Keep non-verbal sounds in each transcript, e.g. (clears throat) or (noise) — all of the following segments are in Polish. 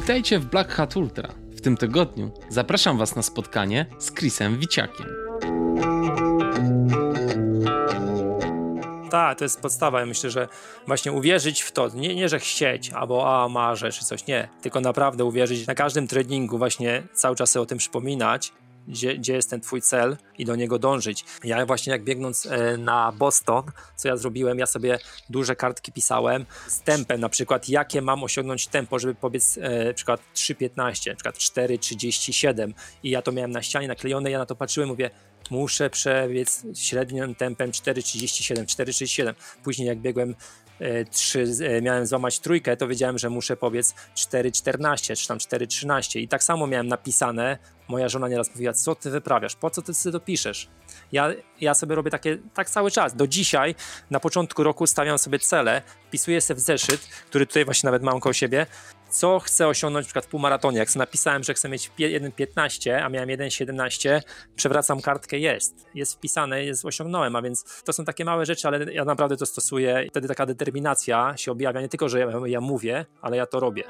Witajcie w Black Hat Ultra. W tym tygodniu zapraszam Was na spotkanie z Chrisem Wiciakiem. Tak, to jest podstawa. Ja myślę, że właśnie uwierzyć w to, nie, nie że chcieć, albo a marzę, czy coś, nie. Tylko naprawdę uwierzyć na każdym treningu, właśnie cały czas sobie o tym przypominać, gdzie, gdzie jest ten twój cel i do niego dążyć. Ja właśnie jak biegnąc e, na Boston, co ja zrobiłem, ja sobie duże kartki pisałem z tempem, na przykład jakie mam osiągnąć tempo, żeby pobiec e, na przykład 3.15, na przykład 4.37 i ja to miałem na ścianie naklejone, ja na to patrzyłem, mówię muszę przebiec średnim tempem 4.37, 4.37. Później jak biegłem 3, e, miałem złamać trójkę, to wiedziałem, że muszę pobiec 4,14 czy tam 4,13 i tak samo miałem napisane, moja żona nieraz mówiła, co ty wyprawiasz, po co ty sobie dopiszesz? Ja, ja sobie robię takie, tak cały czas, do dzisiaj, na początku roku stawiam sobie cele, wpisuję sobie w zeszyt, który tutaj właśnie nawet mam koło siebie, co chcę osiągnąć przykład w półmaratonie. Jak napisałem, że chcę mieć 1,15, a miałem 1,17, przewracam kartkę, jest. Jest wpisane, jest osiągnąłem, a więc to są takie małe rzeczy, ale ja naprawdę to stosuję. Wtedy taka determinacja się objawia, nie tylko, że ja, ja mówię, ale ja to robię.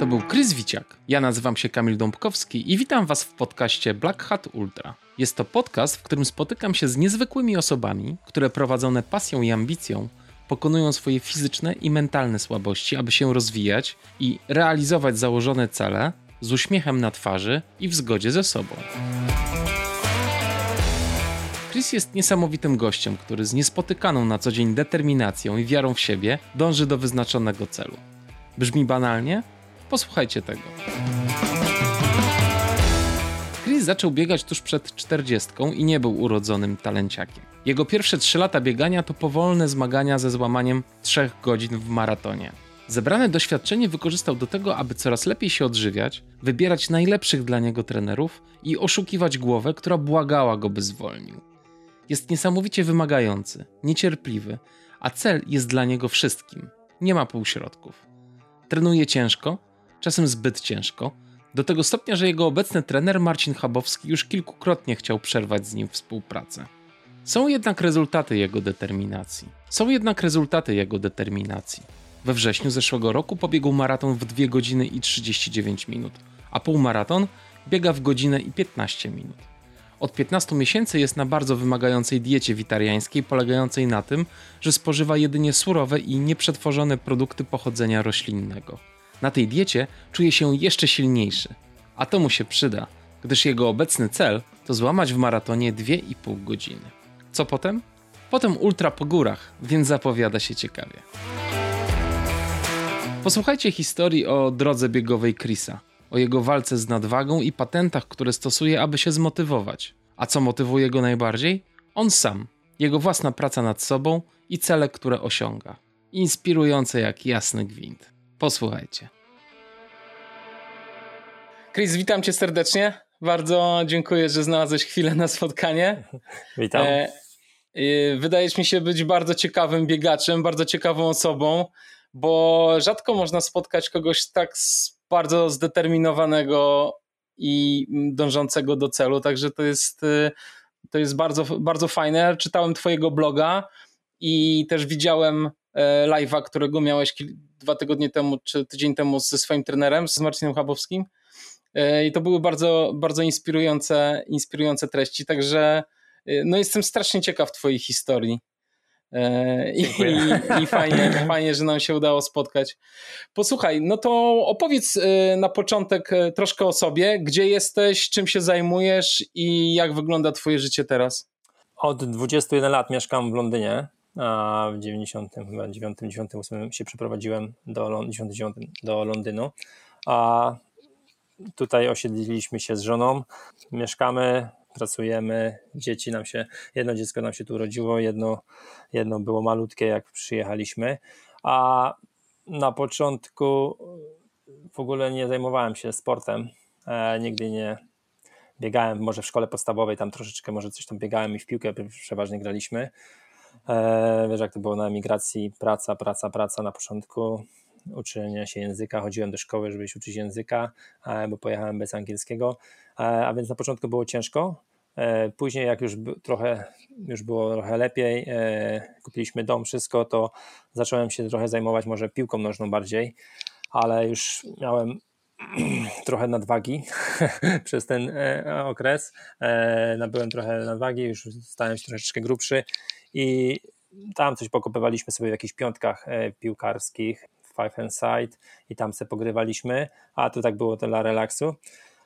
To był Chris Wiciak. Ja nazywam się Kamil Dąbkowski i witam Was w podcaście Black Hat Ultra. Jest to podcast, w którym spotykam się z niezwykłymi osobami, które prowadzone pasją i ambicją pokonują swoje fizyczne i mentalne słabości, aby się rozwijać i realizować założone cele z uśmiechem na twarzy i w zgodzie ze sobą. Chris jest niesamowitym gościem, który z niespotykaną na co dzień determinacją i wiarą w siebie dąży do wyznaczonego celu. Brzmi banalnie? Posłuchajcie tego. Zaczął biegać tuż przed czterdziestką i nie był urodzonym talenciakiem. Jego pierwsze trzy lata biegania to powolne zmagania ze złamaniem trzech godzin w maratonie. Zebrane doświadczenie wykorzystał do tego, aby coraz lepiej się odżywiać, wybierać najlepszych dla niego trenerów i oszukiwać głowę, która błagała go, by zwolnił. Jest niesamowicie wymagający, niecierpliwy, a cel jest dla niego wszystkim. Nie ma półśrodków. Trenuje ciężko, czasem zbyt ciężko, do tego stopnia, że jego obecny trener Marcin Chabowski już kilkukrotnie chciał przerwać z nim współpracę. Są jednak rezultaty jego determinacji. Są jednak rezultaty jego determinacji. We wrześniu zeszłego roku pobiegł maraton w 2 godziny i 39 minut, a półmaraton biega w godzinę i 15 minut. Od 15 miesięcy jest na bardzo wymagającej diecie witariańskiej, polegającej na tym, że spożywa jedynie surowe i nieprzetworzone produkty pochodzenia roślinnego. Na tej diecie czuje się jeszcze silniejszy, a to mu się przyda, gdyż jego obecny cel to złamać w maratonie 2,5 godziny. Co potem? Potem ultra po górach, więc zapowiada się ciekawie. Posłuchajcie historii o drodze biegowej Chrisa, o jego walce z nadwagą i patentach, które stosuje, aby się zmotywować. A co motywuje go najbardziej? On sam, jego własna praca nad sobą i cele, które osiąga. Inspirujące jak jasny gwint. Posłuchajcie. Chris, witam cię serdecznie. Bardzo dziękuję, że znalazłeś chwilę na spotkanie. (laughs) Witam. E, wydajesz mi się być bardzo ciekawym biegaczem, bardzo ciekawą osobą, bo rzadko można spotkać kogoś tak bardzo zdeterminowanego i dążącego do celu, także to jest, e, to jest bardzo, bardzo fajne. Czytałem twojego bloga i też widziałem e, live'a, którego miałeś dwa tygodnie temu, czy tydzień temu ze swoim trenerem, z Marcinem Chabowskim. E, I to były bardzo, bardzo inspirujące, inspirujące treści, także e, no jestem strasznie ciekaw Twojej historii. E, I, i, I, fajnie, fajnie, że nam się udało spotkać. Posłuchaj, no to opowiedz na początek troszkę o sobie, gdzie jesteś, czym się zajmujesz i jak wygląda Twoje życie teraz. Od 21 lat mieszkam w Londynie, a w 90, chyba 9, 98 się przeprowadziłem do, 99, do Londynu. A Tutaj osiedliliśmy się z żoną, mieszkamy, pracujemy, dzieci nam się, jedno dziecko nam się tu urodziło, jedno, jedno było malutkie jak przyjechaliśmy, a na początku w ogóle nie zajmowałem się sportem, e, nigdy nie biegałem, może w szkole podstawowej tam troszeczkę może coś tam biegałem i w piłkę przeważnie graliśmy, e, wiesz jak to było na emigracji, praca, praca, praca na początku, uczenia się języka. Chodziłem do szkoły, żeby się uczyć języka, bo pojechałem bez angielskiego, a więc na początku było ciężko. E, później jak już trochę już było trochę lepiej, e, kupiliśmy dom, wszystko, to zacząłem się trochę zajmować może piłką nożną bardziej, ale już miałem (clears throat) trochę nadwagi (laughs) przez ten e, okres. Nabyłem trochę nadwagi, już stałem się troszeczkę grubszy i tam coś pokopywaliśmy sobie w jakichś piątkach piłkarskich, five and side i tam sobie pogrywaliśmy, a to tak było dla relaksu.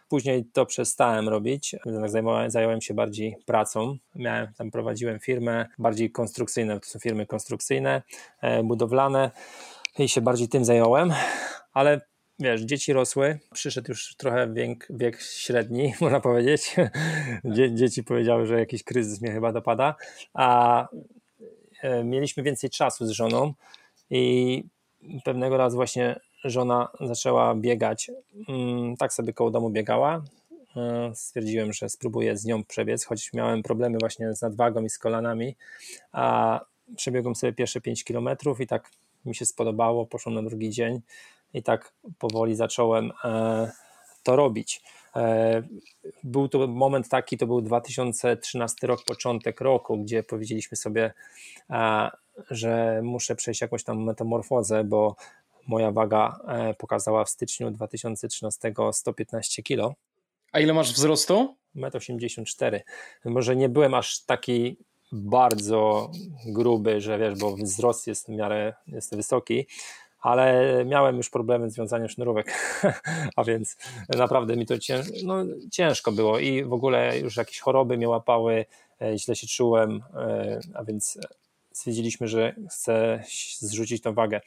Później to przestałem robić, zajmowałem, zająłem się bardziej pracą. Miałem, tam prowadziłem firmę bardziej konstrukcyjne, to są firmy konstrukcyjne, e, budowlane i się bardziej tym zająłem, ale wiesz, dzieci rosły, przyszedł już trochę wiek, wiek średni, (laughs) można powiedzieć. Dzieci powiedziały, że jakiś kryzys mnie chyba dopada, a e, mieliśmy więcej czasu z żoną i pewnego razu właśnie żona zaczęła biegać, mm, tak sobie koło domu biegała. E, stwierdziłem, że spróbuję z nią przebiec, choć miałem problemy właśnie z nadwagą i z kolanami, a przebiegłem sobie pierwsze 5 kilometrów i tak mi się spodobało, poszłem na drugi dzień i tak powoli zacząłem e, to robić. E, był to moment taki, to był 2013 rok, początek roku, gdzie powiedzieliśmy sobie, że muszę przejść jakąś tam metamorfozę, bo moja waga e, pokazała w styczniu 2013 115 kg. A ile masz wzrostu? 1,84 m. Może nie byłem aż taki bardzo gruby, że wiesz, bo wzrost jest w miarę jest wysoki, ale miałem już problemy z wiązaniem sznurówek, (laughs) a więc naprawdę mi to cięż, no, ciężko było i w ogóle już jakieś choroby mnie łapały, e, źle się czułem, e, a więc stwierdziliśmy, że chcę zrzucić tą wagę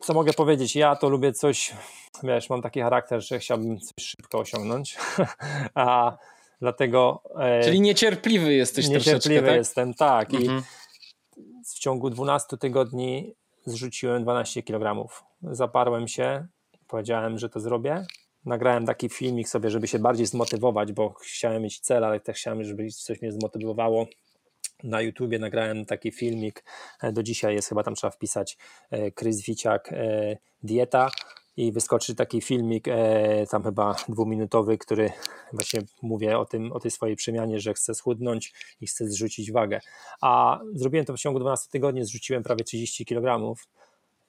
co mogę powiedzieć? Ja to lubię coś, wiesz, mam taki charakter, że chciałbym coś szybko osiągnąć, (laughs) a dlatego... E, Czyli niecierpliwy jesteś Niecierpliwy tak? jestem, tak. Mhm. I w ciągu 12 tygodni zrzuciłem 12 kg. Zaparłem się, powiedziałem, że to zrobię. Nagrałem taki filmik sobie, żeby się bardziej zmotywować, bo chciałem mieć cel, ale też chciałem, żeby coś mnie zmotywowało na YouTubie nagrałem taki filmik, do dzisiaj jest chyba tam trzeba wpisać Krys e, e, dieta i wyskoczy taki filmik tam chyba dwuminutowy, który właśnie mówię o tym, o tej swojej przemianie, że chcę schudnąć i chcę zrzucić wagę. A zrobiłem to w ciągu 12 tygodni, zrzuciłem prawie 30 kg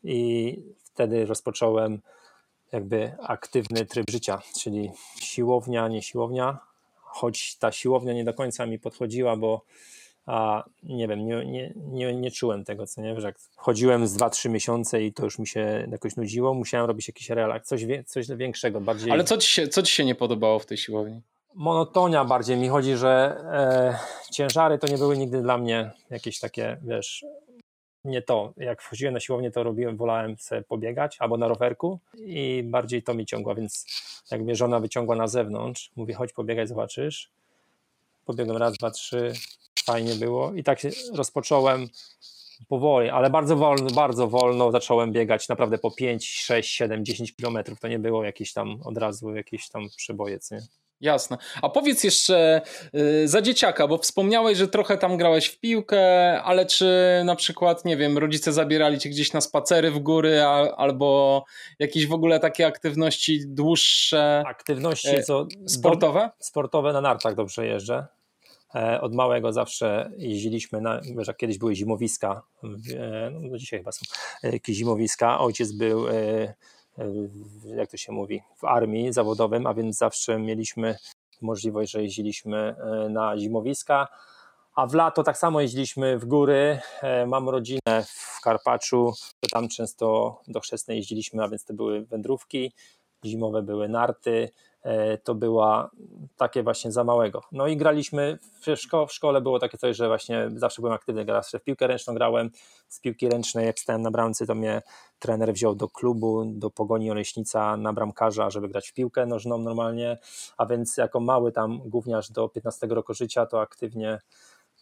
i wtedy rozpocząłem jakby aktywny tryb życia, czyli siłownia, nie siłownia, choć ta siłownia nie do końca mi podchodziła, bo a nie wiem, nie, nie, nie, nie czułem tego, co nie, że jak chodziłem z 2-3 miesiące i to już mi się jakoś nudziło, musiałem robić jakiś relaks, coś, coś większego, bardziej... Ale co ci, się, co ci się nie podobało w tej siłowni? Monotonia bardziej mi chodzi, że e, ciężary to nie były nigdy dla mnie jakieś takie, wiesz, nie to. Jak wchodziłem na siłownię, to robiłem, wolałem sobie pobiegać albo na rowerku i bardziej to mi ciągło, więc jak mnie żona wyciągła na zewnątrz, mówi chodź pobiegać, zobaczysz. Pobiegłem raz, dwa, trzy, fajnie było i tak się rozpocząłem powoli, ale bardzo wolno, bardzo wolno zacząłem biegać naprawdę po 5, 6, 7, 10 kilometrów. To nie było jakieś tam od razu jakieś tam przebojec, nie? Jasne. A powiedz jeszcze yy, za dzieciaka, bo wspomniałeś, że trochę tam grałeś w piłkę, ale czy na przykład, nie wiem, rodzice zabierali cię gdzieś na spacery w góry a, albo jakieś w ogóle takie aktywności dłuższe? Aktywności y, co? Sportowe? Sportowe na nartach dobrze jeżdżę. E, od małego zawsze jeździliśmy, na, jak kiedyś były zimowiska, e, no dzisiaj chyba są e, jakieś zimowiska. Ojciec był, jak to się mówi, w armii zawodowym, a więc zawsze mieliśmy możliwość, że jeździliśmy na zimowiska. A w lato tak samo jeździliśmy w góry. Mam rodzinę w Karpaczu, to tam często do Chrzestnej jeździliśmy, a więc to były wędrówki. Zimowe były narty, to była takie właśnie za małego. No i graliśmy w, szko w szkole, było takie coś, że właśnie zawsze byłem aktywny, zawsze w piłkę ręczną grałem, z piłki ręcznej jak stałem na bramce, to mnie trener wziął do klubu, do Pogoni Oleśnica na bramkarza, żeby grać w piłkę nożną normalnie, a więc jako mały tam gówniarz do 15 roku życia to aktywnie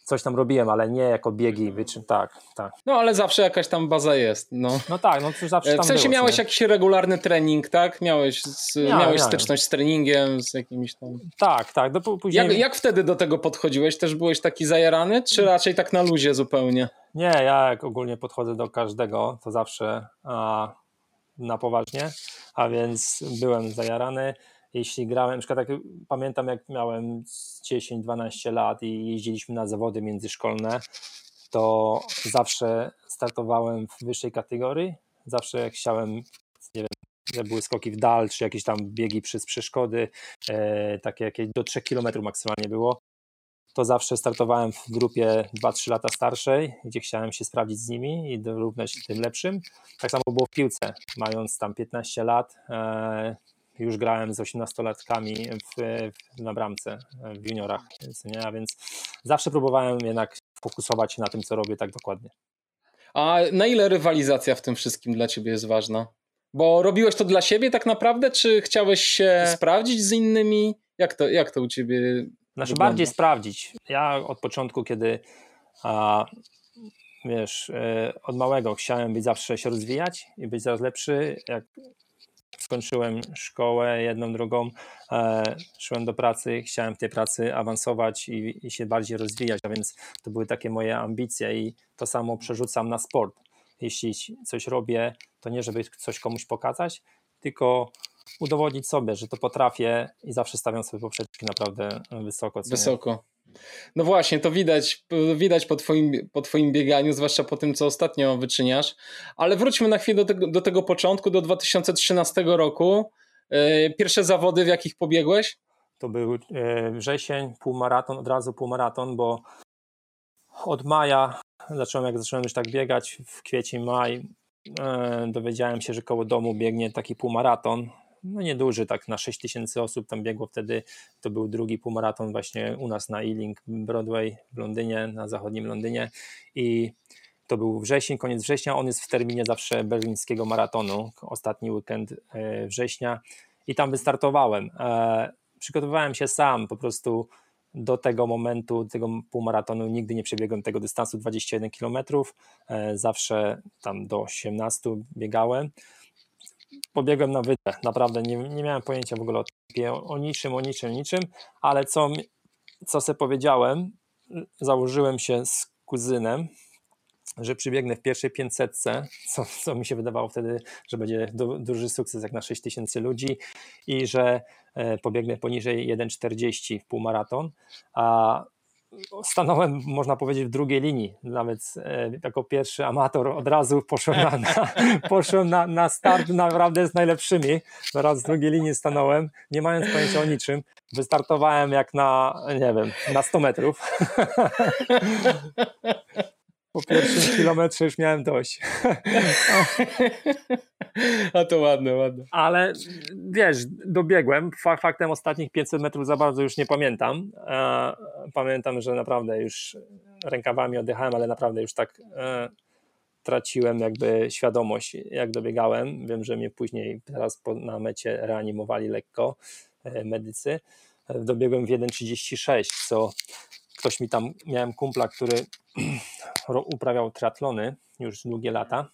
coś tam robiłem, ale nie jako biegi, wyczyn, tak, tak. No ale zawsze jakaś tam baza jest. No, no tak, no to zawsze tam W sensie było, miałeś nie? jakiś regularny trening, tak? Miałeś, z, miałem, miałeś miałem. styczność z treningiem, z jakimiś tam... Tak, tak. Do, później... jak, jak wtedy do tego podchodziłeś? Też byłeś taki zajarany, czy raczej tak na luzie zupełnie? Nie, ja jak ogólnie podchodzę do każdego, to zawsze a, na poważnie, a więc byłem zajarany jeśli grałem, na przykład tak, pamiętam jak miałem 10-12 lat i jeździliśmy na zawody międzyszkolne, to zawsze startowałem w wyższej kategorii, zawsze jak chciałem, nie wiem, że były skoki w dal, czy jakieś tam biegi przez przeszkody, e, takie jakieś do 3 km maksymalnie było, to zawsze startowałem w grupie 2-3 lata starszej, gdzie chciałem się sprawdzić z nimi i dorównać tym lepszym. Tak samo było w piłce, mając tam 15 lat, e, już grałem z 18-latkami w, na bramce w juniorach, więc, nie? a więc zawsze próbowałem jednak fokusować się na tym, co robię tak dokładnie. A na ile rywalizacja w tym wszystkim dla ciebie jest ważna? Bo robiłeś to dla siebie tak naprawdę, czy chciałeś się sprawdzić z innymi? Jak to, jak to u ciebie znaczy wygląda? bardziej sprawdzić. Ja od początku, kiedy a, wiesz, e, od małego chciałem być zawsze się rozwijać i być coraz lepszy. Jak skończyłem szkołę jedną drugą, e, szłem do pracy, chciałem w tej pracy awansować i, i się bardziej rozwijać, a więc to były takie moje ambicje i to samo przerzucam na sport. Jeśli coś robię, to nie żeby coś komuś pokazać, tylko udowodnić sobie, że to potrafię i zawsze stawiam sobie poprzeczki naprawdę wysoko. Wysoko. No właśnie, to widać, widać po, twoim, po twoim bieganiu, zwłaszcza po tym, co ostatnio wyczyniasz. Ale wróćmy na chwilę do tego, do tego początku, do 2013 roku. E, pierwsze zawody, w jakich pobiegłeś? To był e, wrzesień, półmaraton, od razu półmaraton, bo od maja zacząłem, jak zacząłem już tak biegać, w kwiecień, maj, e, dowiedziałem się, że koło domu biegnie taki półmaraton no nieduży, tak na 6 tysięcy osób tam biegło wtedy. To był drugi półmaraton właśnie u nas na Ealing Broadway w Londynie, na zachodnim Londynie i to był wrzesień, koniec września. On jest w terminie zawsze berlińskiego maratonu, ostatni weekend e, września i tam wystartowałem. E, przygotowywałem się sam, po prostu do tego momentu, tego półmaratonu nigdy nie przebiegłem tego dystansu 21 km, e, zawsze tam do 18 biegałem pobiegłem na wydech, naprawdę nie, nie miałem pojęcia w ogóle o, o niczym, o niczym, niczym, ale co, co sobie powiedziałem, założyłem się z kuzynem, że przybiegnę w pierwszej 500, co, co mi się wydawało wtedy, że będzie du, duży sukces jak na 6 tysięcy ludzi i że e, pobiegnę poniżej 1,40 w półmaraton, a stanąłem, można powiedzieć, w drugiej linii. Nawet e, jako pierwszy amator od razu poszłem na, na, (laughs) poszłem na, na start naprawdę z najlepszymi. Zaraz z drugiej linii stanąłem, nie mając pojęcia o niczym. Wystartowałem jak na, nie wiem, na 100 metrów. (laughs) po pierwszym kilometrze już miałem dość. (laughs) A to ładne, ładne. Ale wiesz, dobiegłem. Faktem ostatnich 500 metrów za bardzo już nie pamiętam. E, pamiętam, że naprawdę już rękawami oddychałem, ale naprawdę już tak e, traciłem jakby świadomość, jak dobiegałem. Wiem, że mnie później teraz na mecie reanimowali lekko e, medycy. Dobiegłem w 1,36, co ktoś mi tam, miałem kumpla, który (clears throat) uprawiał triatlony już długie lata.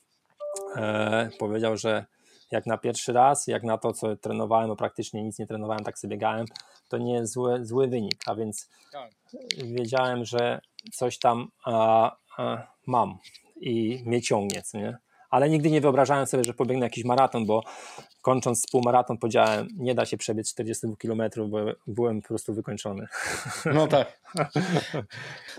E, powiedział, że jak na pierwszy raz, jak na to, co trenowałem, bo praktycznie nic nie trenowałem, tak sobie biegałem, to nie jest zły, zły wynik, a więc tak. wiedziałem, że coś tam a, a, mam i mnie ciągnie, nie? Ale nigdy nie wyobrażałem sobie, że pobiegnę jakiś maraton, bo kończąc półmaraton powiedziałem, nie da się przebiec 42 km, bo byłem po prostu wykończony. No tak.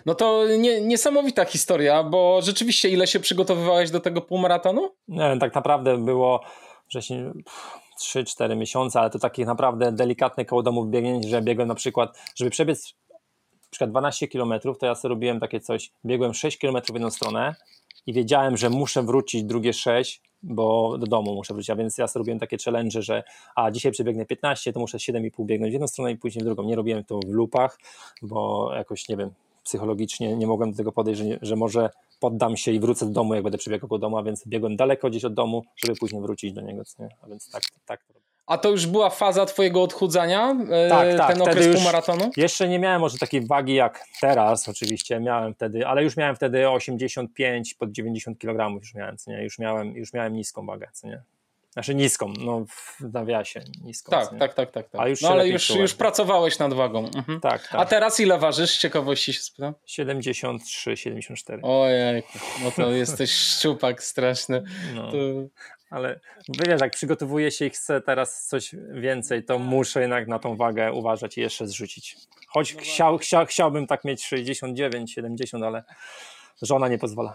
No to nie, niesamowita historia, bo rzeczywiście ile się przygotowywałeś do tego półmaratonu? Nie, tak naprawdę było wcześniej 3-4 miesiące, ale to takie naprawdę delikatne koło domu biegnięcie, że biegłem na przykład, żeby przebiec na przykład 12 km, to ja sobie robiłem takie coś, biegłem 6 km w jedną stronę, i wiedziałem, że muszę wrócić drugie 6, bo do domu muszę wrócić, a więc ja robiłem takie challenge, że a dzisiaj przebiegnę 15, to muszę 7,5 biegnąć w jedną stronę i później w drugą. Nie robiłem to w lupach, bo jakoś, nie wiem, psychologicznie nie mogłem do tego podejść, że, że może poddam się i wrócę do domu, jak będę przebiegał do domu, a więc biegłem daleko gdzieś od domu, żeby później wrócić do niego. Nie? A więc tak, tak a to już była faza twojego odchudzania? E, tak, tak. Ten okres półmaratonu? Jeszcze nie miałem może takiej wagi jak teraz oczywiście, miałem wtedy, ale już miałem wtedy 85 pod 90 kg już miałem, nie? Już miałem, już miałem niską wagę, co nie? Znaczy niską, no w nawiasie niską. Tak, tak, tak, tak, tak. A już no ale już, czułem. już pracowałeś nad wagą. Mhm. Tak, tak. A teraz ile ważysz? Z ciekawości się spytam. 73, 74. Ojej, no to (laughs) jesteś szczupak straszny. No, To... ale wiesz, jak przygotowuję się i chcę teraz coś więcej, to muszę jednak na tą wagę uważać i jeszcze zrzucić. Choć chciał, chciał, chciałbym tak mieć 69, 70, ale żona nie pozwala.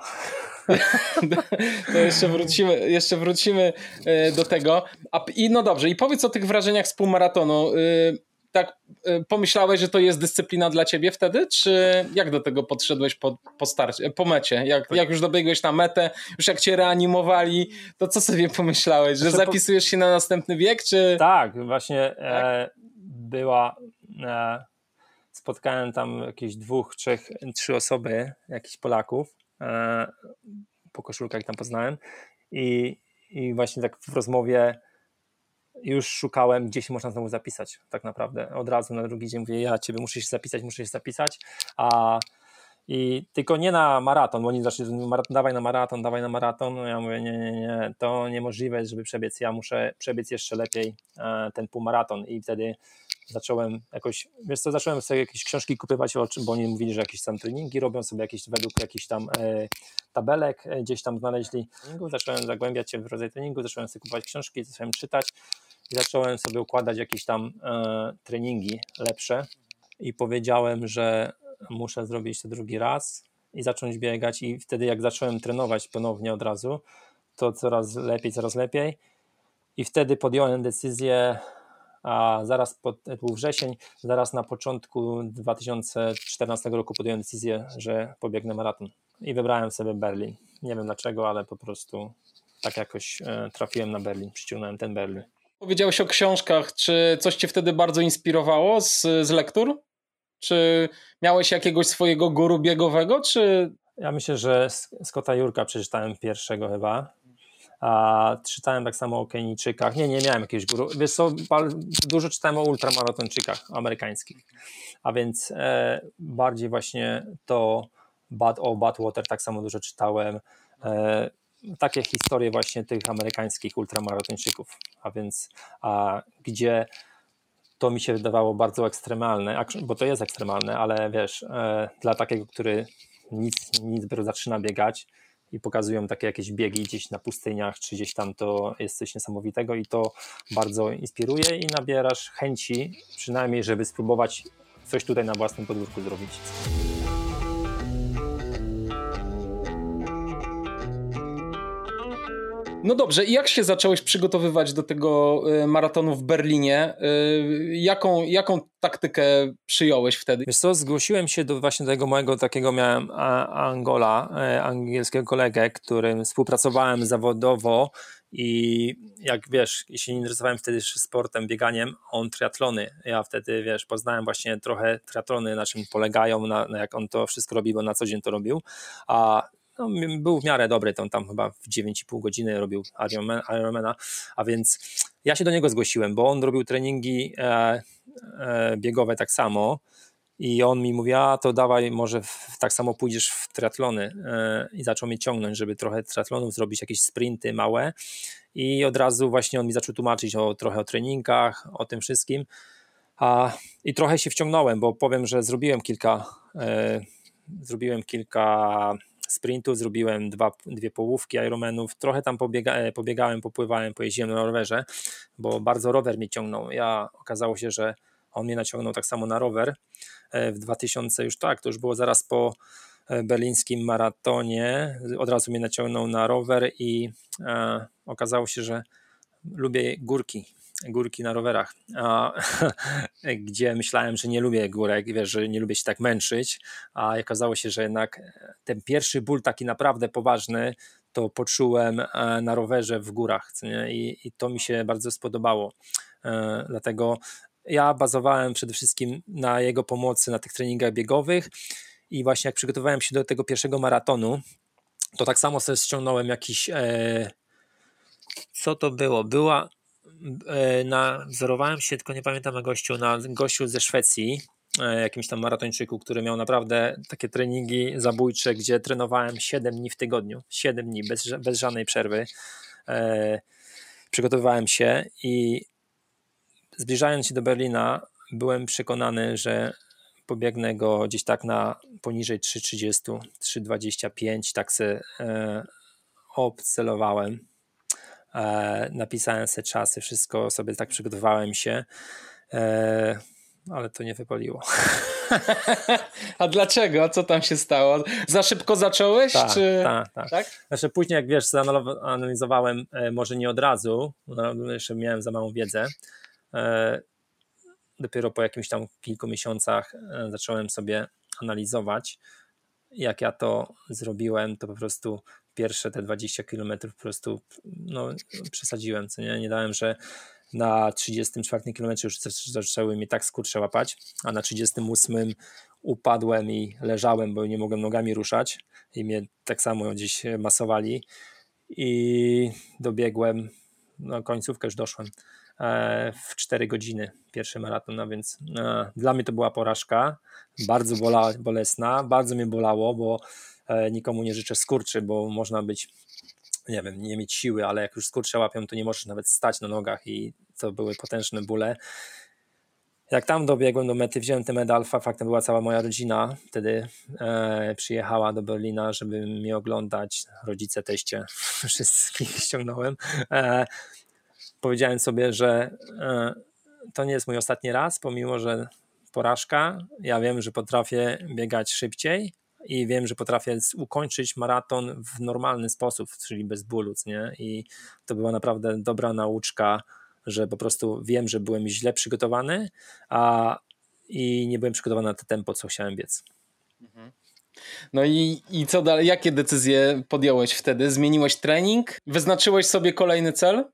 (laughs) To jeszcze wrócimy, jeszcze wrócimy e, do tego. A, I no dobrze, i powiedz o tych wrażeniach z półmaratonu. Y, Tak y, pomyślałeś, że to jest dyscyplina dla ciebie wtedy, czy jak do tego podszedłeś po, po starcie, po mecie? Jak, jak już dobiegłeś na metę, już jak cię reanimowali, to co sobie pomyślałeś, że Znaczy, zapisujesz się na następny wiek, czy... Tak, właśnie e, była. E, spotkałem tam jakieś dwóch, trzech, trzy osoby, jakichś Polaków. E, po koszulkach tam poznałem. I, I właśnie tak w rozmowie już szukałem, gdzie się można znowu zapisać, tak naprawdę. Od razu na drugi dzień mówię, ja ciebie muszę się zapisać, muszę się zapisać. A i tylko nie na maraton, bo oni zaczęli, "Mara- dawaj na maraton, dawaj na maraton. No ja mówię, nie, nie, nie, to niemożliwe żeby przebiec. Ja muszę przebiec jeszcze lepiej e, ten półmaraton. I wtedy zacząłem jakoś, wiesz co, zacząłem sobie jakieś książki kupywać, o czym- bo oni mówili, że jakieś tam treningi robią sobie jakieś według jakichś tam e, tabelek e, gdzieś tam znaleźli. treningu. Zacząłem zagłębiać się w rodzaj treningu, zacząłem sobie kupować książki, zacząłem czytać i zacząłem sobie układać jakieś tam e, treningi lepsze i powiedziałem, że muszę zrobić to drugi raz i zacząć biegać i wtedy jak zacząłem trenować ponownie od razu, to coraz lepiej, coraz lepiej i wtedy podjąłem decyzję, a zaraz po, to był wrzesień, zaraz na początku 2014 roku podjąłem decyzję, że pobiegnę maraton i wybrałem sobie Berlin. Nie wiem dlaczego, ale po prostu tak jakoś e, trafiłem na Berlin, przyciągnąłem ten Berlin. Powiedziałeś o książkach, czy coś cię wtedy bardzo inspirowało z, z lektur? Czy miałeś jakiegoś swojego guru biegowego, czy Ja myślę, że Scotta Jurka przeczytałem pierwszego chyba. A czytałem tak samo o Kenijczykach. Nie, nie miałem jakiegoś guru. Wiesz co, dużo czytałem o ultramaratończykach amerykańskich. A więc e, bardziej właśnie to Bad, o Badwater tak samo dużo czytałem. E, takie historie właśnie tych amerykańskich ultramaratończyków. A więc a, gdzie to mi się wydawało bardzo ekstremalne, bo to jest ekstremalne, ale wiesz, e, dla takiego, który nic, nic zaczyna biegać i pokazują takie jakieś biegi gdzieś na pustyniach, czy gdzieś tam, to jest coś niesamowitego i to bardzo inspiruje i nabierasz chęci, przynajmniej, żeby spróbować coś tutaj na własnym podwórku zrobić. No dobrze, i jak się zacząłeś przygotowywać do tego y, maratonu w Berlinie? Y, Jaką, jaką taktykę przyjąłeś wtedy? Wiesz co, zgłosiłem się do właśnie tego mojego takiego miałem Angola, e, angielskiego kolegę, którym współpracowałem zawodowo i jak wiesz, jeśli nie interesowałem wtedy sportem, bieganiem, on triatlony. Ja wtedy, wiesz, poznałem właśnie trochę triatlony, na czym polegają, na, na jak on to wszystko robi, bo na co dzień to robił, a no, był w miarę dobry, on tam chyba w 9,5 godziny robił Ironman- Ironmana, a więc ja się do niego zgłosiłem, bo on robił treningi e, e, biegowe tak samo i on mi mówi, a to dawaj, może w, tak samo pójdziesz w triatlony e, i zaczął mnie ciągnąć, żeby trochę triatlonów zrobić, jakieś sprinty małe. I od razu właśnie on mi zaczął tłumaczyć o, trochę o treningach, o tym wszystkim. A, i trochę się wciągnąłem, bo powiem, że zrobiłem kilka e, zrobiłem kilka sprintów, zrobiłem dwa, dwie połówki Ironmanów, trochę tam pobiega, e, pobiegałem, popływałem, pojeździłem na rowerze, bo bardzo rower mnie ciągnął. Ja okazało się, że on mnie naciągnął tak samo na rower. E, w 2000 już tak, to już było zaraz po e, berlińskim maratonie, od razu mnie naciągnął na rower i e, okazało się, że lubię górki, górki na rowerach, a, (laughs) gdzie myślałem, że nie lubię górek, wiesz, że nie lubię się tak męczyć, a okazało się, że jednak ten pierwszy ból taki naprawdę poważny to poczułem e, na rowerze w górach? I, i to mi się bardzo spodobało, e, dlatego ja bazowałem przede wszystkim na jego pomocy na tych treningach biegowych i właśnie jak przygotowałem się do tego pierwszego maratonu, to tak samo sobie ściągnąłem jakiś e, co to było? Była na, wzorowałem się, tylko nie pamiętam na gościu, na gościu ze Szwecji, e, jakimś tam maratończyku, który miał naprawdę takie treningi zabójcze, gdzie trenowałem 7 dni w tygodniu, 7 dni, bez, bez żadnej przerwy. E, przygotowywałem się i zbliżając się do Berlina, byłem przekonany, że pobiegnę go gdzieś tak na poniżej 3,30, 3,25, tak se e, obcelowałem. E, napisałem sobie czasy, wszystko sobie tak przygotowałem się, e, ale to nie wypaliło. (laughs) A dlaczego? A co tam się stało? Za szybko zacząłeś? Tak, czy... tak, tak, tak. Znaczy później, jak wiesz, analizowałem, e, może nie od razu, no, jeszcze miałem za małą wiedzę, dopiero po jakimś tam kilku miesiącach zacząłem sobie analizować. Jak ja to zrobiłem, to po prostu pierwsze te 20 km po prostu no, przesadziłem, co nie? Nie dałem, że na 34 km już zaczęły mnie tak skurcze łapać, a na 38 upadłem i leżałem, bo nie mogłem nogami ruszać i mnie tak samo gdzieś masowali i dobiegłem, no końcówkę już doszłem E, w 4 godziny pierwszy maraton, no więc e, dla mnie to była porażka, bardzo bola, bolesna, bardzo mnie bolało, bo nikomu nie życzę skurczy, bo można być nie wiem, nie mieć siły, ale jak już skurcze łapią, to nie możesz nawet stać na nogach i to były potężne bóle. Jak tam dobiegłem do mety, wziąłem ten medal, faktem była cała moja rodzina, wtedy e, przyjechała do Berlina, żeby mnie oglądać, rodzice, teście, (laughs) wszystkich ściągnąłem. E, powiedziałem sobie, że e, to nie jest mój ostatni raz, pomimo że porażka. Ja wiem, że potrafię biegać szybciej i wiem, że potrafię ukończyć maraton w normalny sposób, czyli bez bólu. Nie? I to była naprawdę dobra nauczka, że po prostu wiem, że byłem źle przygotowany, a i nie byłem przygotowany na to tempo, co chciałem biec. Mhm. No i, i co dalej? Jakie decyzje podjąłeś wtedy? Zmieniłeś trening? Wyznaczyłeś sobie kolejny cel?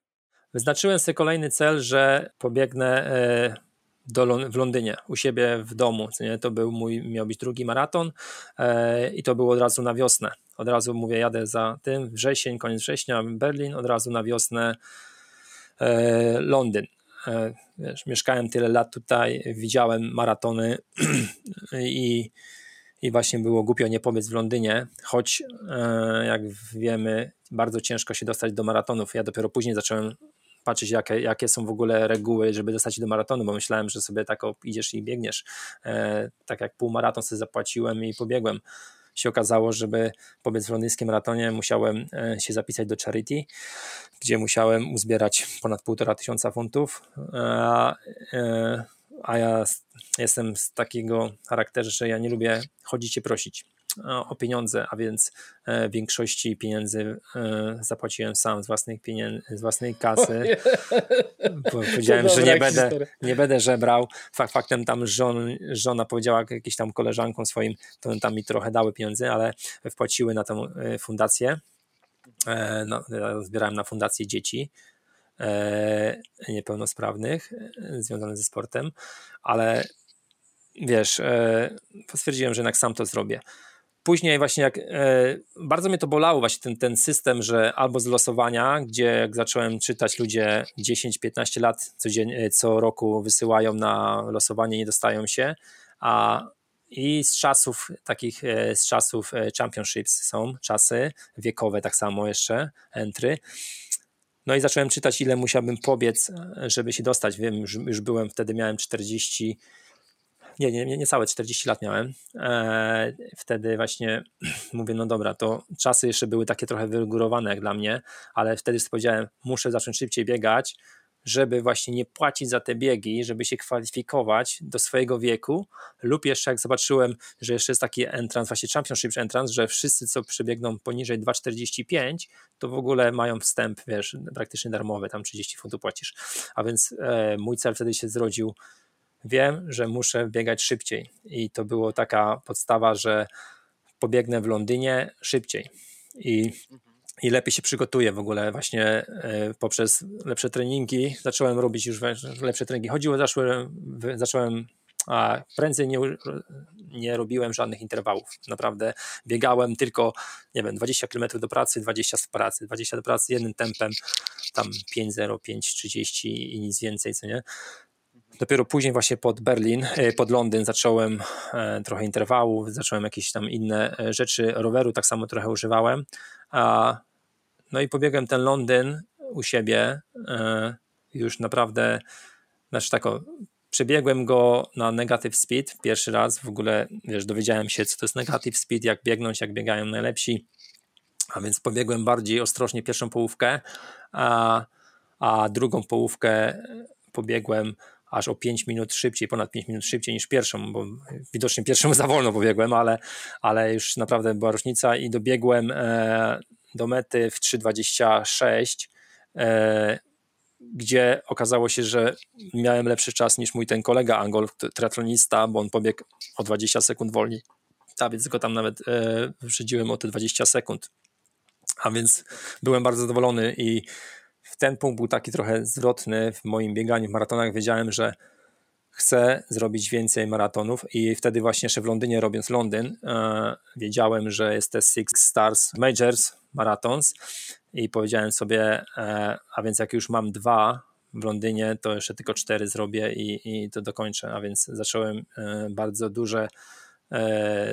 Wyznaczyłem sobie kolejny cel, że pobiegnę e, do, w Londynie, u siebie w domu. Nie? To był mój, miał być drugi maraton e, i to było od razu na wiosnę. Od razu mówię, jadę za tym, wrzesień, koniec września, Berlin, od razu na wiosnę e, Londyn. Wiesz, mieszkałem tyle lat tutaj, widziałem maratony (clears throat) i, i właśnie było głupio nie pobiec w Londynie, choć jak wiemy, bardzo ciężko się dostać do maratonów. Ja dopiero później zacząłem patrzeć, jakie, jakie są w ogóle reguły, żeby dostać się do maratonu, bo myślałem, że sobie tak idziesz i biegniesz. E, tak jak półmaraton sobie zapłaciłem i pobiegłem. Się okazało, żeby pobiec w londyńskim maratonie, musiałem e, się zapisać do charity, gdzie musiałem uzbierać ponad półtora tysiąca funtów. A, e, a ja jestem z takiego charakteru, że ja nie lubię chodzić i prosić o pieniądze, a więc e, większości pieniędzy e, zapłaciłem sam z własnej, pieniędzy, z własnej kasy. (laughs) Powiedziałem, że nie będę, nie będę żebrał. Fakt, faktem tam żon, żona powiedziała jakieś tam koleżankom swoim, to tam mi trochę dały pieniądze, ale wpłaciły na tę e, fundację. No, zbierałem na fundację dzieci niepełnosprawnych związanych ze sportem, ale wiesz, stwierdziłem, że jednak sam to zrobię. Później właśnie jak e, bardzo mnie to bolało właśnie ten, ten system, że albo z losowania, gdzie jak zacząłem czytać ludzie 10-15 lat codziennie, co roku wysyłają na losowanie, nie dostają się, a i z czasów takich, e, z czasów e, championships są czasy wiekowe tak samo jeszcze, entry. No i zacząłem czytać, ile musiałbym pobiec, żeby się dostać. Wiem, już, już byłem wtedy, miałem 40 nie, nie, nie całe 40 lat miałem. E, wtedy właśnie (clears throat) mówię, no dobra, to czasy jeszcze były takie trochę wygórowane jak dla mnie, ale wtedy powiedziałem, muszę zacząć szybciej biegać, żeby właśnie nie płacić za te biegi, żeby się kwalifikować do swojego wieku lub jeszcze jak zobaczyłem, że jeszcze jest taki entrance, właśnie championship entrance, że wszyscy co przebiegną poniżej 2,45 to w ogóle mają wstęp, wiesz, praktycznie darmowy, tam 30 funtów płacisz, a więc e, mój cel wtedy się zrodził wiem, że muszę biegać szybciej. I to było taka podstawa, że pobiegnę w Londynie szybciej. I, i lepiej się przygotuję w ogóle właśnie e, poprzez lepsze treningi. Zacząłem robić już lepsze treningi. Chodziło, zacząłem, zacząłem a prędzej nie, nie robiłem żadnych interwałów. Naprawdę biegałem tylko, nie wiem, 20 km do pracy, 20 z pracy, 20 do pracy jednym tempem, tam 5-0, 5-30 i nic więcej, co nie. Dopiero później właśnie pod Berlin, e, pod Londyn zacząłem e, trochę interwałów, zacząłem jakieś tam inne e, rzeczy, roweru tak samo trochę używałem. No i pobiegłem ten Londyn u siebie już naprawdę, znaczy tak przebiegłem go na negative speed pierwszy raz, w ogóle wiesz, dowiedziałem się co to jest negative speed, jak biegnąć, jak biegają najlepsi, a więc pobiegłem bardziej ostrożnie pierwszą połówkę, a, a drugą połówkę pobiegłem aż o 5 minut szybciej, ponad 5 minut szybciej niż pierwszą, bo widocznie pierwszą za wolno pobiegłem, ale, ale już naprawdę była różnica i dobiegłem e, do mety w 3.26 e, gdzie okazało się, że miałem lepszy czas niż mój ten kolega Angol, triatlonista, bo on pobiegł o 20 sekund wolniej. A więc go tam nawet e, wyprzedziłem o te 20 sekund. A więc byłem bardzo zadowolony i w ten punkt był taki trochę zwrotny w moim bieganiu w maratonach. Wiedziałem, że chcę zrobić więcej maratonów i wtedy właśnie jeszcze w Londynie robiąc Londyn e, wiedziałem, że jest te Six Stars Majors Marathons i powiedziałem sobie, e, a więc jak już mam dwa w Londynie, to jeszcze tylko cztery zrobię i, i to dokończę, a więc zacząłem e, bardzo duże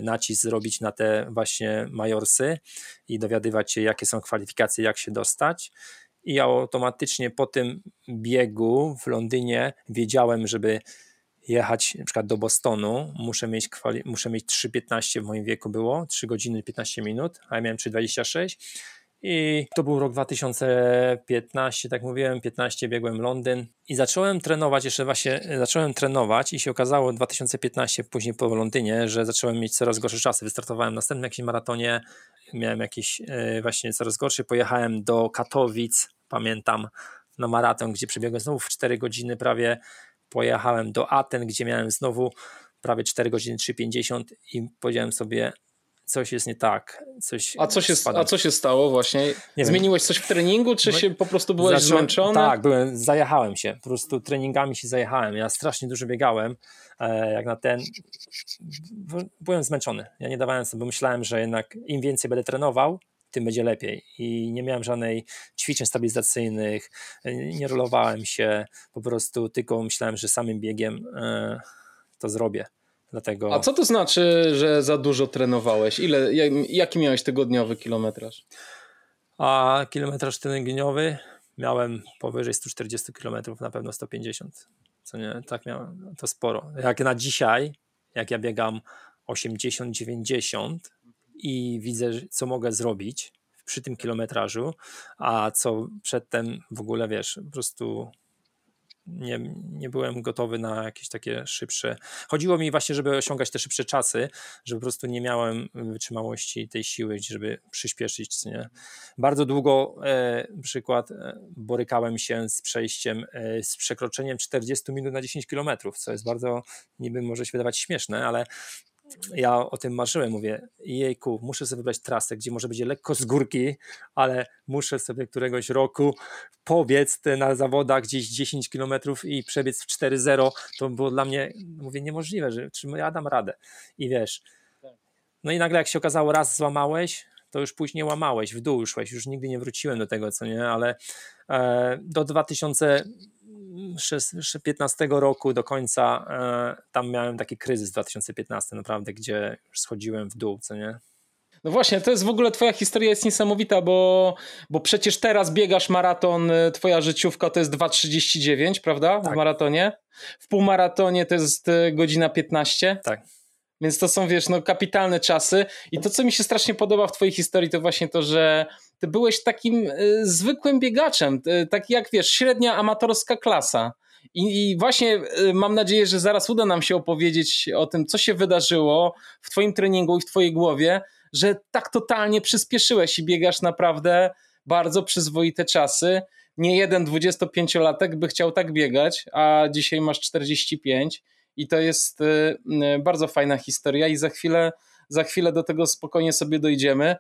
nacisk zrobić na te właśnie majorsy i dowiadywać się, jakie są kwalifikacje, jak się dostać. I automatycznie po tym biegu w Londynie wiedziałem, żeby jechać na przykład do Bostonu, muszę mieć, kwali- muszę mieć 3,15 w moim wieku było, 3 godziny 15 minut, a ja miałem 3,26 i to był rok 2015, tak mówiłem, 15 biegłem Londyn i zacząłem trenować, jeszcze właśnie zacząłem trenować i się okazało 2015, później po Londynie, że zacząłem mieć coraz gorsze czasy. Wystartowałem w następnym jakimś maratonie, miałem jakiś e, właśnie coraz gorszy, pojechałem do Katowic, pamiętam, na maraton, gdzie przebiegłem znowu w 4 godziny prawie, pojechałem do Aten, gdzie miałem znowu prawie 4 godziny 3,50 i powiedziałem sobie, coś jest nie tak. Coś a, co się, a co się stało właśnie? Nie Zmieniłeś wiem. coś w treningu, czy no, się po prostu byłeś Zacząłem, zmęczony? Tak, byłem, zajechałem się. Po prostu treningami się zajechałem. Ja strasznie dużo biegałem. E, jak na ten. Byłem zmęczony. Ja nie dawałem sobie, bo myślałem, że jednak im więcej będę trenował, tym będzie lepiej. I nie miałem żadnej ćwiczeń stabilizacyjnych, nie rolowałem się, po prostu tylko myślałem, że samym biegiem e, to zrobię. Dlatego... A co to znaczy, że za dużo trenowałeś? Ile, jaki miałeś tygodniowy kilometraż? A kilometraż tygodniowy miałem powyżej 140 km, na pewno 150. Co nie, tak miałem, to sporo. Jak na dzisiaj, jak ja biegam 80-90 i widzę, co mogę zrobić przy tym kilometrażu, a co przedtem w ogóle wiesz, po prostu nie, nie byłem gotowy na jakieś takie szybsze. Chodziło mi właśnie, żeby osiągać te szybsze czasy, żeby po prostu nie miałem wytrzymałości tej siły, żeby przyspieszyć. Nie? Bardzo długo, e, przykład, e, borykałem się z przejściem, e, z przekroczeniem 40 minut na 10 kilometrów, co jest bardzo, niby może się wydawać śmieszne, ale ja o tym marzyłem, mówię, jejku, muszę sobie wybrać trasę, gdzie może będzie lekko z górki, ale muszę sobie któregoś roku pobiec na zawodach gdzieś 10 km i przebiec w 4.0, to było dla mnie, mówię, niemożliwe, że czy ja dam radę. I wiesz, no i nagle jak się okazało, raz złamałeś, to już później łamałeś, w dół szłeś, już nigdy nie wróciłem do tego, co nie, ale e, do 2000 2015 roku do końca e, tam miałem taki kryzys 2015 naprawdę, gdzie już schodziłem w dół, co nie? No właśnie, to jest w ogóle twoja historia jest niesamowita, bo, bo przecież teraz biegasz maraton, e, twoja życiówka to jest 2.39, prawda? Tak. W maratonie. W półmaratonie to jest e, godzina 15. Tak. Więc to są, wiesz, no kapitalne czasy. I to, co mi się strasznie podoba w twojej historii, to właśnie to, że ty byłeś takim y, zwykłym biegaczem, y, taki jak wiesz, średnia amatorska klasa. I, I, właśnie y, mam nadzieję, że zaraz uda nam się opowiedzieć o tym, co się wydarzyło w Twoim treningu i w Twojej głowie, że tak totalnie przyspieszyłeś i biegasz naprawdę bardzo przyzwoite czasy. Nie jeden 25-latek by chciał tak biegać, a dzisiaj masz 45 i to jest bardzo fajna historia i za chwilę, za chwilę do tego spokojnie sobie dojdziemy.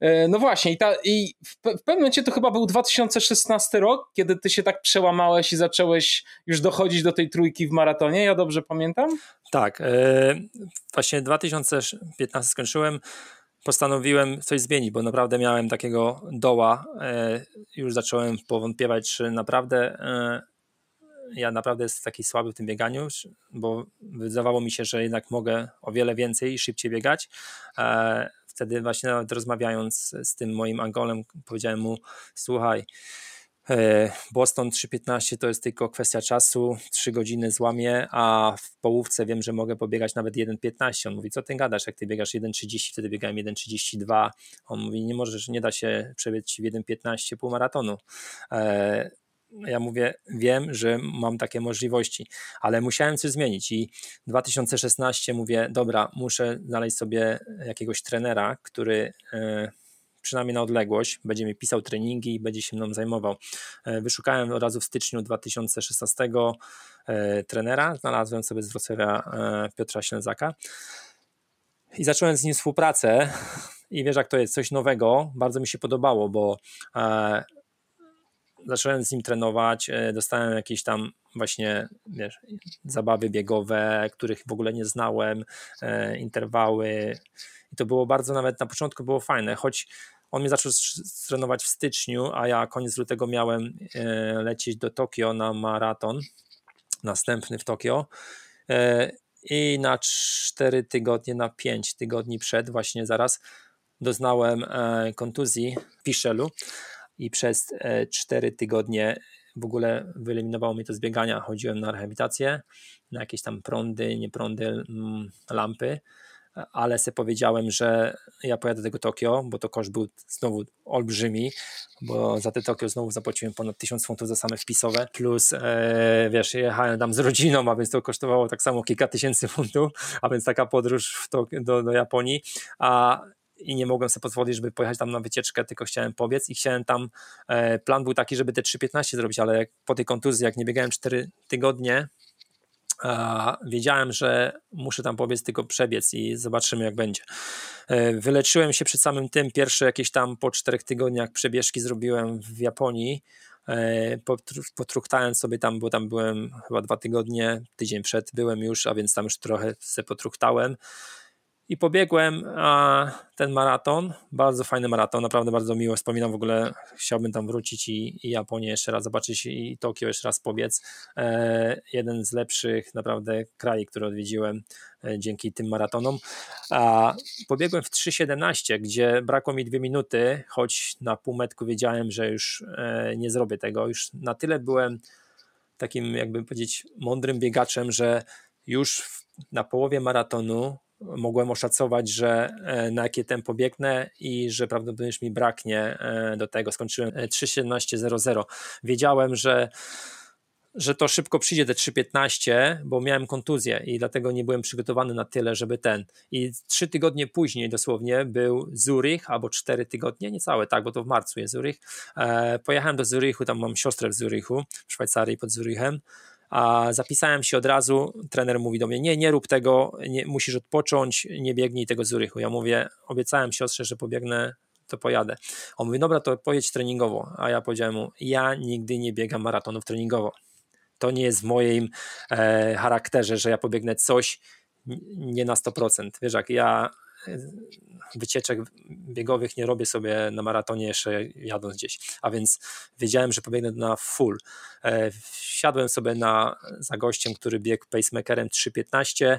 E, no właśnie, i, ta, i w, w pewnym momencie to chyba był 2016 rok, kiedy ty się tak przełamałeś i zacząłeś już dochodzić do tej trójki w maratonie, ja dobrze pamiętam? Tak, e, właśnie 2015 skończyłem, postanowiłem coś zmienić, bo naprawdę miałem takiego doła, e, już zacząłem powątpiewać, czy naprawdę ja naprawdę jestem taki słaby w tym bieganiu, bo wydawało mi się, że jednak mogę o wiele więcej i szybciej biegać wtedy właśnie nawet rozmawiając z tym moim Angolem, powiedziałem mu, słuchaj, E, Boston 3.15 to jest tylko kwestia czasu, 3 godziny złamie, a w połówce wiem, że mogę pobiegać nawet 1.15. On mówi, co ty gadasz, jak ty biegasz 1.30, wtedy biegałem 1.32. On mówi, nie możesz, nie da się przebiec w 1.15 półmaratonu. Ja mówię, wiem, że mam takie możliwości, ale musiałem coś zmienić i 2016 mówię, dobra, muszę znaleźć sobie jakiegoś trenera, który e, przynajmniej na odległość, będzie mi pisał treningi i będzie się mną zajmował. E, wyszukałem od razu w styczniu 2016 e, trenera, znalazłem sobie z Wrocławia Piotra Ślęzaka i zacząłem z nim współpracę i wiesz jak to jest, coś nowego, bardzo mi się podobało, bo zacząłem z nim trenować, dostałem jakieś tam właśnie wiesz, zabawy biegowe, których w ogóle nie znałem, interwały, i to było bardzo nawet na początku było fajne, choć on mnie zaczął trenować w styczniu, a ja koniec lutego miałem e, lecieć do Tokio na maraton, następny w Tokio. E, i na 4 tygodnie, na 5 tygodni przed właśnie zaraz doznałem e, kontuzji w Piszelu i przez 4 tygodnie w ogóle wyeliminowało mi to z biegania. Chodziłem na rehabilitację, na jakieś tam prądy, nie prądy, mm, lampy ale sobie powiedziałem, że ja pojadę do tego Tokio, bo to koszt był znowu olbrzymi, bo za te Tokio znowu zapłaciłem ponad 1000 funtów za same wpisowe, plus e, wiesz, jechałem tam z rodziną, a więc to kosztowało tak samo kilka tysięcy funtów, a więc taka podróż Tokio, do, do Japonii, a i nie mogłem sobie pozwolić, żeby pojechać tam na wycieczkę, tylko chciałem pobiec i chciałem tam, e, plan był taki, żeby te 3.15 zrobić, ale po tej kontuzji, jak nie biegałem 4 tygodnie, wiedziałem, że muszę tam pobiec tylko przebiec i zobaczymy jak będzie. E, wyleczyłem się przed samym tym, pierwsze jakieś tam po czterech tygodniach przebieżki zrobiłem w Japonii, e, potruchtałem sobie tam, bo tam byłem chyba dwa tygodnie, tydzień przed byłem już, a więc tam już trochę se potruchtałem i pobiegłem ten maraton, bardzo fajny maraton, naprawdę bardzo miło wspominam w ogóle, chciałbym tam wrócić i, i Japonię jeszcze raz zobaczyć i Tokio jeszcze raz pobiec. E, jeden z lepszych naprawdę krajów, które odwiedziłem e, dzięki tym maratonom. A pobiegłem w 3.17, gdzie brakło mi dwie minuty, choć na półmetku wiedziałem, że już e, nie zrobię tego. Już na tyle byłem takim, jakby powiedzieć, mądrym biegaczem, że już na połowie maratonu mogłem oszacować, że e, na jakie tempo biegnę i że prawdopodobnie mi braknie e, do tego. Skończyłem 3.17.00. E, Wiedziałem, że że to szybko przyjdzie te 3.15, bo miałem kontuzję i dlatego nie byłem przygotowany na tyle, żeby ten. I trzy tygodnie później dosłownie był Zurich, albo cztery tygodnie, niecałe, tak, bo to w marcu jest Zurich. E, pojechałem do Zurichu, tam mam siostrę w Zurichu, w Szwajcarii pod Zurichem a zapisałem się od razu, trener mówi do mnie, nie, nie rób tego, nie, musisz odpocząć, nie biegnij tego Zurychu. Ja mówię, obiecałem siostrze, że pobiegnę, to pojadę. On mówi, dobra, to pojedź treningowo, a ja powiedziałem mu, ja nigdy nie biegam maratonów treningowo. To nie jest w moim e, charakterze, że ja pobiegnę coś nie na 100%. Wiesz, jak ja wycieczek biegowych nie robię sobie na maratonie jeszcze jadąc gdzieś, a więc wiedziałem, że pobiegnę na full. E, wsiadłem sobie na, za gościem, który biegł pacemakerem 3.15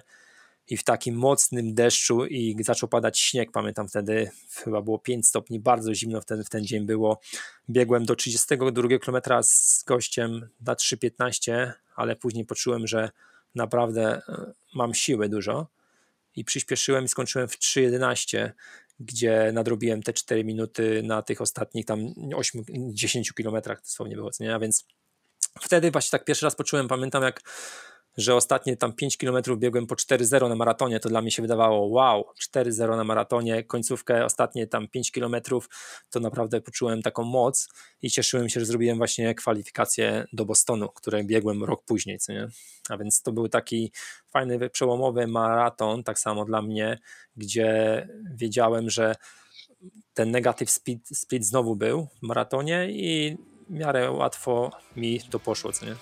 i w takim mocnym deszczu i zaczął padać śnieg, pamiętam wtedy chyba było 5 stopni, bardzo zimno wtedy w ten dzień było. Biegłem do 32 km z gościem na 3.15, ale później poczułem, że naprawdę e, mam siły dużo i przyspieszyłem i skończyłem w 3.11, gdzie nadrobiłem te 4 minuty na tych ostatnich tam 8-10 kilometrach dosłownie było, nie? a więc wtedy właśnie tak pierwszy raz poczułem, pamiętam jak że ostatnie tam 5 km biegłem po 4-0 na maratonie, to dla mnie się wydawało wow, 4-0 na maratonie, końcówkę, ostatnie tam 5 km, to naprawdę poczułem taką moc i cieszyłem się, że zrobiłem właśnie kwalifikację do Bostonu, które biegłem rok później, co nie? A więc to był taki fajny, przełomowy maraton, tak samo dla mnie, gdzie wiedziałem, że ten negatyw speed, speed znowu był w maratonie i w miarę łatwo mi to poszło, co nie?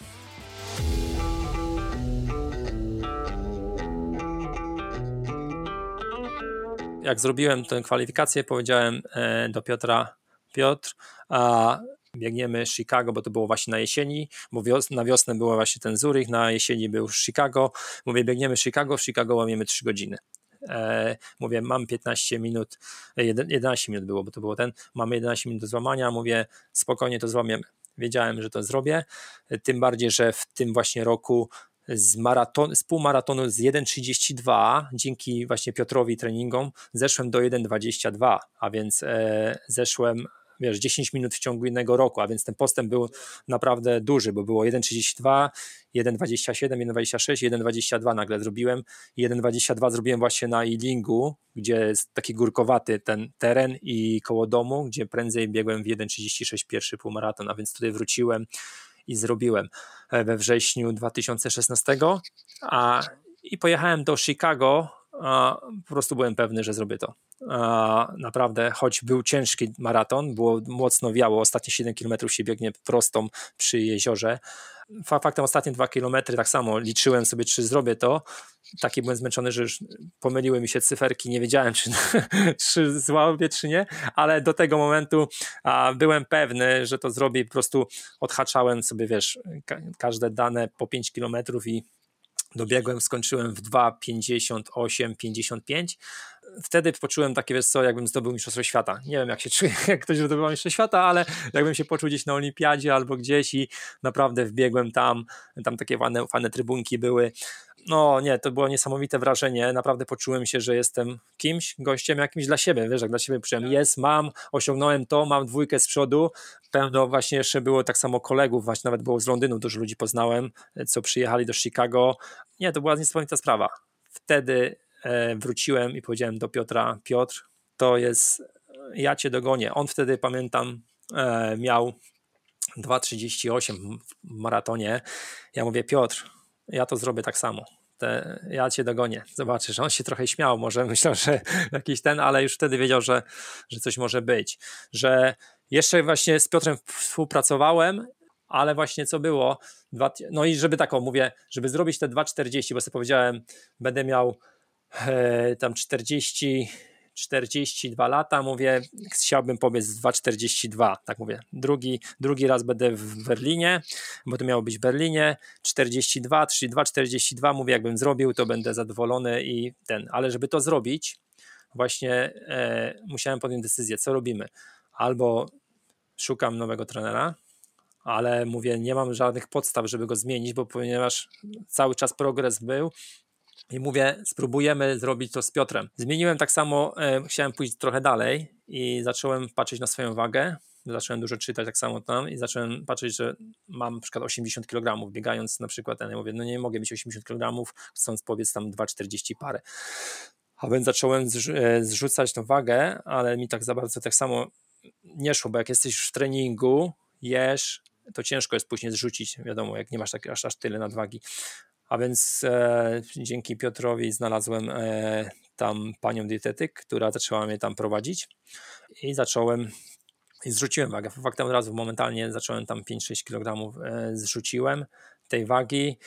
Jak zrobiłem tę kwalifikację, powiedziałem e, do Piotra, Piotr, a biegniemy Chicago, bo to było właśnie na jesieni, bo wios na wiosnę było właśnie ten Zurich, na jesieni był Chicago. Mówię, biegniemy Chicago, w Chicago łamiemy 3 godziny. E, mówię, mam 15 minut, 11 minut było, bo to było ten, mamy 11 minut do złamania, mówię, spokojnie to złamiemy. wiedziałem, że to zrobię. Tym bardziej, że w tym właśnie roku z, maraton, z półmaratonu z 1,32 dzięki właśnie Piotrowi treningom zeszłem do 1,22, a więc e, zeszłem wiesz, 10 minut w ciągu innego roku, a więc ten postęp był naprawdę duży, bo było 1,32, 1,27, 1,26, 1,22 nagle zrobiłem. 1,22 zrobiłem właśnie na Ilingu, gdzie jest taki górkowaty ten teren i koło domu, gdzie prędzej biegłem w 1,36 pierwszy półmaraton, a więc tutaj wróciłem i zrobiłem e, we wrześniu 2016, a i pojechałem do Chicago po prostu byłem pewny, że zrobię to. Naprawdę, choć był ciężki maraton, było mocno wiało, ostatnie 7 km się biegnie prostą przy jeziorze. Faktem ostatnie 2 km tak samo liczyłem sobie, czy zrobię to. Taki byłem zmęczony, że już pomyliły mi się cyferki, nie wiedziałem, (laughs) czy, czy złapię, czy nie, ale do tego momentu a, byłem pewny, że to zrobię po prostu odhaczałem sobie, wiesz, ka każde dane po 5 km i dobiegłem, skończyłem w 2,58-55. Wtedy poczułem takie, wiesz co, jakbym zdobył Mistrzostwo Świata. Nie wiem, jak się czuję, (laughs) jak ktoś zdobywa Mistrzostwo Świata, ale jakbym się poczuł gdzieś na Olimpiadzie albo gdzieś i naprawdę wbiegłem tam, tam takie fajne, fajne trybunki były no nie, to było niesamowite wrażenie. Naprawdę poczułem się, że jestem kimś, gościem jakimś dla siebie. Wiesz, jak dla siebie poczułem, jest, mam, osiągnąłem to, mam dwójkę z przodu. Pełno właśnie jeszcze było tak samo kolegów, właśnie nawet było z Londynu, dużo ludzi poznałem, co przyjechali do Chicago. Nie, to była niesamowita sprawa. Wtedy wróciłem i powiedziałem do Piotra, Piotr, to jest, ja cię dogonię. On wtedy, pamiętam, e, miał 2,38 w maratonie. Ja mówię, Piotr, ja to zrobię tak samo. Te, ja cię dogonię. Zobaczysz, on się trochę śmiał, może (laughs) myślał, że jakiś ten, ale już wtedy wiedział, że, że coś może być. Że jeszcze właśnie z Piotrem współpracowałem, ale właśnie co było, no i żeby taką mówię, żeby zrobić te 2,40, bo sobie powiedziałem, będę miał e, tam 40 42 lata, mówię, chciałbym pobiec 2,42, tak mówię. Drugi, drugi raz będę w Berlinie, bo to miało być w Berlinie, 42, 32, 42, mówię, jakbym zrobił, to będę zadowolony i ten, ale żeby to zrobić, właśnie e, musiałem podjąć decyzję, co robimy. Albo szukam nowego trenera, ale mówię, nie mam żadnych podstaw, żeby go zmienić, bo ponieważ cały czas progres był, i mówię, spróbujemy zrobić to z Piotrem. Zmieniłem tak samo, e, chciałem pójść trochę dalej i zacząłem patrzeć na swoją wagę. Zacząłem dużo czytać tak samo tam i zacząłem patrzeć, że mam na przykład 80 kg, biegając na przykład, ja mówię, no nie mogę mieć 80 kg, chcąc powiedz tam 2,40 parę. A więc zacząłem e, zrzucać tą wagę, ale mi tak za bardzo tak samo nie szło, bo jak jesteś w treningu, jesz, to ciężko jest później zrzucić, wiadomo, jak nie masz tak aż, aż tyle nadwagi. A więc e, dzięki Piotrowi znalazłem e, tam panią dietetyk, która zaczęła mnie tam prowadzić i zacząłem i zrzuciłem wagę. Faktem od razu momentalnie zacząłem tam 5-6 kg e, zrzuciłem tej wagi.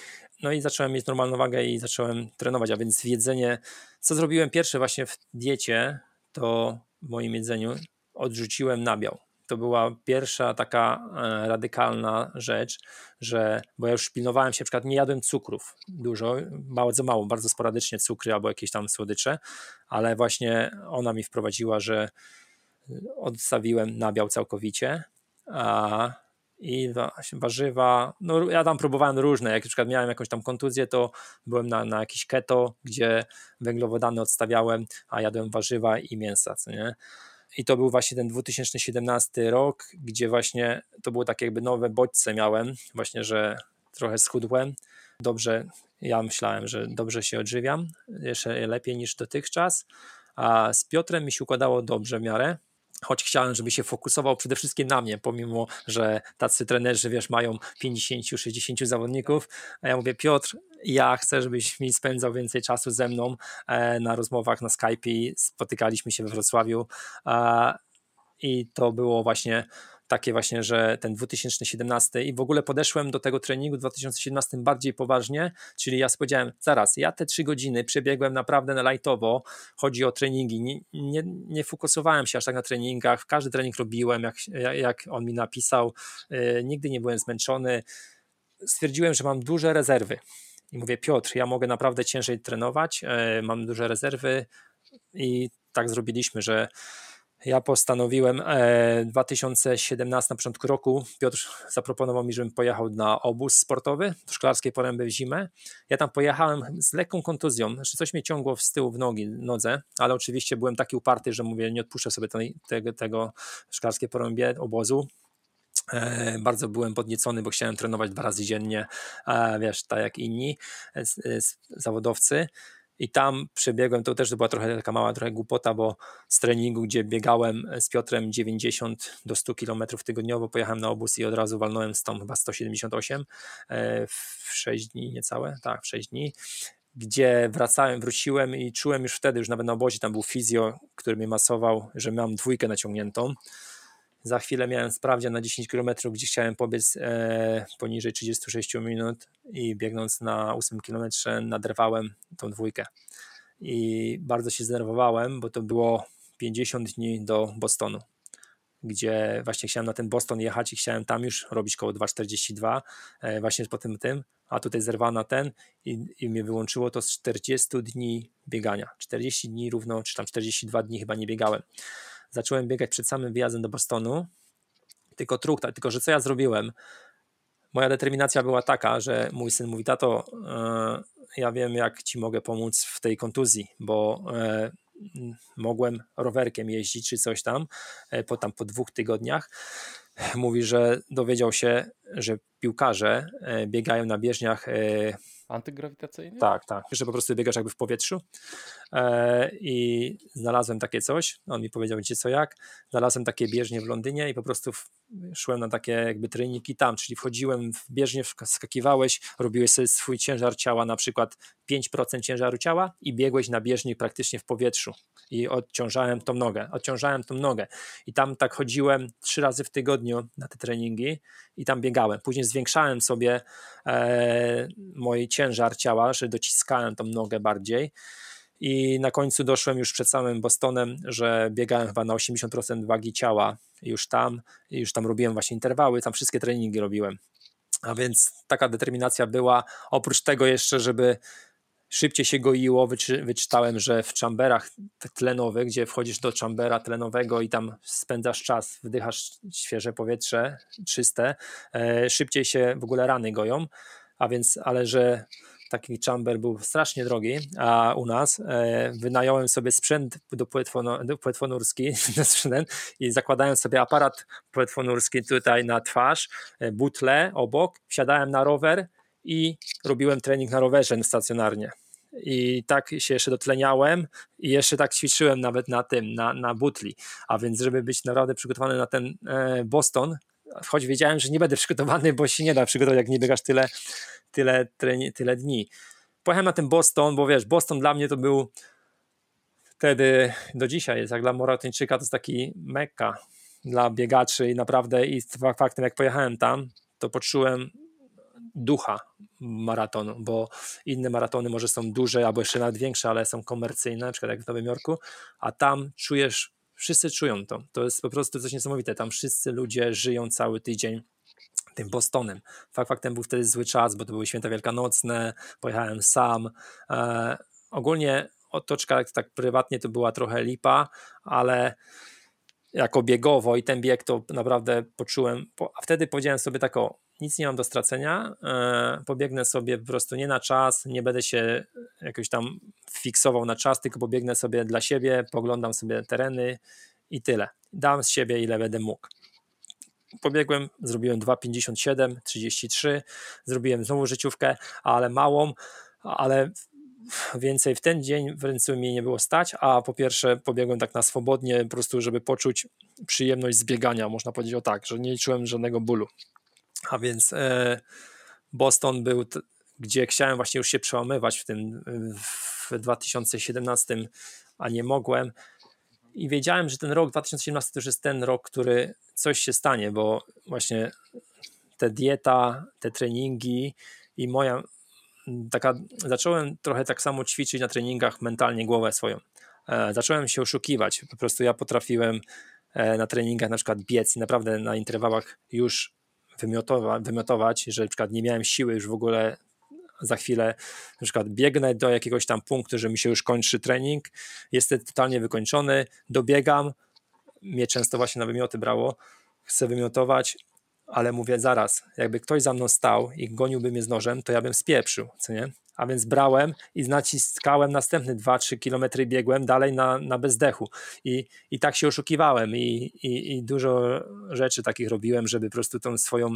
No i zacząłem mieć normalną wagę i zacząłem trenować, a więc jedzenie, co zrobiłem pierwsze właśnie w diecie, to w moim jedzeniu odrzuciłem nabiał to była pierwsza taka e, radykalna rzecz, że, bo ja już pilnowałem się, na przykład nie jadłem cukrów dużo, bardzo mało, bardzo sporadycznie cukry albo jakieś tam słodycze, ale właśnie ona mi wprowadziła, że odstawiłem nabiał całkowicie, a i warzywa, no ja tam próbowałem różne, jak na przykład miałem jakąś tam kontuzję, to byłem na, na jakiś keto, gdzie węglowodany odstawiałem, a jadłem warzywa i mięsa, co nie? I to był właśnie ten 2017 rok, gdzie właśnie to było takie jakby nowe bodźce miałem, właśnie, że trochę schudłem. Dobrze, ja myślałem, że dobrze się odżywiam, jeszcze lepiej niż dotychczas. A z Piotrem mi się układało dobrze w miarę choć chciałem, żeby się fokusował przede wszystkim na mnie, pomimo, że tacy trenerzy, wiesz, mają 50-60 zawodników, a ja mówię, Piotr, ja chcę, żebyś mi spędzał więcej czasu ze mną e, na rozmowach na Skype, spotykaliśmy się we Wrocławiu i to było właśnie takie właśnie, że ten 2017 i w ogóle podeszłem do tego treningu w 2017 bardziej poważnie, czyli ja powiedziałem, zaraz, ja te trzy godziny przebiegłem naprawdę na lightowo, chodzi o treningi, nie, nie, nie fokusowałem się aż tak na treningach, każdy trening robiłem, jak, jak on mi napisał, yy, nigdy nie byłem zmęczony, stwierdziłem, że mam duże rezerwy i mówię, Piotr, ja mogę naprawdę ciężej trenować, yy, mam duże rezerwy i tak zrobiliśmy, że ja postanowiłem e, 2017 na początku roku Piotr zaproponował mi, żebym pojechał na obóz sportowy do Szklarskiej Poręby w zimę. Ja tam pojechałem z lekką kontuzją, znaczy coś mnie ciągło z tyłu w nogi, nodze, ale oczywiście byłem taki uparty, że mówię, nie odpuszczę sobie tej, tego, tego Szklarskiej Porębie obozu. E, bardzo byłem podniecony, bo chciałem trenować dwa razy dziennie, e, wiesz, tak jak inni e, zawodowcy. I tam przebiegłem, to też była trochę taka mała trochę głupota, bo z treningu, gdzie biegałem z Piotrem 90 do 100 km tygodniowo, pojechałem na obóz i od razu walnąłem z tą chyba 178 w 6 dni niecałe, tak, w 6 dni. Gdzie wracałem, wróciłem i czułem już wtedy, już nawet na obozie, tam był fizjo, który mnie masował, że mam dwójkę naciągniętą za chwilę miałem sprawdzian na 10 km, gdzie chciałem pobiec e, poniżej 36 minut i biegnąc na 8 km naderwałem tą dwójkę. I bardzo się zdenerwowałem, bo to było 50 dni do Bostonu, gdzie właśnie chciałem na ten Boston jechać i chciałem tam już robić koło 2,42 e, właśnie po tym tym, a tutaj zerwana ten i, i mnie wyłączyło to z 40 dni biegania. 40 dni równo, czy tam 42 dni chyba nie biegałem zacząłem biegać przed samym wyjazdem do Bostonu, tylko truch, tylko że co ja zrobiłem? Moja determinacja była taka, że mój syn mówi, tato, e, ja wiem jak ci mogę pomóc w tej kontuzji, bo e, mogłem rowerkiem jeździć czy coś tam e, po, tam po dwóch tygodniach. Mówi, że dowiedział się, że piłkarze biegają na bieżniach Antygrawitacyjny? Tak, tak. Że po prostu biegasz jakby w powietrzu. E, I znalazłem takie coś. On mi powiedział, gdzie co jak. Znalazłem takie bieżnie w Londynie i po prostu szłem na takie jakby treniki tam, czyli wchodziłem w bieżnię, skakiwałeś, robiłeś sobie swój ciężar ciała, na przykład 5% ciężaru ciała i biegłeś na bieżni praktycznie w powietrzu. I odciążałem tą nogę, odciążałem tą nogę. I tam tak chodziłem trzy razy w tygodniu na te treningi i tam biegałem. Później zwiększałem sobie e, mój ciężar ciała, że dociskałem tą nogę bardziej i na końcu doszłem już przed samym Bostonem, że biegałem chyba na 80% wagi ciała już tam, już tam robiłem właśnie interwały, tam wszystkie treningi robiłem. A więc taka determinacja była. Oprócz tego jeszcze, żeby szybciej się goiło, wyczy, wyczytałem, że w chamberach tlenowych, gdzie wchodzisz do chambera tlenowego i tam spędzasz czas, wdychasz świeże powietrze, czyste, e, szybciej się w ogóle rany goją, a więc, ale że taki chamber był strasznie drogi, a u nas e, wynająłem sobie sprzęt do, do płetwonurski (laughs) i zakładałem sobie aparat płetwonurski tutaj na twarz, e, butle obok, wsiadałem na rower i robiłem trening na rowerze stacjonarnie. I tak się jeszcze dotleniałem i jeszcze tak ćwiczyłem nawet na tym, na, na butli, a więc żeby być naprawdę przygotowany na ten e, Boston, choć wiedziałem, że nie będę przygotowany, bo się nie da przygotować, jak nie biegasz tyle, tyle, tyle, tyle dni. Pojechałem na ten Boston, bo wiesz, Boston dla mnie to był wtedy, do dzisiaj jest, jak dla Moratończyka to jest taki mekka dla biegaczy i naprawdę i faktem jak pojechałem tam, to poczułem ducha maratonu, bo inne maratony może są duże albo jeszcze nawet większe, ale są komercyjne, na przykład jak w Nowym Jorku, a tam czujesz, wszyscy czują to. To jest po prostu coś niesamowite. Tam wszyscy ludzie żyją cały tydzień tym Bostonem. Fakt faktem był wtedy zły czas, bo to były święta wielkanocne, pojechałem sam. E, ogólnie otoczka tak prywatnie to była trochę lipa, ale jako biegowo i ten bieg to naprawdę poczułem, a wtedy powiedziałem sobie tak o, nic nie mam do stracenia, e, pobiegnę sobie po prostu nie na czas, nie będę się jakoś tam fiksował na czas, tylko pobiegnę sobie dla siebie, poglądam sobie tereny i tyle. Dam z siebie ile będę mógł. Pobiegłem, zrobiłem 2,57, 33, zrobiłem znowu życiówkę, ale małą, ale więcej w ten dzień w mi nie było stać, a po pierwsze pobiegłem tak na swobodnie, po prostu żeby poczuć przyjemność z biegania, można powiedzieć o tak, że nie czułem żadnego bólu. A więc e, Boston był, gdzie chciałem właśnie już się przełamywać w tym w 2017, a nie mogłem. I wiedziałem, że ten rok 2017 to już jest ten rok, który coś się stanie, bo właśnie te dieta, te treningi i moja taka, zacząłem trochę tak samo ćwiczyć na treningach mentalnie głowę swoją. E, zacząłem się oszukiwać. Po prostu ja potrafiłem e, na treningach na przykład biec i naprawdę na interwałach już wymiotować, wymiotować, że na przykład nie miałem siły już w ogóle za chwilę na przykład biegnę do jakiegoś tam punktu, że mi się już kończy trening, jestem totalnie wykończony, dobiegam, mnie często właśnie na wymioty brało, chcę wymiotować, ale mówię zaraz, jakby ktoś za mną stał i goniłby mnie z nożem, to ja bym spieprzył, co nie? A więc brałem i naciskałem następne 2-3 kilometry biegłem dalej na, na bezdechu. I, I tak się oszukiwałem i, i, i dużo rzeczy takich robiłem, żeby po prostu tą swoją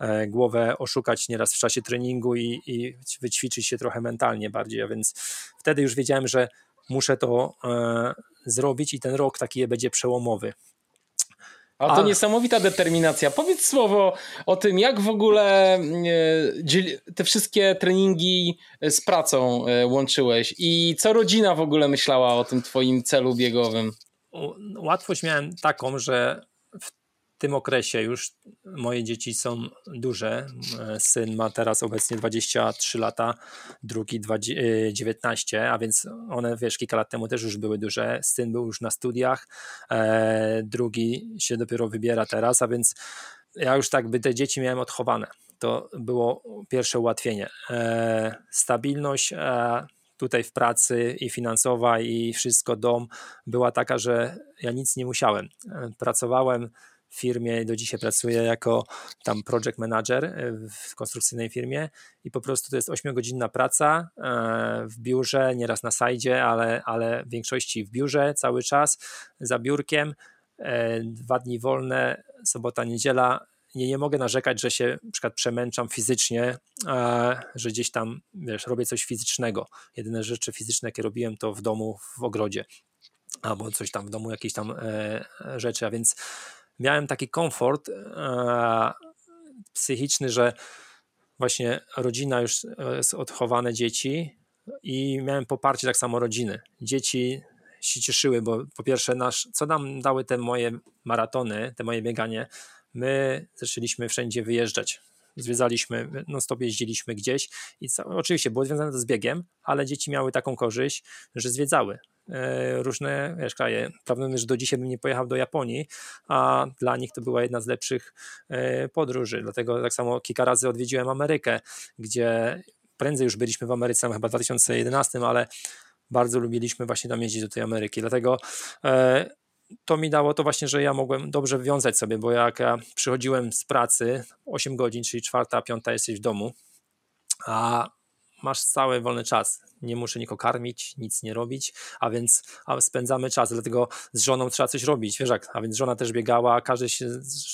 e, głowę oszukać nieraz w czasie treningu i, i wyćwiczyć się trochę mentalnie bardziej. A więc wtedy już wiedziałem, że muszę to e, zrobić i ten rok taki będzie przełomowy. A to niesamowita determinacja. Powiedz słowo o tym, jak w ogóle e, te wszystkie treningi z pracą e, łączyłeś i co rodzina w ogóle myślała o tym twoim celu biegowym? Łatwość miałem taką, że tym okresie już moje dzieci są duże. Syn ma teraz obecnie 23 lata, drugi 19, e, a więc one wiesz, kilka lat temu też już były duże. Syn był już na studiach, e, drugi się dopiero wybiera teraz, a więc ja już tak by te dzieci miałem odchowane. To było pierwsze ułatwienie. E, stabilność tutaj w pracy i finansowa i wszystko, dom była taka, że ja nic nie musiałem. Pracowałem firmie, do dzisiaj pracuję jako tam project manager e, w konstrukcyjnej firmie i po prostu to jest 8-godzinna praca e, w biurze, nieraz na sajdzie, ale, ale w większości w biurze cały czas, za biurkiem, e, dwa dni wolne, sobota, niedziela, nie, nie mogę narzekać, że się na przykład przemęczam fizycznie, że gdzieś tam, wiesz, robię coś fizycznego. Jedyne rzeczy fizyczne, jakie robiłem, to w domu, w ogrodzie, albo coś tam w domu, jakieś tam rzeczy, a więc miałem taki komfort e, psychiczny, że właśnie rodzina już jest odchowane dzieci i miałem poparcie tak samo rodziny. Dzieci się cieszyły, bo po pierwsze nasz, co nam dały te moje maratony, te moje bieganie, my zaczęliśmy wszędzie wyjeżdżać. Zwiedzaliśmy, no stop jeździliśmy gdzieś i co, oczywiście było związane to z biegiem, ale dzieci miały taką korzyść, że zwiedzały. E, różne wiesz, kraje. Prawdopodobnie, że do dzisiaj bym nie pojechał do Japonii, a dla nich to była jedna z lepszych e, podróży. Dlatego tak samo kilka razy odwiedziłem Amerykę, gdzie prędzej już byliśmy w Ameryce, chyba w 2011, ale bardzo lubiliśmy właśnie tam jeździć do tej Ameryki. Dlatego e, to mi dało to właśnie, że ja mogłem dobrze wiązać sobie, bo jak ja przychodziłem z pracy 8 godzin, czyli czwarta, piąta jesteś w domu, a masz cały wolny czas. Nie muszę nikogo karmić, nic nie robić, a więc a spędzamy czas, dlatego z żoną trzeba coś robić, wiesz jak, a więc żona też biegała, każdy się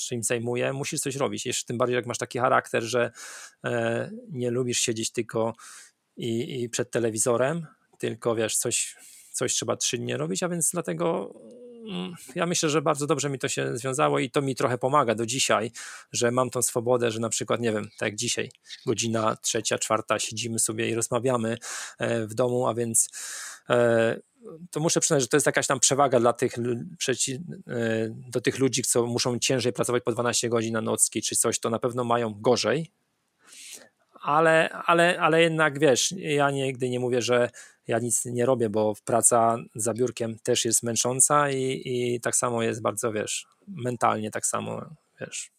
czymś zajmuje, musisz coś robić, jeszcze tym bardziej jak masz taki charakter, że e, nie lubisz siedzieć tylko i, i przed telewizorem, tylko wiesz, coś, coś trzeba czynnie robić, a więc dlatego ja myślę, że bardzo dobrze mi to się związało i to mi trochę pomaga do dzisiaj, że mam tą swobodę, że na przykład, nie wiem, tak jak dzisiaj, godzina trzecia, czwarta, siedzimy sobie i rozmawiamy e, w domu, a więc e, to muszę przyznać, że to jest jakaś tam przewaga dla tych, e, do tych ludzi, co muszą ciężej pracować po 12 godzin na nocki czy coś, to na pewno mają gorzej, ale, ale, ale jednak wiesz, ja nigdy nie mówię, że ja nic nie robię, bo praca za biurkiem też jest męcząca i, i tak samo jest bardzo, wiesz, mentalnie tak samo, wiesz.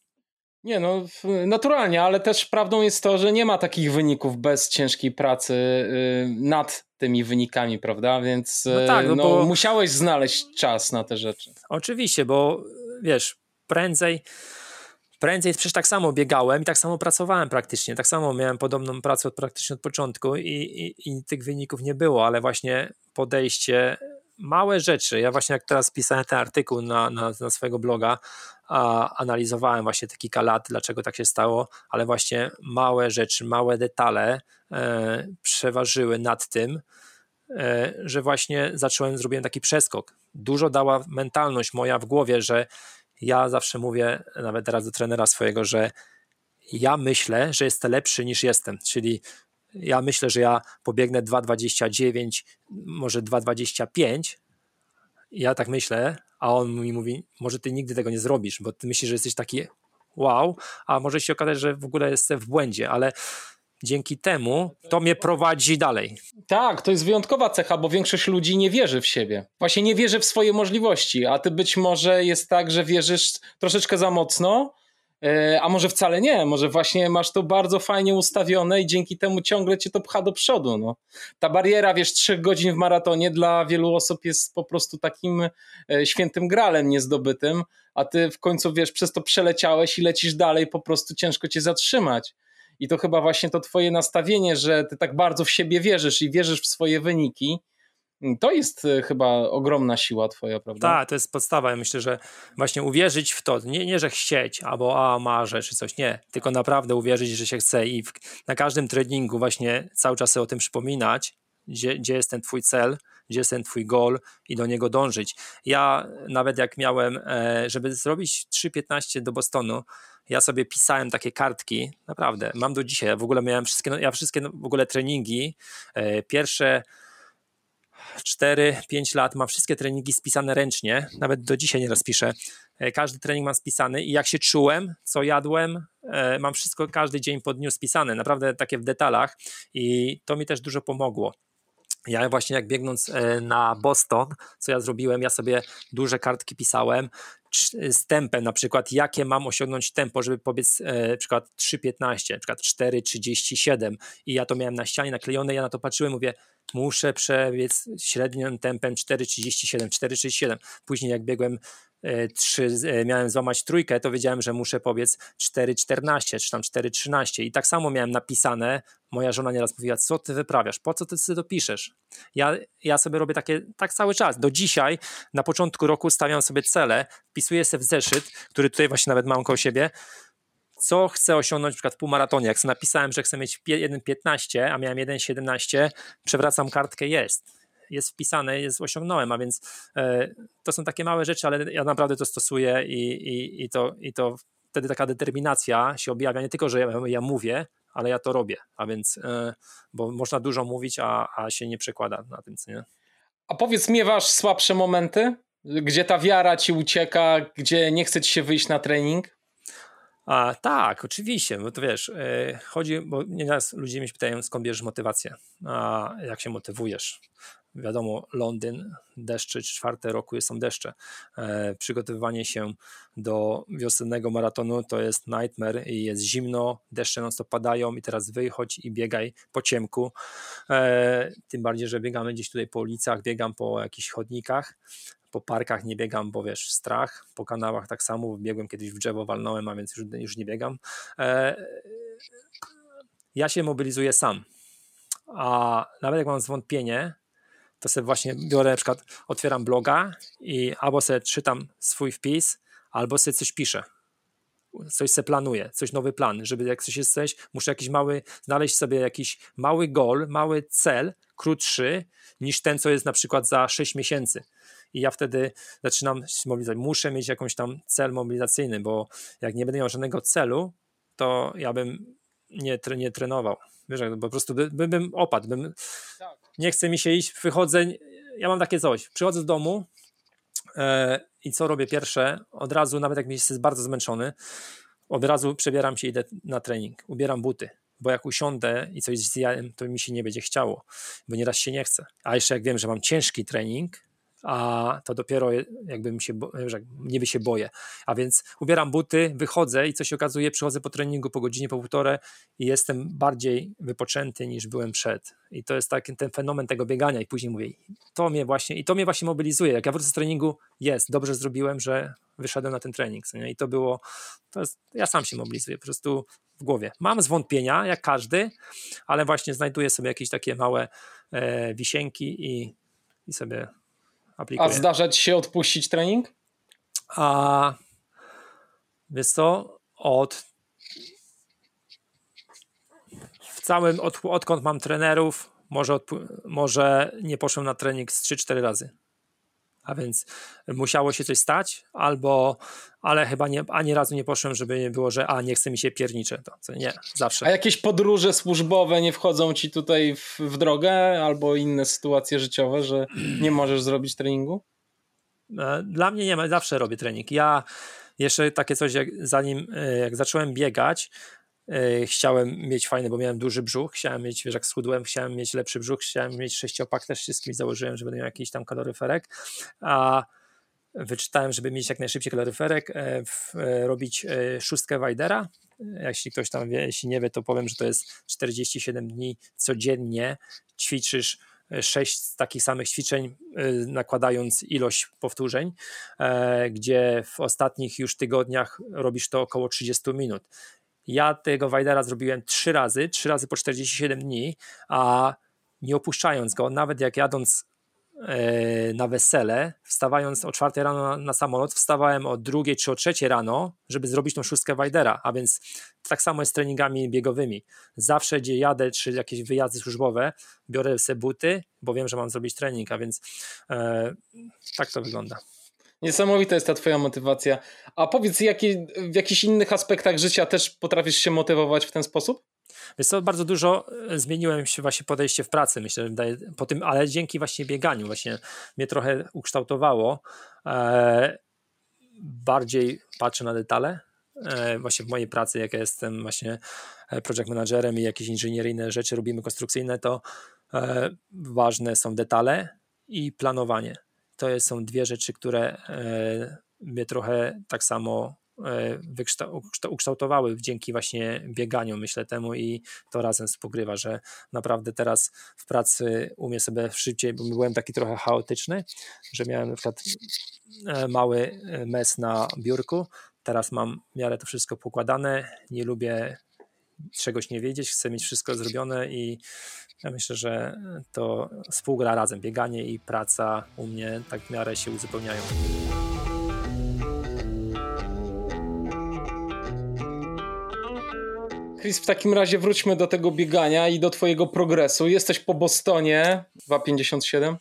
Nie, no naturalnie, ale też prawdą jest to, że nie ma takich wyników bez ciężkiej pracy y, nad tymi wynikami, prawda? Więc no tak, no, no bo... musiałeś znaleźć czas na te rzeczy. Oczywiście, bo wiesz, prędzej prędzej przecież tak samo biegałem i tak samo pracowałem praktycznie, tak samo miałem podobną pracę od, praktycznie od początku i, i, i tych wyników nie było, ale właśnie podejście, małe rzeczy, ja właśnie jak teraz pisałem ten artykuł na, na, na swojego bloga, a, analizowałem właśnie te kilka lat, dlaczego tak się stało, ale właśnie małe rzeczy, małe detale e, przeważyły nad tym, e, że właśnie zacząłem, zrobiłem taki przeskok. Dużo dała mentalność moja w głowie, że ja zawsze mówię, nawet teraz do trenera swojego, że ja myślę, że jestem lepszy niż jestem, czyli ja myślę, że ja pobiegnę 2,29, może 2,25. Ja tak myślę, a on mi mówi, może ty nigdy tego nie zrobisz, bo ty myślisz, że jesteś taki wow, a może się okazać, że w ogóle jestem w błędzie, ale dzięki temu to mnie prowadzi dalej. Tak, to jest wyjątkowa cecha, bo większość ludzi nie wierzy w siebie. Właśnie nie wierzy w swoje możliwości, a ty być może jest tak, że wierzysz troszeczkę za mocno E, a może wcale nie, może właśnie masz to bardzo fajnie ustawione i dzięki temu ciągle cię to pcha do przodu. No. Ta bariera, wiesz, trzech godzin w maratonie dla wielu osób jest po prostu takim e, świętym gralem niezdobytym, a ty w końcu, wiesz, przez to przeleciałeś i lecisz dalej, po prostu ciężko cię zatrzymać. I to chyba właśnie to twoje nastawienie, że ty tak bardzo w siebie wierzysz i wierzysz w swoje wyniki, to jest e, chyba ogromna siła twoja, prawda? Tak, to jest podstawa. Ja myślę, że właśnie uwierzyć w to, nie, nie że chcieć, albo a marzę, czy coś, nie, tylko naprawdę uwierzyć, że się chce i w, na każdym treningu właśnie cały czas sobie o tym przypominać, gdzie, gdzie jest ten twój cel, gdzie jest ten twój goal i do niego dążyć. Ja nawet jak miałem, e, żeby zrobić 3.15 do Bostonu, ja sobie pisałem takie kartki, naprawdę, mam do dzisiaj, ja w ogóle miałem wszystkie, no, ja wszystkie no, w ogóle treningi, e, pierwsze 4-5 lat mam wszystkie treningi spisane ręcznie, nawet do dzisiaj nieraz piszę. E, każdy trening mam spisany i jak się czułem, co jadłem, mam wszystko każdy dzień po dniu spisane, naprawdę takie w detalach i to mi też dużo pomogło. Ja właśnie jak biegnąc e, na Boston, co ja zrobiłem, ja sobie duże kartki pisałem z tempem, na przykład jakie mam osiągnąć tempo, żeby pobiec na przykład 3.15, na przykład 4.37 i ja to miałem na ścianie naklejone, ja na to patrzyłem, mówię muszę przebiec średnim tempem 4,37, 4,37. Później jak biegłem 3, e, e, miałem złamać trójkę, to wiedziałem, że muszę pobiec 4,14 czy tam 4,13 i tak samo miałem napisane, moja żona nieraz mówiła, co ty wyprawiasz, po co ty sobie to piszesz? Ja, ja sobie robię takie, tak cały czas, do dzisiaj, na początku roku stawiam sobie cele, wpisuję sobie w zeszyt, który tutaj właśnie nawet mam koło siebie, co chcę osiągnąć na przykład w półmaratonie. Jak napisałem, że chcę mieć 1,15, a miałem 1,17, przewracam kartkę, jest. Jest wpisane, jest osiągnąłem, a więc e, to są takie małe rzeczy, ale ja naprawdę to stosuję i, i, i, to, i to wtedy taka determinacja się objawia, nie tylko, że ja, ja mówię, ale ja to robię, a więc, e, bo można dużo mówić, a, a się nie przekłada na tym, co nie? A powiedz, miewasz słabsze momenty? Gdzie ta wiara ci ucieka, gdzie nie chce ci się wyjść na trening? A, tak, oczywiście, bo to wiesz, yy, chodzi, bo nieraz ludzie mnie pytają, skąd bierzesz motywację, a jak się motywujesz. Wiadomo, Londyn, deszcze, czwarte roku są deszcze. E, przygotowywanie się do wiosennego maratonu to jest nightmare i jest zimno, deszcze non padają i teraz wychodź i biegaj po ciemku. E, tym bardziej, że biegamy gdzieś tutaj po ulicach, biegam po jakichś chodnikach po parkach nie biegam, bo wiesz, strach, po kanałach tak samo, biegłem kiedyś w drzewo, walnąłem, a więc już, już nie biegam. E, ja się mobilizuję sam, a nawet jak mam zwątpienie, to sobie właśnie biorę, na przykład otwieram bloga i albo sobie czytam swój wpis, albo sobie coś piszę. Coś sobie planuję, coś nowy plan, żeby jak coś jest coś, muszę jakiś mały, znaleźć sobie jakiś mały goal, mały cel, krótszy niż ten, co jest na przykład za 6 miesięcy i ja wtedy zaczynam się mobilizować. Muszę mieć jakąś tam cel mobilizacyjny, bo jak nie będę miał żadnego celu, to ja bym nie, nie trenował. Wiesz, po prostu by, by, bym opadł. Bym, tak. Nie chce mi się iść, wychodzę. Ja mam takie coś. Przychodzę do domu e, i co robię pierwsze? Od razu, nawet jak jest bardzo zmęczony, od razu przebieram się i idę na trening. Ubieram buty bo jak usiądę i coś zjem, to mi się nie będzie chciało, bo nieraz się nie chce. A jeszcze jak wiem, że mam ciężki trening, a to dopiero jakbym się, niby się boję. A więc ubieram buty, wychodzę i co się okazuje, przychodzę po treningu po godzinie, po półtorej i jestem bardziej wypoczęty niż byłem przed. I to jest taki ten fenomen tego biegania i później mówię, to mnie właśnie, i to mnie właśnie mobilizuje. Jak ja wrócę z treningu, jest, dobrze zrobiłem, że wyszedłem na ten trening. Nie? I to było, to jest, ja sam się mobilizuję po prostu w głowie. Mam zwątpienia, jak każdy, ale właśnie znajduję sobie jakieś takie małe e, wisienki i, i sobie aplikuję. A zdarza ci się odpuścić trening? A wiesz co, od w całym, od, odkąd mam trenerów, może, może nie poszłem na trening z 3-4 razy. A więc musiało się coś stać, albo, ale chyba nie, ani razu nie poszłem, żeby nie było, że a nie chce mi się piernicze. To, nie, zawsze. A jakieś podróże służbowe nie wchodzą ci tutaj w, w drogę, albo inne sytuacje życiowe, że nie możesz zrobić treningu? E, dla mnie nie ma, zawsze robię trening. Ja jeszcze takie coś, jak zanim e, jak zacząłem biegać, chciałem mieć fajny, bo miałem duży brzuch, chciałem mieć, wiesz, jak schudłem, chciałem mieć lepszy brzuch, chciałem mieć sześciopak, też wszystkim założyłem, że będę miał jakiś tam kaloryferek, a wyczytałem, żeby mieć jak najszybciej kaloryferek, e, w, e, robić e, szóstkę Wajdera. Jeśli ktoś tam wie, jeśli nie wie, to powiem, że to jest 47 dni codziennie ćwiczysz sześć takich samych ćwiczeń, nakładając ilość powtórzeń, gdzie w ostatnich już tygodniach robisz to około 30 minut. Ja tego Wajdera zrobiłem trzy razy, trzy razy po 47 dni, a nie opuszczając go, nawet jak jadąc E, na wesele, wstawając o czwartej rano na, samolot, wstawałem o drugiej czy o trzeciej rano, żeby zrobić tą szóstkę Wajdera, a więc tak samo jest z treningami biegowymi. Zawsze, gdzie jadę, czy jakieś wyjazdy służbowe, biorę sobie buty, bo wiem, że mam zrobić trening, a więc e, tak to wygląda. Niesamowita jest ta twoja motywacja. A powiedz, jakie, w jakichś innych aspektach życia też potrafisz się motywować w ten sposób? Więc to bardzo dużo e, zmieniłem się właśnie podejście w pracy, myślę, że po tym, ale dzięki właśnie bieganiu właśnie mnie trochę ukształtowało. E, bardziej patrzę na detale, e, właśnie w mojej pracy, jak ja jestem właśnie e, project managerem i jakieś inżynieryjne rzeczy robimy konstrukcyjne, to ważne są detale i planowanie. To są dwie rzeczy, które e, mnie trochę tak samo E, ukształtowały dzięki właśnie bieganiu, myślę temu i to razem spogrywa, że naprawdę teraz w pracy umiem sobie szybciej, bo byłem taki trochę chaotyczny, że miałem na przykład e, mały mes na biurku, teraz mam w miarę to wszystko pokładane, nie lubię czegoś nie wiedzieć, chcę mieć wszystko zrobione i ja myślę, że to współgra razem, bieganie i praca u mnie tak w miarę się uzupełniają. Chris, w takim razie wróćmy do tego biegania i do twojego progresu. Jesteś po Bostonie 2,57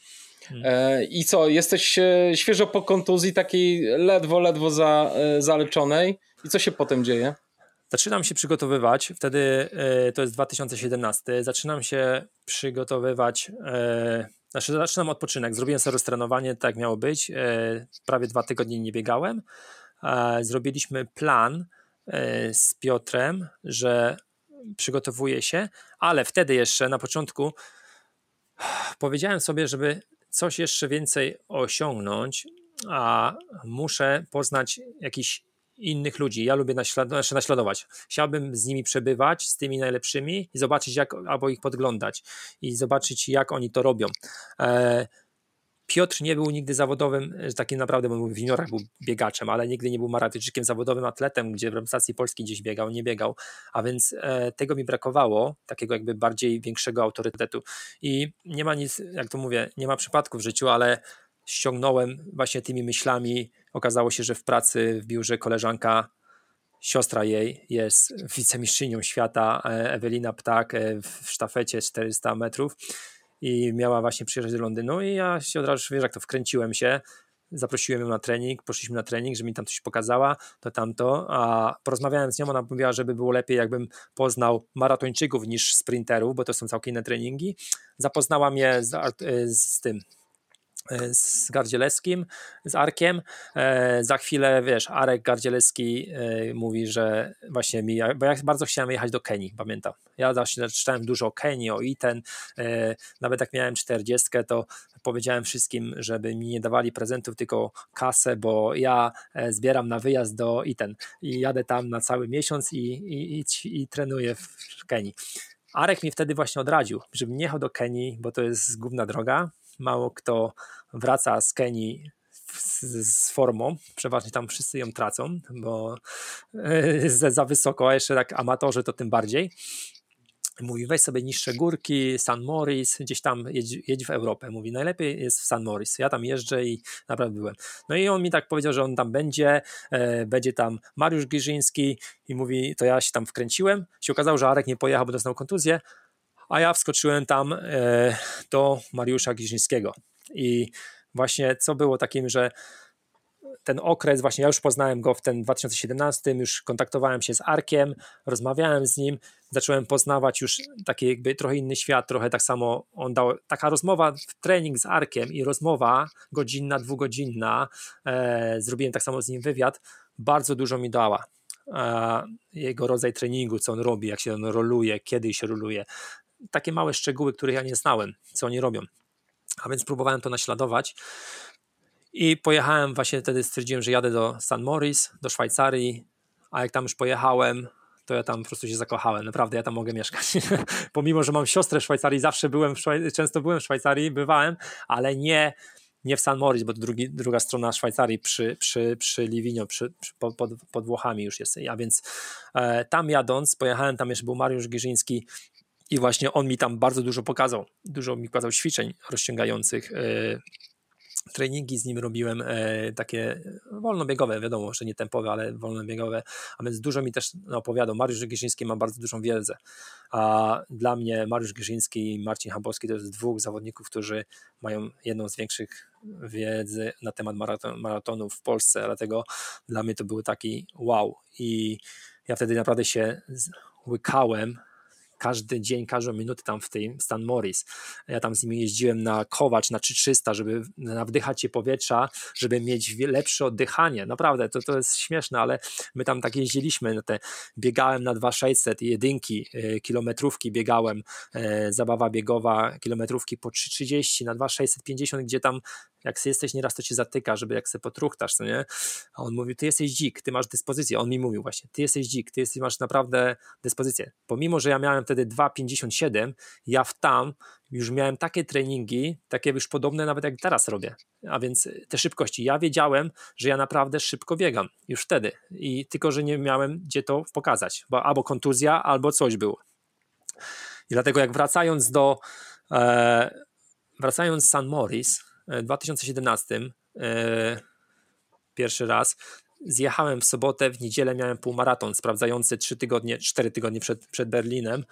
hmm. e, i co, jesteś e, świeżo po kontuzji takiej ledwo, ledwo za, e, zaleczonej i co się potem dzieje? Zaczynam się przygotowywać, wtedy to jest 2017, zaczynam się przygotowywać, znaczy zaczynam odpoczynek, zrobiłem sobie roztrenowanie, tak miało być, prawie dwa tygodnie nie biegałem, zrobiliśmy plan, z Piotrem, że przygotowuję się, ale wtedy jeszcze na początku powiedziałem sobie, żeby coś jeszcze więcej osiągnąć, a muszę poznać jakiś innych ludzi. Ja lubię znaczy naśladować. Chciałbym z nimi przebywać, z tymi najlepszymi i zobaczyć, jak, albo ich podglądać i zobaczyć, jak oni to robią. E, Piotr nie był nigdy zawodowym, takim naprawdę, bo w juniorach był biegaczem, ale nigdy nie był maratyczykiem zawodowym atletem, gdzie w reprezentacji Polski gdzieś biegał, nie biegał, a więc e, tego mi brakowało, takiego jakby bardziej większego autorytetu i nie ma nic, jak to mówię, nie ma przypadku w życiu, ale ściągnąłem właśnie tymi myślami, okazało się, że w pracy w biurze koleżanka siostra jej jest wicemistrzynią świata, e, Ewelina Ptak e, w sztafecie 400 metrów i miała właśnie przyjechać do Londynu i ja się od razu, wiesz jak to, wkręciłem się, zaprosiłem ją na trening, poszliśmy na trening, żeby mi tam coś pokazała, to tamto, a porozmawiałem z nią, ona mówiła, żeby było lepiej, jakbym poznał maratończyków niż sprinterów, bo to są całkiem inne treningi. Zapoznała mnie z, z tym, E, z Gardzielewskim, z Arkiem. E, za chwilę, wiesz, Arek Gardzielewski e, mówi, że właśnie mi, bo ja bardzo chciałem jechać do Kenii, pamiętam. Ja zawsze czytałem dużo o Kenii, o Iten, nawet jak miałem 40, to powiedziałem wszystkim, żeby mi nie dawali prezentów, tylko kasę, bo ja zbieram na wyjazd do Iten i jadę tam na cały miesiąc i, i, i, i trenuję w Kenii. Arek mi wtedy właśnie odradził, żebym nie jechał do Kenii, bo to jest główna droga, mało kto wraca z Kenii z, formą, przeważnie tam wszyscy ją tracą, bo za, za wysoko, a jeszcze tak amatorzy to tym bardziej. Mówi, weź sobie niższe górki, San Moris, gdzieś tam jedź, jedź w Europę. Mówi, najlepiej jest w San Moris. Ja tam jeżdżę i naprawdę byłem. No i on mi tak powiedział, że on tam będzie, e, będzie tam Mariusz Giżyński i mówi, to ja się tam wkręciłem. Się okazało, że Arek nie pojechał, bo dostał kontuzję, a ja wskoczyłem tam e, do Mariusza Giżyńskiego. I właśnie co było takim, że ten okres, właśnie ja już poznałem go w ten 2017, już kontaktowałem się z Arkiem, rozmawiałem z nim, zacząłem poznawać już taki jakby trochę inny świat, trochę tak samo on dał, taka rozmowa, trening z Arkiem i rozmowa godzinna, dwugodzinna, e, zrobiłem tak samo z nim wywiad, bardzo dużo mi dała. E, jego rodzaj treningu, co on robi, jak się on roluje, kiedy się roluje, takie małe szczegóły, których ja nie znałem, co oni robią. A więc próbowałem to naśladować. I pojechałem właśnie wtedy, stwierdziłem, że jadę do San Moris, do Szwajcarii, a jak tam już pojechałem, to ja tam po prostu się zakochałem. Naprawdę, ja tam mogę mieszkać. (laughs) Pomimo, że mam siostrę w Szwajcarii, zawsze byłem, Szwaj... często byłem w Szwajcarii, bywałem, ale nie, nie w San Moritz, bo drugi, druga strona Szwajcarii przy, przy, przy Livinio, przy, przy, pod, pod Włochami już jest. A więc e, tam jadąc, pojechałem, tam jeszcze był Mariusz Giżyński i właśnie on mi tam bardzo dużo pokazał. Dużo mi pokazał ćwiczeń rozciągających. E, treningi z nim robiłem e, takie wolnobiegowe, wiadomo, że nie tempowe, ale wolnobiegowe, a więc dużo mi też opowiadał. Mariusz Giżyński ma bardzo dużą wiedzę, a dla mnie Mariusz Giżyński i Marcin Habowski to jest dwóch zawodników, którzy mają jedną z większych wiedzy na temat maraton, maratonów w Polsce, dlatego dla mnie to był taki wow i ja wtedy naprawdę się łykałem każdy dzień, każdą minutę tam w tym Stan Morris. Ja tam z nimi jeździłem na Kowacz, na 3300, żeby nawdychać się powietrza, żeby mieć lepsze oddychanie. Naprawdę, to, to jest śmieszne, ale my tam tak jeździliśmy, na te, biegałem na 2600, jedynki, e, kilometrówki biegałem, e, zabawa biegowa, kilometrówki po 330 na 2650, gdzie tam jak jesteś nieraz to cię zatyka, żeby jak sobie potruchtasz, co nie? A on mówi, ty jesteś dzik, ty masz dyspozycję. On mi mówił właśnie, ty jesteś dzik, ty jesteś, masz naprawdę dyspozycję. Pomimo, że ja miałem wtedy 2,57, ja w tam już miałem takie treningi, takie już podobne nawet jak teraz robię. A więc te szybkości. Ja wiedziałem, że ja naprawdę szybko biegam już wtedy. I tylko, że nie miałem gdzie to pokazać, bo albo kontuzja, albo coś było. I dlatego jak wracając do e, wracając z San Morris, w 2017 e, pierwszy raz zjechałem w sobotę, w niedzielę miałem półmaraton sprawdzający 3 tygodnie, 4 tygodnie przed, przed Berlinem.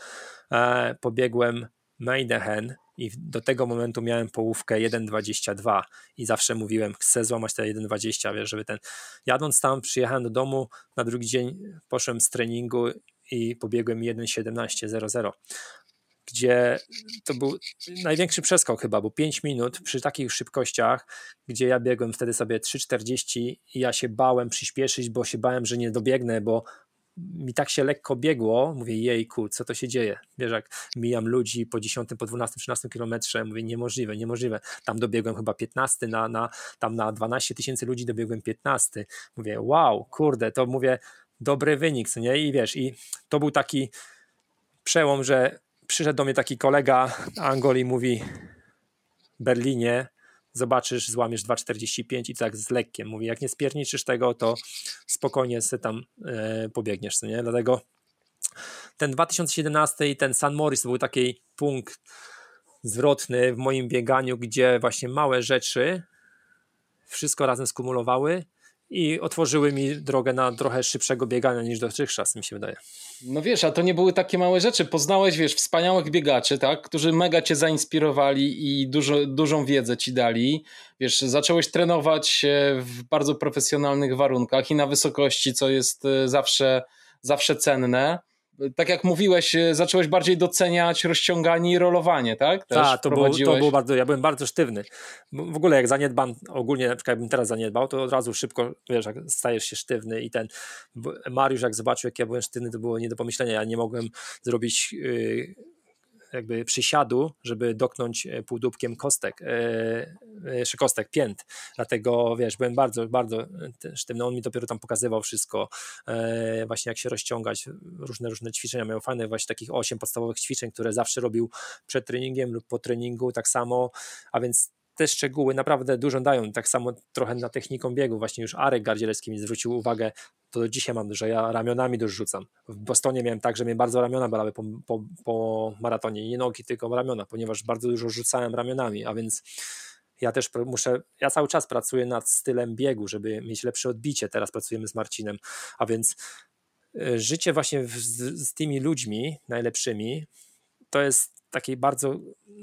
E, pobiegłem Meidehen i do tego momentu miałem połówkę 1,22 i zawsze mówiłem, chcę złamać te 1,20, wiesz, żeby ten... Jadąc tam, przyjechałem do domu, na drugi dzień poszłem z treningu i pobiegłem 1,17,00 gdzie to był największy przeskok chyba, bo 5 minut przy takich szybkościach, gdzie ja biegłem wtedy sobie 3,40 i ja się bałem przyspieszyć, bo się bałem, że nie dobiegnę, bo mi tak się lekko biegło, mówię jejku, co to się dzieje, wiesz jak mijam ludzi po 10, po 12, 13 kilometrze, mówię niemożliwe, niemożliwe, tam dobiegłem chyba 15, na, na, tam na 12 tysięcy ludzi dobiegłem 15, mówię wow, kurde, to mówię dobry wynik, co nie, i wiesz, i to był taki przełom, że przyszedł do mnie taki kolega Angolii, mówi Berlinie, zobaczysz, złamiesz 2,45 i tak z lekkiem. Mówi, jak nie spierniczysz tego, to spokojnie sobie tam e, pobiegniesz, nie? Dlatego ten 2017 i ten San Moris był taki punkt zwrotny w moim bieganiu, gdzie właśnie małe rzeczy wszystko razem skumulowały i otworzyły mi drogę na trochę szybszego biegania niż dotychczas, mi się wydaje. No wiesz, a to nie były takie małe rzeczy. Poznałeś, wiesz, wspaniałych biegaczy, tak, którzy mega cię zainspirowali i dużo, dużą wiedzę ci dali. Wiesz, zacząłeś trenować w bardzo profesjonalnych warunkach i na wysokości, co jest e, zawsze, zawsze cenne tak jak mówiłeś, e, zacząłeś bardziej doceniać rozciąganie i rolowanie, tak? Tak, to, było, to było bardzo, ja byłem bardzo sztywny. W ogóle jak zaniedbam, ogólnie na przykład jakbym teraz zaniedbał, to od razu szybko, wiesz, jak stajesz się sztywny i ten Mariusz jak zobaczył, jak ja byłem sztywny, to było nie do pomyślenia, ja nie mogłem zrobić yy, jakby przysiadu, żeby doknąć e, półdubkiem kostek, e, kostek, pięt. Dlatego, wiesz, byłem bardzo, bardzo sztywny. On mi dopiero tam pokazywał wszystko, e, właśnie jak się rozciągać, różne, różne ćwiczenia. Miał fajne właśnie takich osiem podstawowych ćwiczeń, które zawsze robił przed treningiem lub po treningu, tak samo, a więc te szczegóły naprawdę dużo dają. Tak samo trochę na techniką biegu. Właśnie już Arek Gardzielewski mi zwrócił uwagę, to do dzisiaj mam, że ja ramionami dużo rzucam. W Bostonie miałem tak, że mnie bardzo ramiona bolały po, po, po maratonie. Nie nogi, tylko ramiona, ponieważ bardzo dużo rzucałem ramionami, a więc ja też muszę, ja cały czas pracuję nad stylem biegu, żeby mieć lepsze odbicie. Teraz pracujemy z Marcinem, a więc e, życie właśnie z, z tymi ludźmi najlepszymi to jest takiej bardzo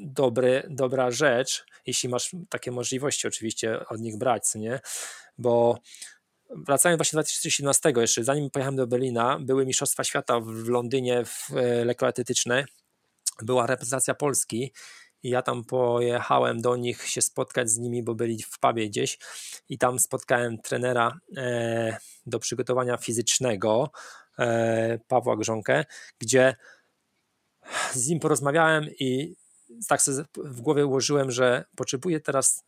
dobry, dobra rzecz, jeśli masz takie możliwości oczywiście od nich brać, nie? Bo wracając właśnie do 2017 jeszcze, zanim pojechałem do Berlina, były Mistrzostwa Świata w Londynie w e, lekkoatletyczne, była reprezentacja Polski i ja tam pojechałem do nich się spotkać z nimi, bo byli w pubie gdzieś i tam spotkałem trenera e, do przygotowania fizycznego e, Pawła Grząkę, gdzie z nim porozmawiałem i tak sobie w głowie ułożyłem, że potrzebuję teraz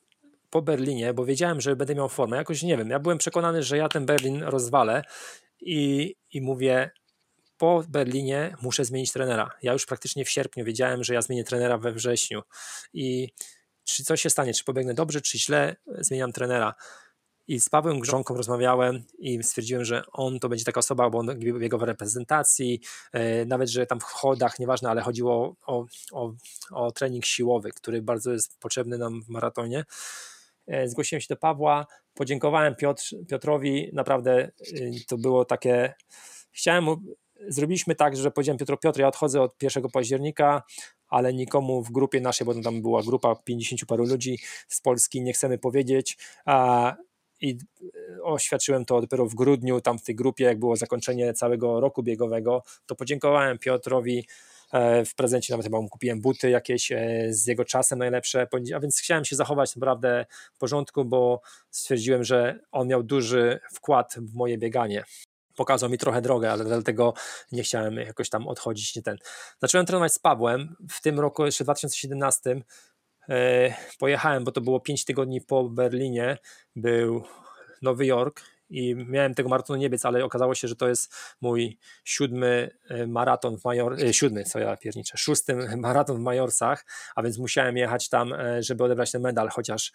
po Berlinie, bo wiedziałem, że będę miał formę. Jakoś nie wiem, ja byłem przekonany, że ja ten Berlin rozwalę i, i mówię, po Berlinie muszę zmienić trenera. Ja już praktycznie w sierpniu wiedziałem, że ja zmienię trenera we wrześniu. I czy coś się stanie, czy pobiegnę dobrze, czy źle, zmieniam trenera. I z Pawłem Grząką rozmawiałem i stwierdziłem, że on to będzie taka osoba, bo on biegał w reprezentacji, e, nawet, że tam w chodach, nieważne, ale chodziło o, o, o trening siłowy, który bardzo jest potrzebny nam w maratonie. E, zgłosiłem się do Pawła, podziękowałem Piotr, Piotrowi, naprawdę y, to było takie, chciałem zrobiliśmy tak, że powiedziałem Piotr, Piotr, ja odchodzę od 1 października, ale nikomu w grupie naszej, bo tam była grupa 50 paru ludzi z Polski, nie chcemy powiedzieć, i e, oświadczyłem to dopiero w grudniu, tam w tej grupie, jak było zakończenie całego roku biegowego, to podziękowałem Piotrowi e, w prezencie, nawet chyba kupiłem buty jakieś e, z jego czasem najlepsze, a więc chciałem się zachować naprawdę w porządku, bo stwierdziłem, że on miał duży wkład w moje bieganie pokazał mi trochę drogę, ale dlatego nie chciałem jakoś tam odchodzić. Nie ten. Zacząłem trenować z Pawłem w tym roku, jeszcze w 2017. E, pojechałem, bo to było 5 tygodni po Berlinie, był Nowy Jork i miałem tego maratonu nie biec, ale okazało się, że to jest mój siódmy e, maraton w Major, e, siódmy, co ja pierniczę, szósty (laughs) maraton w Majorsach, a więc musiałem jechać tam, żeby odebrać ten medal, chociaż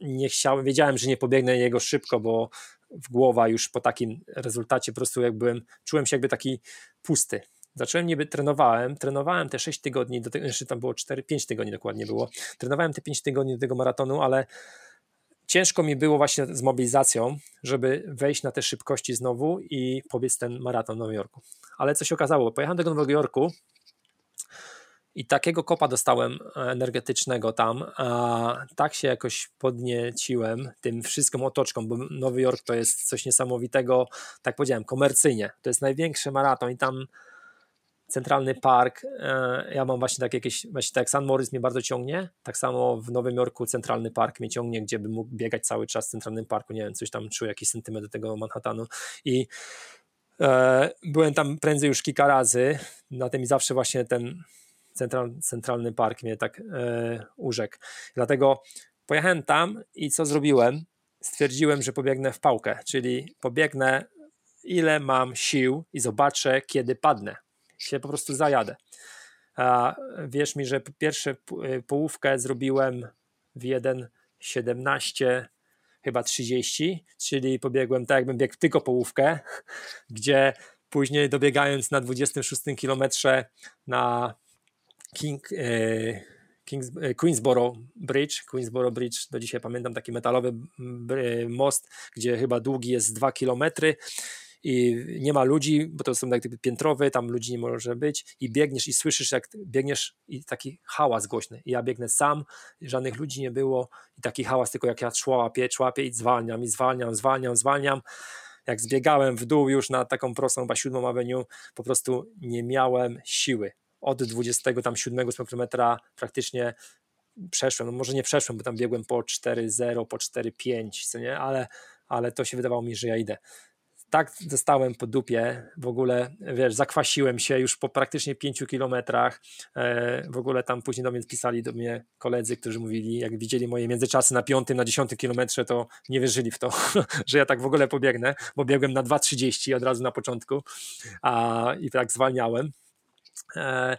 nie chciałem, wiedziałem, że nie pobiegnę jego szybko, bo w głowa już po takim rezultacie po prostu jak byłem, czułem się jakby taki pusty. Zacząłem niby, trenowałem, trenowałem te 6 tygodni, do tego, jeszcze tam było 4, 5 tygodni dokładnie było, trenowałem te 5 tygodni do tego maratonu, ale ciężko mi było właśnie z mobilizacją, żeby wejść na te szybkości znowu i pobiec ten maraton w Nowym Jorku. Ale co się okazało, pojechałem do Nowego Jorku, i takiego kopa dostałem e, energetycznego tam, a tak się jakoś podnieciłem tym wszystkim otoczką, bo Nowy Jork to jest coś niesamowitego, tak powiedziałem, komercyjnie. To jest największy maraton i tam centralny park, e, ja mam właśnie tak jakieś, właśnie tak San Moritz mnie bardzo ciągnie, tak samo w Nowym Jorku centralny park mnie ciągnie, gdzie bym mógł biegać cały czas w centralnym parku, nie wiem, coś tam czuję, jakiś sentymetr do tego Manhattanu i e, byłem tam prędzej już kilka razy, na tym i zawsze właśnie ten central, centralny park mnie tak e, urzekł. Dlatego pojechałem tam i co zrobiłem? Stwierdziłem, że pobiegnę w pałkę, czyli pobiegnę ile mam sił i zobaczę, kiedy padnę. Się po prostu zajadę. A wierz mi, że pierwszą połówkę zrobiłem w 1,17 chyba 30, czyli pobiegłem tak jakbym biegł tylko połówkę, (laughs) gdzie później dobiegając na 26 kilometrze na King, e, Kings, e, Queensboro Bridge. Queensboro Bridge, do dzisiaj pamiętam, taki metalowy e, most, gdzie chyba długi jest 2 kilometry i nie ma ludzi, bo to są typy piętrowe, tam ludzi nie może być. I biegniesz i słyszysz jak biegniesz i taki hałas głośny. I ja biegnę sam, żadnych ludzi nie było. I taki hałas tylko jak ja człapię, człapię i zwalniam i zwalniam, zwalniam, zwalniam. Jak zbiegałem w dół już na taką prostą chyba siódmą avenue, po prostu nie miałem siły. Od 27 km praktycznie przeszłem, no może nie przeszłem, bo tam biegłem po 4.0, po 4.5, co nie, ale, ale to się wydawało mi, że ja idę. Tak dostałem po dupie, w ogóle, wiesz, zakwasiłem się już po praktycznie 5 kilometrach, e, w ogóle tam później do mnie pisali do mnie koledzy, którzy mówili, jak widzieli moje międzyczasy na 5, na 10 kilometrze, to nie wierzyli w to, (laughs) że ja tak w ogóle pobiegnę, bo biegłem na 2.30 od razu na początku a, i tak zwalniałem. E,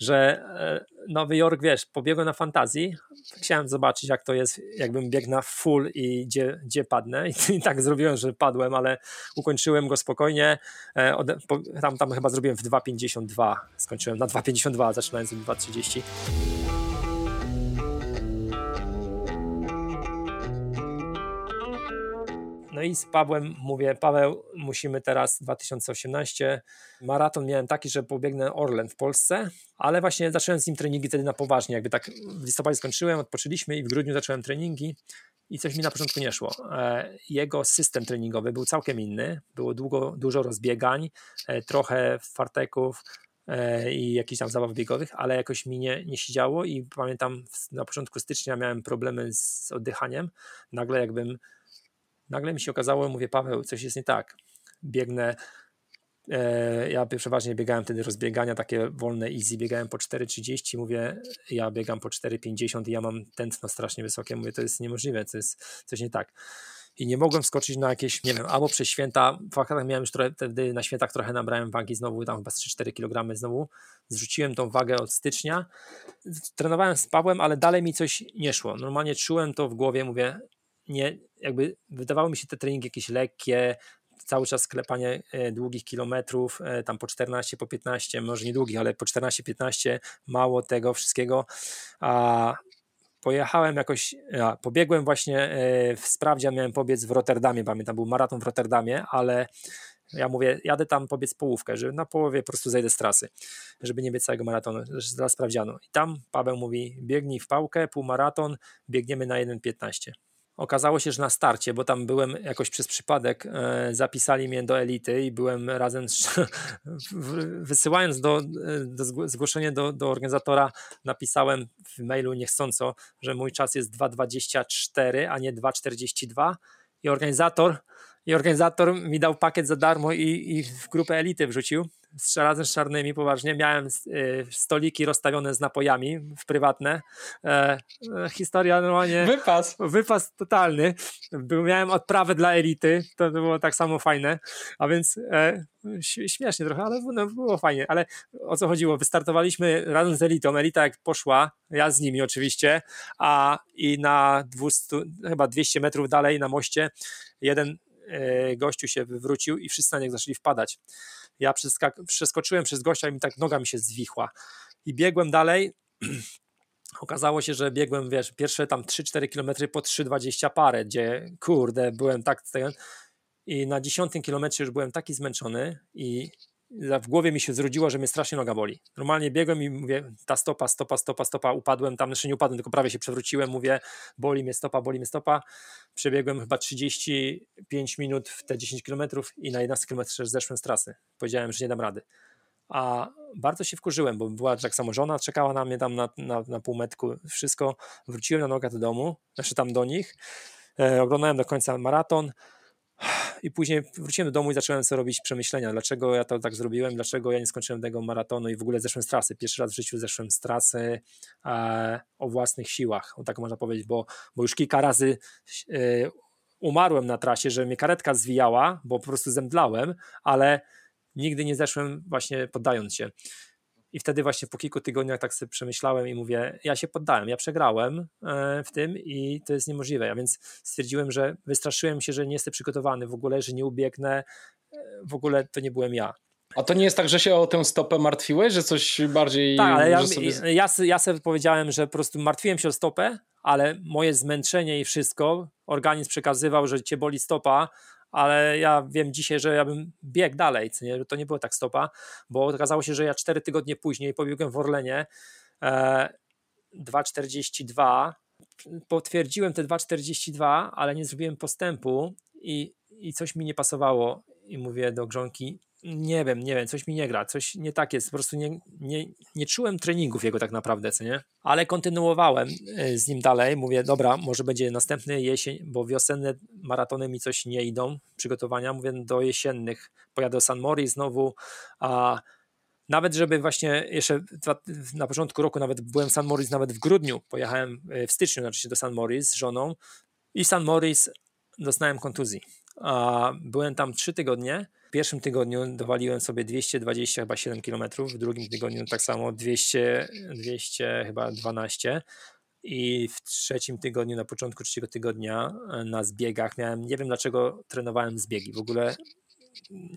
że e, Nowy Jork, wiesz, pobiegłem na fantazji, chciałem zobaczyć jak to jest, jakbym biegł na full i gdzie, gdzie padnę. I, (laughs) i tak zrobiłem, że padłem, ale ukończyłem go spokojnie, e, tam, tam chyba zrobiłem w 2.52, skończyłem na 2.52, zaczynając w 2.30. i z Pawłem mówię, Paweł, musimy teraz 2018. Maraton miałem taki, że pobiegnę Orlen w Polsce, ale właśnie zacząłem z nim treningi wtedy na poważnie. Jakby tak w listopadzie skończyłem, odpoczęliśmy i w grudniu zacząłem treningi i coś mi na początku nie szło. E, jego system treningowy był całkiem inny. Było długo, dużo rozbiegań, e, trochę farteków, e, i jakichś tam zabaw biegowych, ale jakoś mi nie, nie siedziało i pamiętam na początku stycznia miałem problemy z oddychaniem. Nagle jakbym nagle mi się okazało, mówię, Paweł, coś jest nie tak. Biegnę E, ja przeważnie biegałem wtedy rozbiegania takie wolne, easy, biegałem po 4,30, mówię, ja biegam po 4,50 i ja mam tętno strasznie wysokie, mówię, to jest niemożliwe, to jest coś nie tak. I nie mogłem skoczyć na jakieś, nie wiem, albo przez święta, w miałem już trochę, wtedy na świętach trochę nabrałem wagi znowu, tam chyba 3-4 kg znowu, zrzuciłem tą wagę od stycznia, trenowałem z Pawłem, ale dalej mi coś nie szło, normalnie czułem to w głowie, mówię, nie, jakby wydawały mi się te treningi jakieś lekkie, cały czas sklepanie e, długich kilometrów, e, tam po 14, po 15, może nie długich, ale po 14-15, mało tego wszystkiego. A pojechałem jakoś, ja, pobiegłem właśnie e, w sprawdzian, miałem pobiec w Rotterdamie, pamiętam, był maraton w Rotterdamie, ale ja mówię, jadę tam pobiec połówkę, że na połowie po prostu zejdę z trasy, żeby nie być całego maratonu, dla sprawdzianu. I tam Paweł mówi, biegnij w pałkę, półmaraton, biegniemy na 1,15. Okazało się, że na starcie, bo tam byłem jakoś przez przypadek, e, zapisali mnie do elity i byłem razem, z, (laughs) wysyłając do, do zgłoszenie do, do organizatora, napisałem w mailu niechcąco, że mój czas jest 2,24, a nie 2,42 i organizator i organizator mi dał pakiet za darmo i, i w grupę elity wrzucił z, razem z czarnymi poważnie. Miałem y, stoliki rozstawione z napojami w prywatne. E, e, historia normalnie. Wypas. Wypas totalny. Był, miałem odprawę dla elity. To było tak samo fajne. A więc e, śmiesznie trochę, ale no, było fajnie. Ale o co chodziło? Wystartowaliśmy razem z elitą. Elita jak poszła, ja z nimi oczywiście, a i na 200, chyba 200 metrów dalej na moście jeden gościu się wywrócił i wszyscy na niego zaczęli wpadać. Ja przeskoczyłem przez gościa i mi tak noga mi się zwichła. I biegłem dalej. (clears throat) Okazało się, że biegłem, wiesz, pierwsze tam 3-4 km po 3,20 parę, gdzie kurde, byłem tak. I na 10 kilometrze już byłem taki zmęczony i w głowie mi się zrodziło, że mnie strasznie noga boli. Normalnie biegłem i mówię, ta stopa, stopa, stopa, stopa, upadłem, tam jeszcze nie upadłem, tylko prawie się przewróciłem, mówię, boli mnie stopa, boli mnie stopa. Przebiegłem chyba 35 minut w te 10 km i na 11 km zeszłem z trasy. Powiedziałem, że nie dam rady. A bardzo się wkurzyłem, bo była tak samo żona, czekała na mnie tam na, na, na półmetku, wszystko. Wróciłem na nogę do domu, znaczy tam do nich. E, oglądałem do końca maraton i później wróciłem do domu i zacząłem sobie robić przemyślenia, dlaczego ja to tak zrobiłem, dlaczego ja nie skończyłem tego maratonu i w ogóle zeszłem z trasy. Pierwszy raz w życiu zeszłem z trasy e, o własnych siłach, tak można powiedzieć, bo, bo już kilka razy e, umarłem na trasie, że mnie karetka zwijała, bo po prostu zemdlałem, ale nigdy nie zeszłem właśnie poddając się. I wtedy właśnie po kilku tygodniach tak sobie przemyślałem i mówię, ja się poddałem, ja przegrałem e, w tym i to jest niemożliwe. A więc stwierdziłem, że wystraszyłem się, że nie jestem przygotowany w ogóle, że nie ubiegnę. E, w ogóle to nie byłem ja. A to nie jest tak, że się o tę stopę martwiłeś, że coś bardziej. Tak, ale ja, sobie... ja, ja sobie powiedziałem, że po prostu martwiłem się o stopę, ale moje zmęczenie i wszystko, organizm przekazywał, że cię boli stopa, ale ja wiem dzisiaj, że ja bym biegł dalej, nie? to nie było tak stopa, bo okazało się, że ja cztery tygodnie później pobiegłem w Orlenie e, 2,42, potwierdziłem te 2,42, ale nie zrobiłem postępu i, i coś mi nie pasowało i mówię do grząki, nie wiem, nie wiem, coś mi nie gra, coś nie tak jest, po prostu nie, nie, nie czułem treningów jego tak naprawdę, co nie? Ale kontynuowałem e, z nim dalej, mówię, dobra, może będzie następny jesień, bo wiosenne maratony mi coś nie idą, przygotowania, mówię, do jesiennych pojadę do San Mori znowu, a nawet żeby właśnie jeszcze na początku roku nawet byłem w San Moritz, nawet w grudniu, pojechałem e, w styczniu znaczy się do San Moritz z żoną i San Moritz dostałem kontuzji. A byłem tam trzy tygodnie, pierwszym tygodniu dowaliłem sobie 220 chyba 7 km, w drugim tygodniu tak samo 200, 200 chyba 12 i w trzecim tygodniu, na początku trzeciego tygodnia e, na zbiegach miałem, nie wiem dlaczego trenowałem zbiegi, w ogóle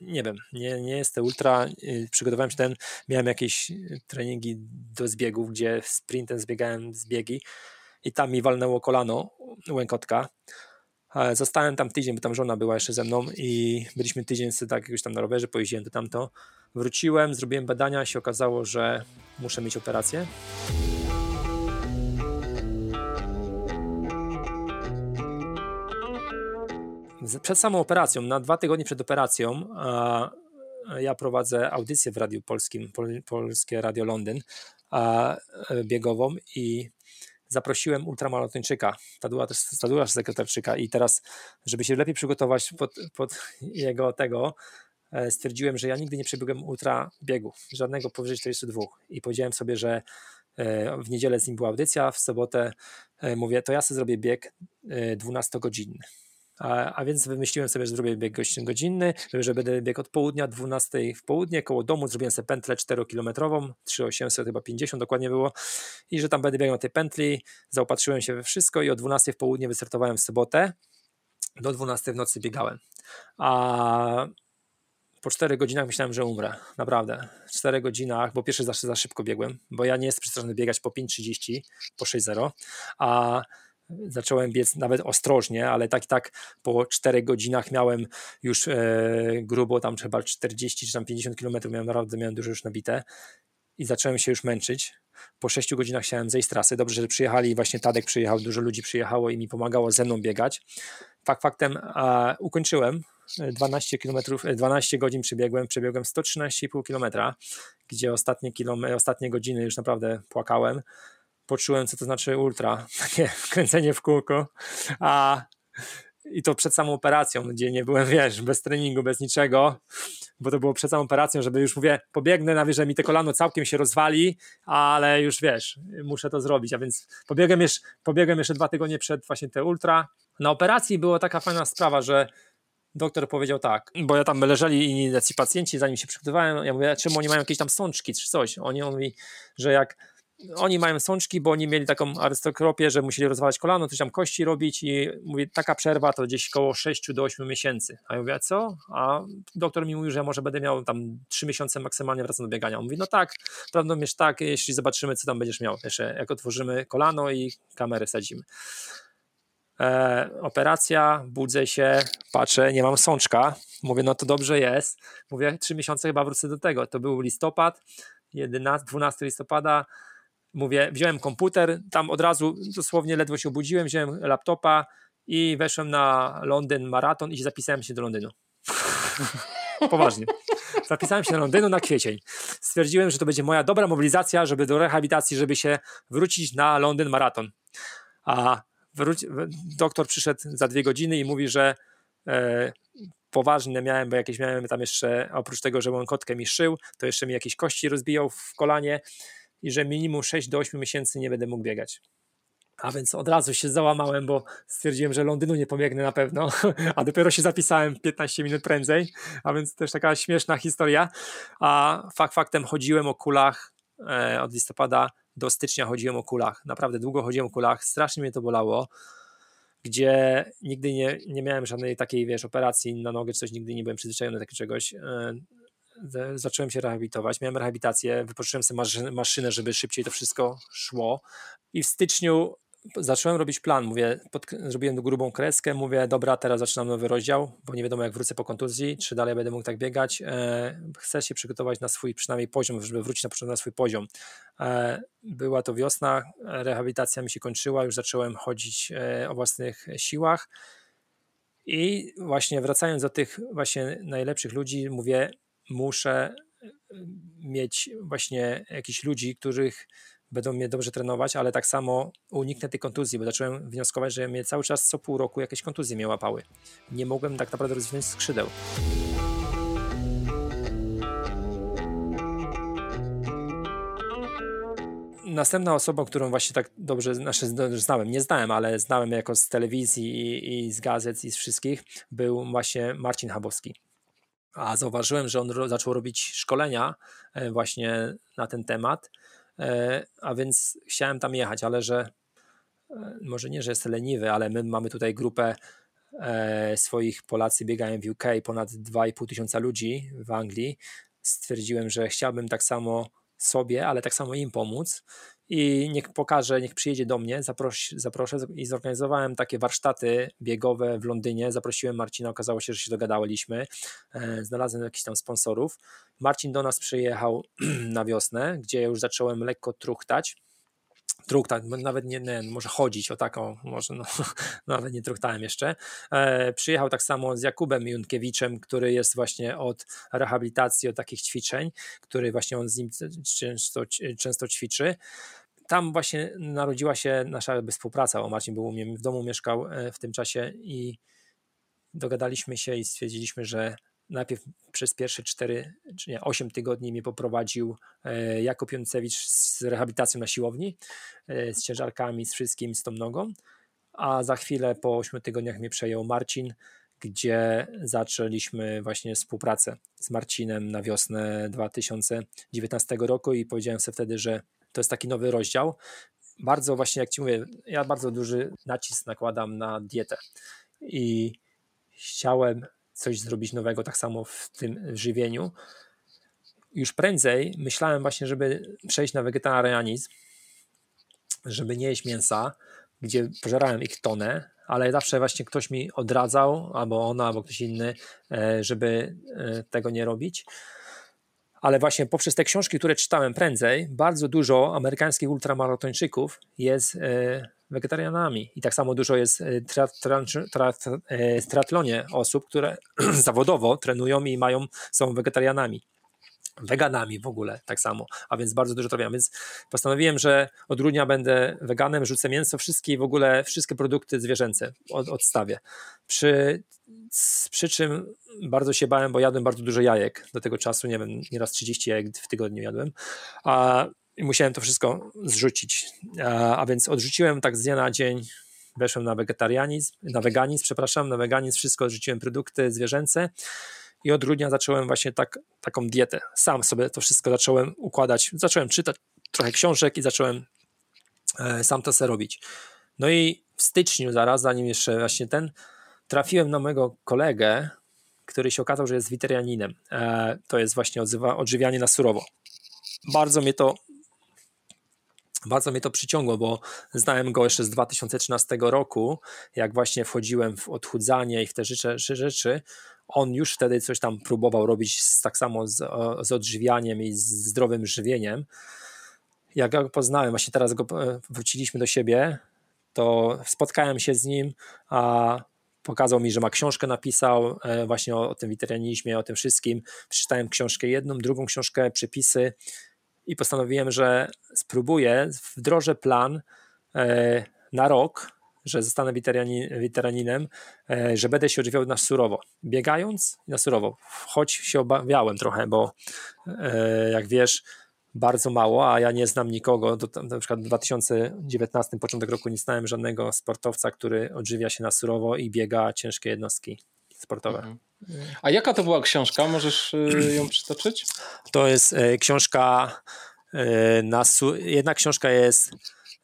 nie wiem, nie, nie jestem ultra, y, przygotowałem się ten, miałem jakieś treningi do zbiegów, gdzie sprintem zbiegałem zbiegi i tam mi walnęło kolano łękotka Zostałem tam tydzień, bo tam żona była jeszcze ze mną i byliśmy tydzień sobie tak już tam na rowerze, pojeździłem to tamto. Wróciłem, zrobiłem badania, się okazało, że muszę mieć operację. Przed samą operacją, na dwa tygodnie przed operacją, ja prowadzę audycję w Radiu Polskim, Polskie Radio Londyn biegową i zaprosiłem ultramaratończyka, Tadeusz Sekretarczyka i teraz, żeby się lepiej przygotować pod, pod jego tego, e, stwierdziłem, że ja nigdy nie przebiegłem ultra biegu, żadnego powyżej 42 i powiedziałem sobie, że e, w niedzielę z nim była audycja, w sobotę mówię, to ja sobie zrobię bieg 12-godzinny. A, więc wymyśliłem sobie, że zrobię bieg godzinny, że będę biegł od południa, 12 w południe, koło domu, zrobiłem sobie pętlę 4-kilometrową, 3800 chyba 50 dokładnie było i że tam będę biegał na tej pętli, zaopatrzyłem się we wszystko i o 12 w południe wystartowałem w sobotę, do 12 w nocy biegałem. A po 4 godzinach myślałem, że umrę. Naprawdę. W 4 godzinach, bo pierwszy zawsze za szybko biegłem, bo ja nie jestem przestraszony biegać po 5.30, po 6.0, a zacząłem biec nawet ostrożnie, ale tak tak po 4 godzinach miałem już e, grubo tam chyba 40 czy tam 50 km miałem naprawdę miałem dużo już nabite i zacząłem się już męczyć. Po 6 godzinach chciałem zejść z trasy. Dobrze, że przyjechali, właśnie Tadek przyjechał, dużo ludzi przyjechało i mi pomagało ze mną biegać. Fakt faktem a, ukończyłem 12 km, 12 godzin przebiegłem, przebiegłem 113,5 km, gdzie ostatnie, kilome, ostatnie godziny już naprawdę płakałem poczułem, co to znaczy ultra, (laughs) takie kręcenie w kółko, a i to przed samą operacją, gdzie nie byłem, wiesz, bez treningu, bez niczego, bo to było przed samą operacją, żeby już mówię, pobiegnę, na że mi te kolano całkiem się rozwali, ale już wiesz, muszę to zrobić, a więc pobiegłem jeszcze, pobiegłem jeszcze dwa tygodnie przed właśnie te ultra. Na operacji była taka fajna sprawa, że doktor powiedział tak, bo ja tam leżeli inni jacy pacjenci, zanim się przygotowałem, ja mówię, czemu oni mają jakieś tam sączki czy coś, oni on mówi, że jak oni mają sączki, bo oni mieli taką arystokropię, że musieli rozwalać kolano, coś tam kości robić i mówi, taka przerwa to gdzieś około 6 do 8 miesięcy. A ja mówię, co? A doktor mi mówił, że może będę miał tam 3 miesiące maksymalnie wracam do biegania. On mówi, no tak, prawdopodobnie tak, jeśli zobaczymy, co tam będziesz miał. Jeszcze jak otworzymy kolano i kamerę sadzimy. E, operacja, budzę się, patrzę, nie mam sączka. Mówię, no to dobrze jest. Mówię, 3 miesiące chyba wrócę do tego. To był listopad, 11, 12 listopada, mówię, wziąłem komputer, tam od razu dosłownie ledwo się obudziłem, wziąłem laptopa i weszłem na Londyn Maraton i zapisałem się do Londynu. (laughs) Poważnie. Zapisałem się do Londynu na kwiecień. Stwierdziłem, że to będzie moja dobra mobilizacja, żeby do rehabilitacji, żeby się wrócić na Londyn Maraton. A wróci, doktor przyszedł za dwie godziny i mówi, że e, poważne miałem, bo jakieś miałem tam jeszcze, oprócz tego, że kotkę mi szył, to jeszcze mi jakieś kości rozbijał w kolanie i że minimum 6 do 8 miesięcy nie będę mógł biegać. A więc od razu się załamałem, bo stwierdziłem, że Londynu nie pobiegnę na pewno, (laughs) a dopiero się zapisałem 15 minut prędzej, a więc też taka śmieszna historia. A fakt faktem chodziłem o kulach e, od listopada do stycznia chodziłem o kulach. Naprawdę długo chodziłem o kulach, strasznie mnie to bolało, gdzie nigdy nie, nie miałem żadnej takiej, wiesz, operacji na nogę czy coś, nigdy nie byłem przyzwyczajony do takiego czegoś. E, zacząłem się rehabilitować, miałem rehabilitację, wypożyczyłem sobie maszynę, żeby szybciej to wszystko szło. I w styczniu zacząłem robić plan, mówię, pod, zrobiłem grubą kreskę, mówię, dobra, teraz zaczynam nowy rozdział, bo nie wiadomo jak wrócę po kontuzji, czy dalej będę mógł tak biegać, e, chcę się przygotować na swój przynajmniej poziom, żeby wrócić na początek na swój poziom. E, była to wiosna, rehabilitacja mi się kończyła, już zacząłem chodzić e, o własnych siłach. I właśnie wracając do tych właśnie najlepszych ludzi, mówię, muszę e, mieć właśnie jakichś ludzi, których będą mnie dobrze trenować, ale tak samo uniknę tej kontuzji, bo zacząłem wnioskować, że mnie cały czas co pół roku jakieś kontuzje mnie łapały. Nie mogłem tak naprawdę rozwinąć skrzydeł. Następna osoba, którą właśnie tak dobrze znaczy znałem, nie znałem, ale znałem jako z telewizji i, i z gazet i z wszystkich, był właśnie Marcin Habowski a zauważyłem, że on zaczął robić szkolenia e, właśnie na ten temat, e, a więc chciałem tam jechać, ale że e, może nie, że jest leniwy, ale my mamy tutaj grupę swoich Polacy biegają w UK, ponad 2,5 tysiąca ludzi w Anglii. Stwierdziłem, że chciałbym tak samo sobie, ale tak samo im pomóc i niech pokaże, niech przyjedzie do mnie, zaproś, zaproszę i zorganizowałem takie warsztaty biegowe w Londynie, zaprosiłem Marcina, okazało się, że się dogadaliśmy, e, znalazłem jakichś tam sponsorów. Marcin do nas przyjechał (clears throat) na wiosnę, gdzie już zacząłem lekko truchtać, truchtać, nawet nie, nie, może chodzić o taką, może no, (laughs) nawet nie truchtałem jeszcze. E, przyjechał tak samo z Jakubem Junkiewiczem, który jest właśnie od rehabilitacji, od takich ćwiczeń, który właśnie on z nim często, często ćwiczy tam właśnie narodziła się nasza współpraca, bo Marcin był u mnie w domu, mieszkał e, w tym czasie i dogadaliśmy się i stwierdziliśmy, że najpierw przez pierwsze 4, czy nie, 8 tygodni mnie poprowadził e, Jakub Jącewicz z rehabilitacją na siłowni, e, z ciężarkami, z wszystkim, z tą nogą, a za chwilę po 8 tygodniach mnie przejął Marcin, gdzie zaczęliśmy właśnie współpracę z Marcinem na wiosnę 2019 roku i powiedziałem sobie wtedy, że to jest taki nowy rozdział. Bardzo właśnie, jak Ci mówię, ja bardzo duży nacisk nakładam na dietę i chciałem coś zrobić nowego, tak samo w tym żywieniu. Już prędzej myślałem właśnie, żeby przejść na wegetarianizm, żeby nie jeść mięsa, gdzie pożerałem ich tonę, ale zawsze właśnie ktoś mi odradzał, albo ona, albo ktoś inny, e, żeby e, tego nie robić. Ale właśnie poprzez te książki, które czytałem prędzej, bardzo dużo amerykańskich ultramaratończyków jest e, wegetarianami. I tak samo dużo jest w triatlonie osób, które (clears throat) zawodowo trenują i mają, są wegetarianami. Weganami w ogóle tak samo, a więc bardzo dużo trawiam, więc postanowiłem, że od grudnia będę weganem, rzucę mięso, wszystkie w ogóle, wszystkie produkty zwierzęce od, odstawię. Przy, przy czym bardzo się bałem, bo jadłem bardzo dużo jajek. Do tego czasu, nie wiem, nieraz 30 jajek w tygodniu jadłem, a i musiałem to wszystko zrzucić, a, a więc odrzuciłem tak z dnia na dzień weszłem na wegetarianizm, na weganizm, przepraszam, na weganizm, wszystko odrzuciłem produkty zwierzęce i od grudnia zacząłem właśnie tak, taką dietę. Sam sobie to wszystko zacząłem układać. Zacząłem czytać trochę książek i zacząłem e, sam to sobie robić. No i w styczniu zaraz, zanim jeszcze właśnie ten, trafiłem na mojego kolegę, który się okazał, że jest witerianinem. E, to jest właśnie odzywa, odżywianie na surowo. Bardzo mnie to bardzo mnie to przyciągło, bo znałem go jeszcze z 2013 roku, jak właśnie wchodziłem w odchudzanie i w te rzeczy, rzeczy on już wtedy coś tam próbował robić z, tak samo z, z odżywianiem i z zdrowym żywieniem. Jak go poznałem, właśnie teraz go e, wróciliśmy do siebie, to spotkałem się z nim, a pokazał mi, że ma książkę, napisał e, właśnie o, o tym weterynizmie, o tym wszystkim. Przeczytałem książkę jedną, drugą książkę, przepisy i postanowiłem, że spróbuję, wdrożę plan e, na rok, że zostanę weteraninem, e, że będę się odżywiał na surowo, biegając na surowo, choć się obawiałem trochę, bo e, jak wiesz, bardzo mało, a ja nie znam nikogo, do, na przykład w 2019, początek roku nie znałem żadnego sportowca, który odżywia się na surowo i biega ciężkie jednostki sportowe. Mhm. A jaka to była książka? Możesz y, ją przytoczyć? To jest e, książka na, jedna książka jest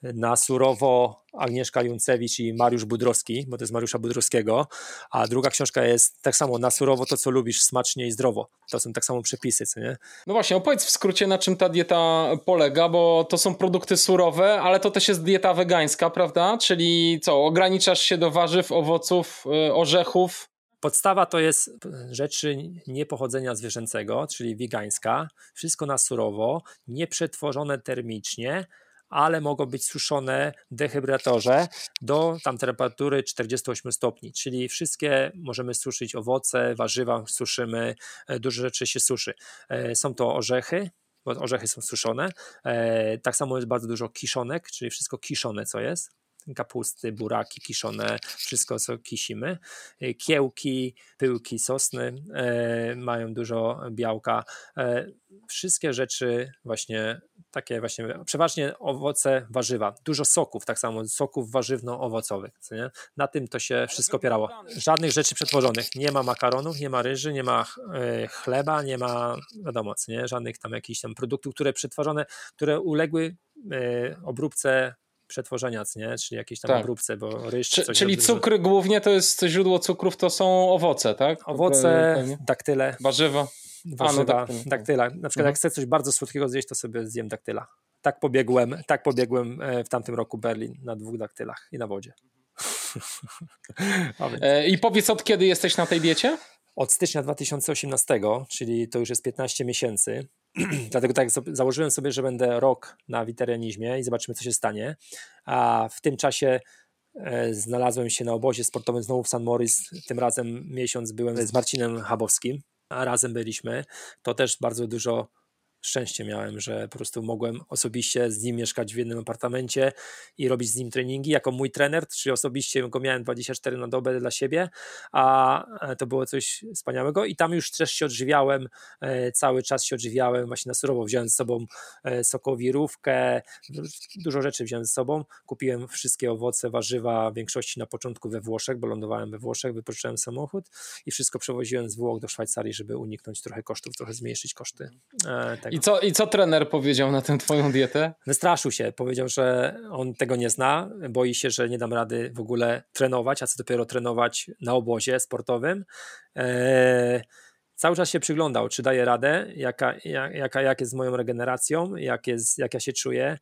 na surowo Agnieszka Juncewicz i Mariusz Budrowski, bo to jest Mariusza Budrowskiego, a druga książka jest tak samo na surowo to, co lubisz, smacznie i zdrowo. To są tak samo przepisy, co nie? No właśnie, opowiedz w skrócie, na czym ta dieta polega, bo to są produkty surowe, ale to też jest dieta wegańska, prawda? Czyli co, ograniczasz się do warzyw, owoców, y, orzechów, Podstawa to jest rzeczy niepochodzenia zwierzęcego, czyli wegańska, wszystko na surowo, nieprzetworzone termicznie, ale mogą być suszone w dehydratorze do tam temperatury 48 stopni, czyli wszystkie możemy suszyć owoce, warzywa suszymy, e, dużo rzeczy się suszy. E, są to orzechy, bo orzechy są suszone. E, tak samo jest bardzo dużo kiszonek, czyli wszystko kiszone, co jest kapusty, buraki kiszone, wszystko co kisimy. Kiełki, pyłki sosny e, mają dużo białka. E, wszystkie rzeczy właśnie takie właśnie, przeważnie owoce, warzywa, dużo soków, tak samo soków warzywno-owocowych, nie? na tym to się wszystko opierało. Żadnych rzeczy przetworzonych, nie ma makaronów, nie ma ryży, nie ma e, chleba, nie ma, wiadomo, nie? żadnych tam jakichś tam produktów, które przetworzone, które uległy obróbce przetworzenia, nie? czyli jakieś tam tak. obróbce, bo ryż... Czy, czyli cukry głównie to jest źródło cukrów, to są owoce, tak? Owoce, daktyle. Warzywa. Warzywa, A, no, daktyla. Na przykład mhm. jak chcę coś bardzo słodkiego zjeść, to sobie zjem daktyla. Tak pobiegłem, tak pobiegłem e, w tamtym roku Berlin na dwóch daktylach i na wodzie. (laughs) E, I powiedz, od kiedy jesteś na tej diecie? Od stycznia 2018, czyli to już jest 15 miesięcy. (clears throat) Dlatego tak założyłem sobie, że będę rok na witarianizmie i zobaczymy, co się stanie. A w tym czasie e, znalazłem się na obozie sportowym znowu w San Moritz. Tym razem miesiąc byłem z Marcinem Habowskim, a razem byliśmy. To też bardzo dużo szczęście miałem, że po prostu mogłem osobiście z nim mieszkać w jednym apartamencie i robić z nim treningi. Jako mój trener, czyli osobiście go miałem 24 na dobę dla siebie, a e, to było coś wspaniałego. I tam już też się odżywiałem, e, cały czas się odżywiałem właśnie na surowo, wziąłem ze sobą e, sokowirówkę, dużo rzeczy wziąłem ze sobą, kupiłem wszystkie owoce, warzywa, w większości na początku we Włoszech, bo lądowałem we Włoszech, wypożyczyłem samochód i wszystko przewoziłem z Włoch do Szwajcarii, żeby uniknąć trochę kosztów, trochę zmniejszyć koszty tego. I co, I co trener powiedział na tę twoją dietę? Wystraszył się, powiedział, że on tego nie zna, boi się, że nie dam rady w ogóle trenować, a co dopiero trenować na obozie sportowym. Eee, cały czas się przyglądał, czy daje radę, jaka, jaka, jak jest z moją regeneracją, jak, jest, jak ja się czuję.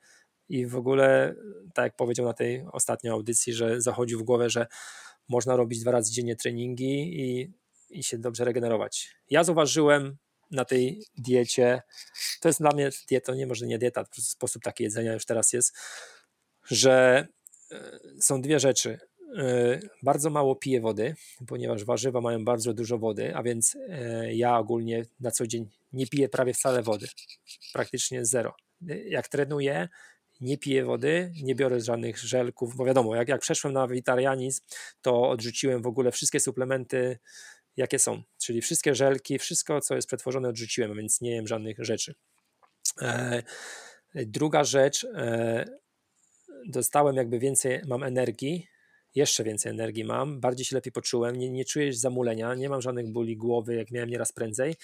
I w ogóle, tak jak powiedział na tej ostatniej audycji, że zachodził w głowę, że można robić dwa razy dziennie treningi i, i się dobrze regenerować. Ja zauważyłem na tej diecie, to jest dla mnie dieta, nie może nie dieta, po sposób taki jedzenia już teraz jest, że e, są dwie rzeczy. E, bardzo mało piję wody, ponieważ warzywa mają bardzo dużo wody, a więc e, ja ogólnie na co dzień nie piję prawie wcale wody, praktycznie zero. Jak trenuję, nie piję wody, nie biorę żadnych żelków, bo wiadomo, jak, jak przeszłem na witarianizm, to odrzuciłem w ogóle wszystkie suplementy jakie są. Czyli wszystkie żelki, wszystko, co jest przetworzone, odrzuciłem, więc nie jem żadnych rzeczy. E, druga rzecz, e, dostałem jakby więcej, mam energii, jeszcze więcej energii mam, bardziej się lepiej poczułem, nie, nie czuję zamulenia, nie mam żadnych bóli głowy, jak miałem nieraz prędzej.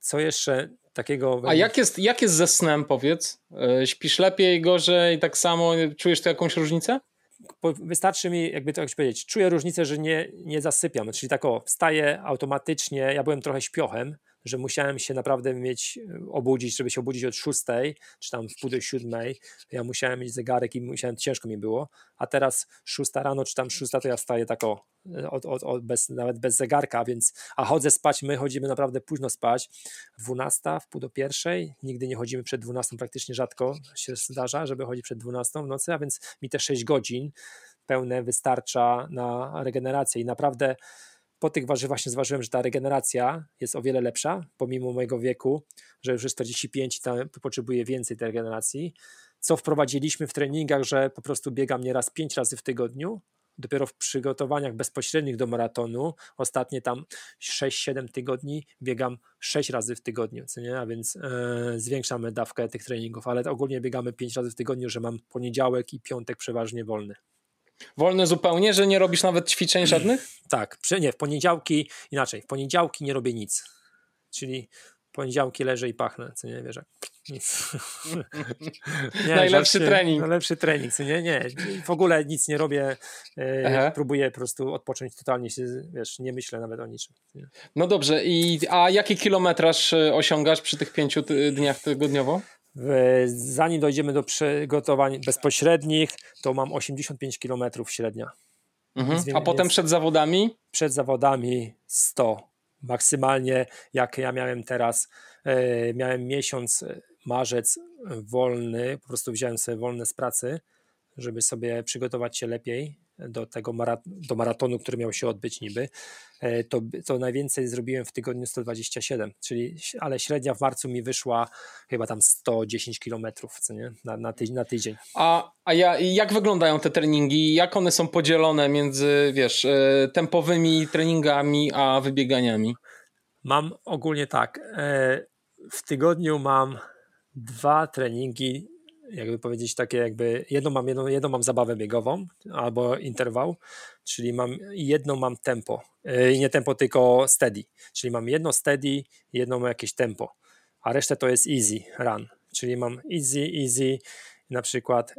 Co jeszcze takiego... A jak jest, jak jest ze snem, powiedz? E, śpisz lepiej, gorzej, tak samo? Czujesz tu jakąś różnicę? Wystarczy mi, jakby to jak powiedzieć, czuję różnicę, że nie, nie zasypiam, czyli tak o, wstaję automatycznie, ja byłem trochę śpiochem, że musiałem się naprawdę mieć, e, obudzić, żeby się obudzić od szóstej, czy tam w pół do siódmej, ja musiałem mieć zegarek i musiałem, ciężko mi było, a teraz szósta rano, czy tam szósta, to ja wstaję tak o, e, od, od, od bez, nawet bez zegarka, więc, a chodzę spać, my chodzimy naprawdę późno spać, dwunasta, w pół do pierwszej, nigdy nie chodzimy przed dwunastą, praktycznie rzadko się zdarza, żeby chodzić przed dwunastą w nocy, a więc mi te sześć godzin pełne wystarcza na regenerację. I naprawdę po tych warzywach właśnie zważyłem, że ta regeneracja jest o wiele lepsza, pomimo mojego wieku, że już jest 45 i tam potrzebuję więcej tej regeneracji. Co wprowadziliśmy w treningach, że po prostu biegam nieraz 5 razy w tygodniu, dopiero w przygotowaniach bezpośrednich do maratonu, ostatnie tam 6-7 tygodni biegam 6 razy w tygodniu, co nie? a więc e, zwiększamy dawkę tych treningów, ale ogólnie biegamy 5 razy w tygodniu, że mam poniedziałek i piątek przeważnie wolny. Wolne zupełnie, że nie robisz nawet ćwiczeń żadnych? (clears throat) Tak, nie, w poniedziałki inaczej, w poniedziałki nie robię nic. Czyli w poniedziałki leżę i pachnę, co nie wiesz, nic. (laughs) nie, najlepszy trening. Najlepszy trening, co nie, nie, w ogóle nic nie robię, e, próbuję po prostu odpocząć totalnie, się, wiesz, nie myślę nawet o niczym. Nie? No dobrze, i a jaki kilometraż e, osiągasz przy tych pięciu dniach tygodniowo? Zanim dojdziemy do przygotowań bezpośrednich, to mam 85 km średnia. Mhm. A potem przed zawodami? Przed zawodami 100. Maksymalnie jak ja miałem teraz, e, miałem miesiąc, e, marzec wolny, po prostu wziąłem sobie wolne z pracy, żeby sobie przygotować się lepiej do tego marat do maratonu, który miał się odbyć niby, e, to, to najwięcej zrobiłem w tygodniu 127, czyli, ale średnia w marcu mi wyszła chyba tam 110 kilometrów, na, na, tydzień, na tydzień. A, a ja, jak wyglądają te treningi? Jak one są podzielone między, wiesz, e, tempowymi treningami a wybieganiami? Mam ogólnie tak, e, w tygodniu mam dwa treningi jakby powiedzieć takie jakby, jedną mam, jedną, jedną mam zabawę biegową albo interwał, czyli mam jedną mam tempo, i nie tempo tylko steady, czyli mam jedno steady, jedno jakieś tempo, a resztę to jest easy run, czyli mam easy, easy, na przykład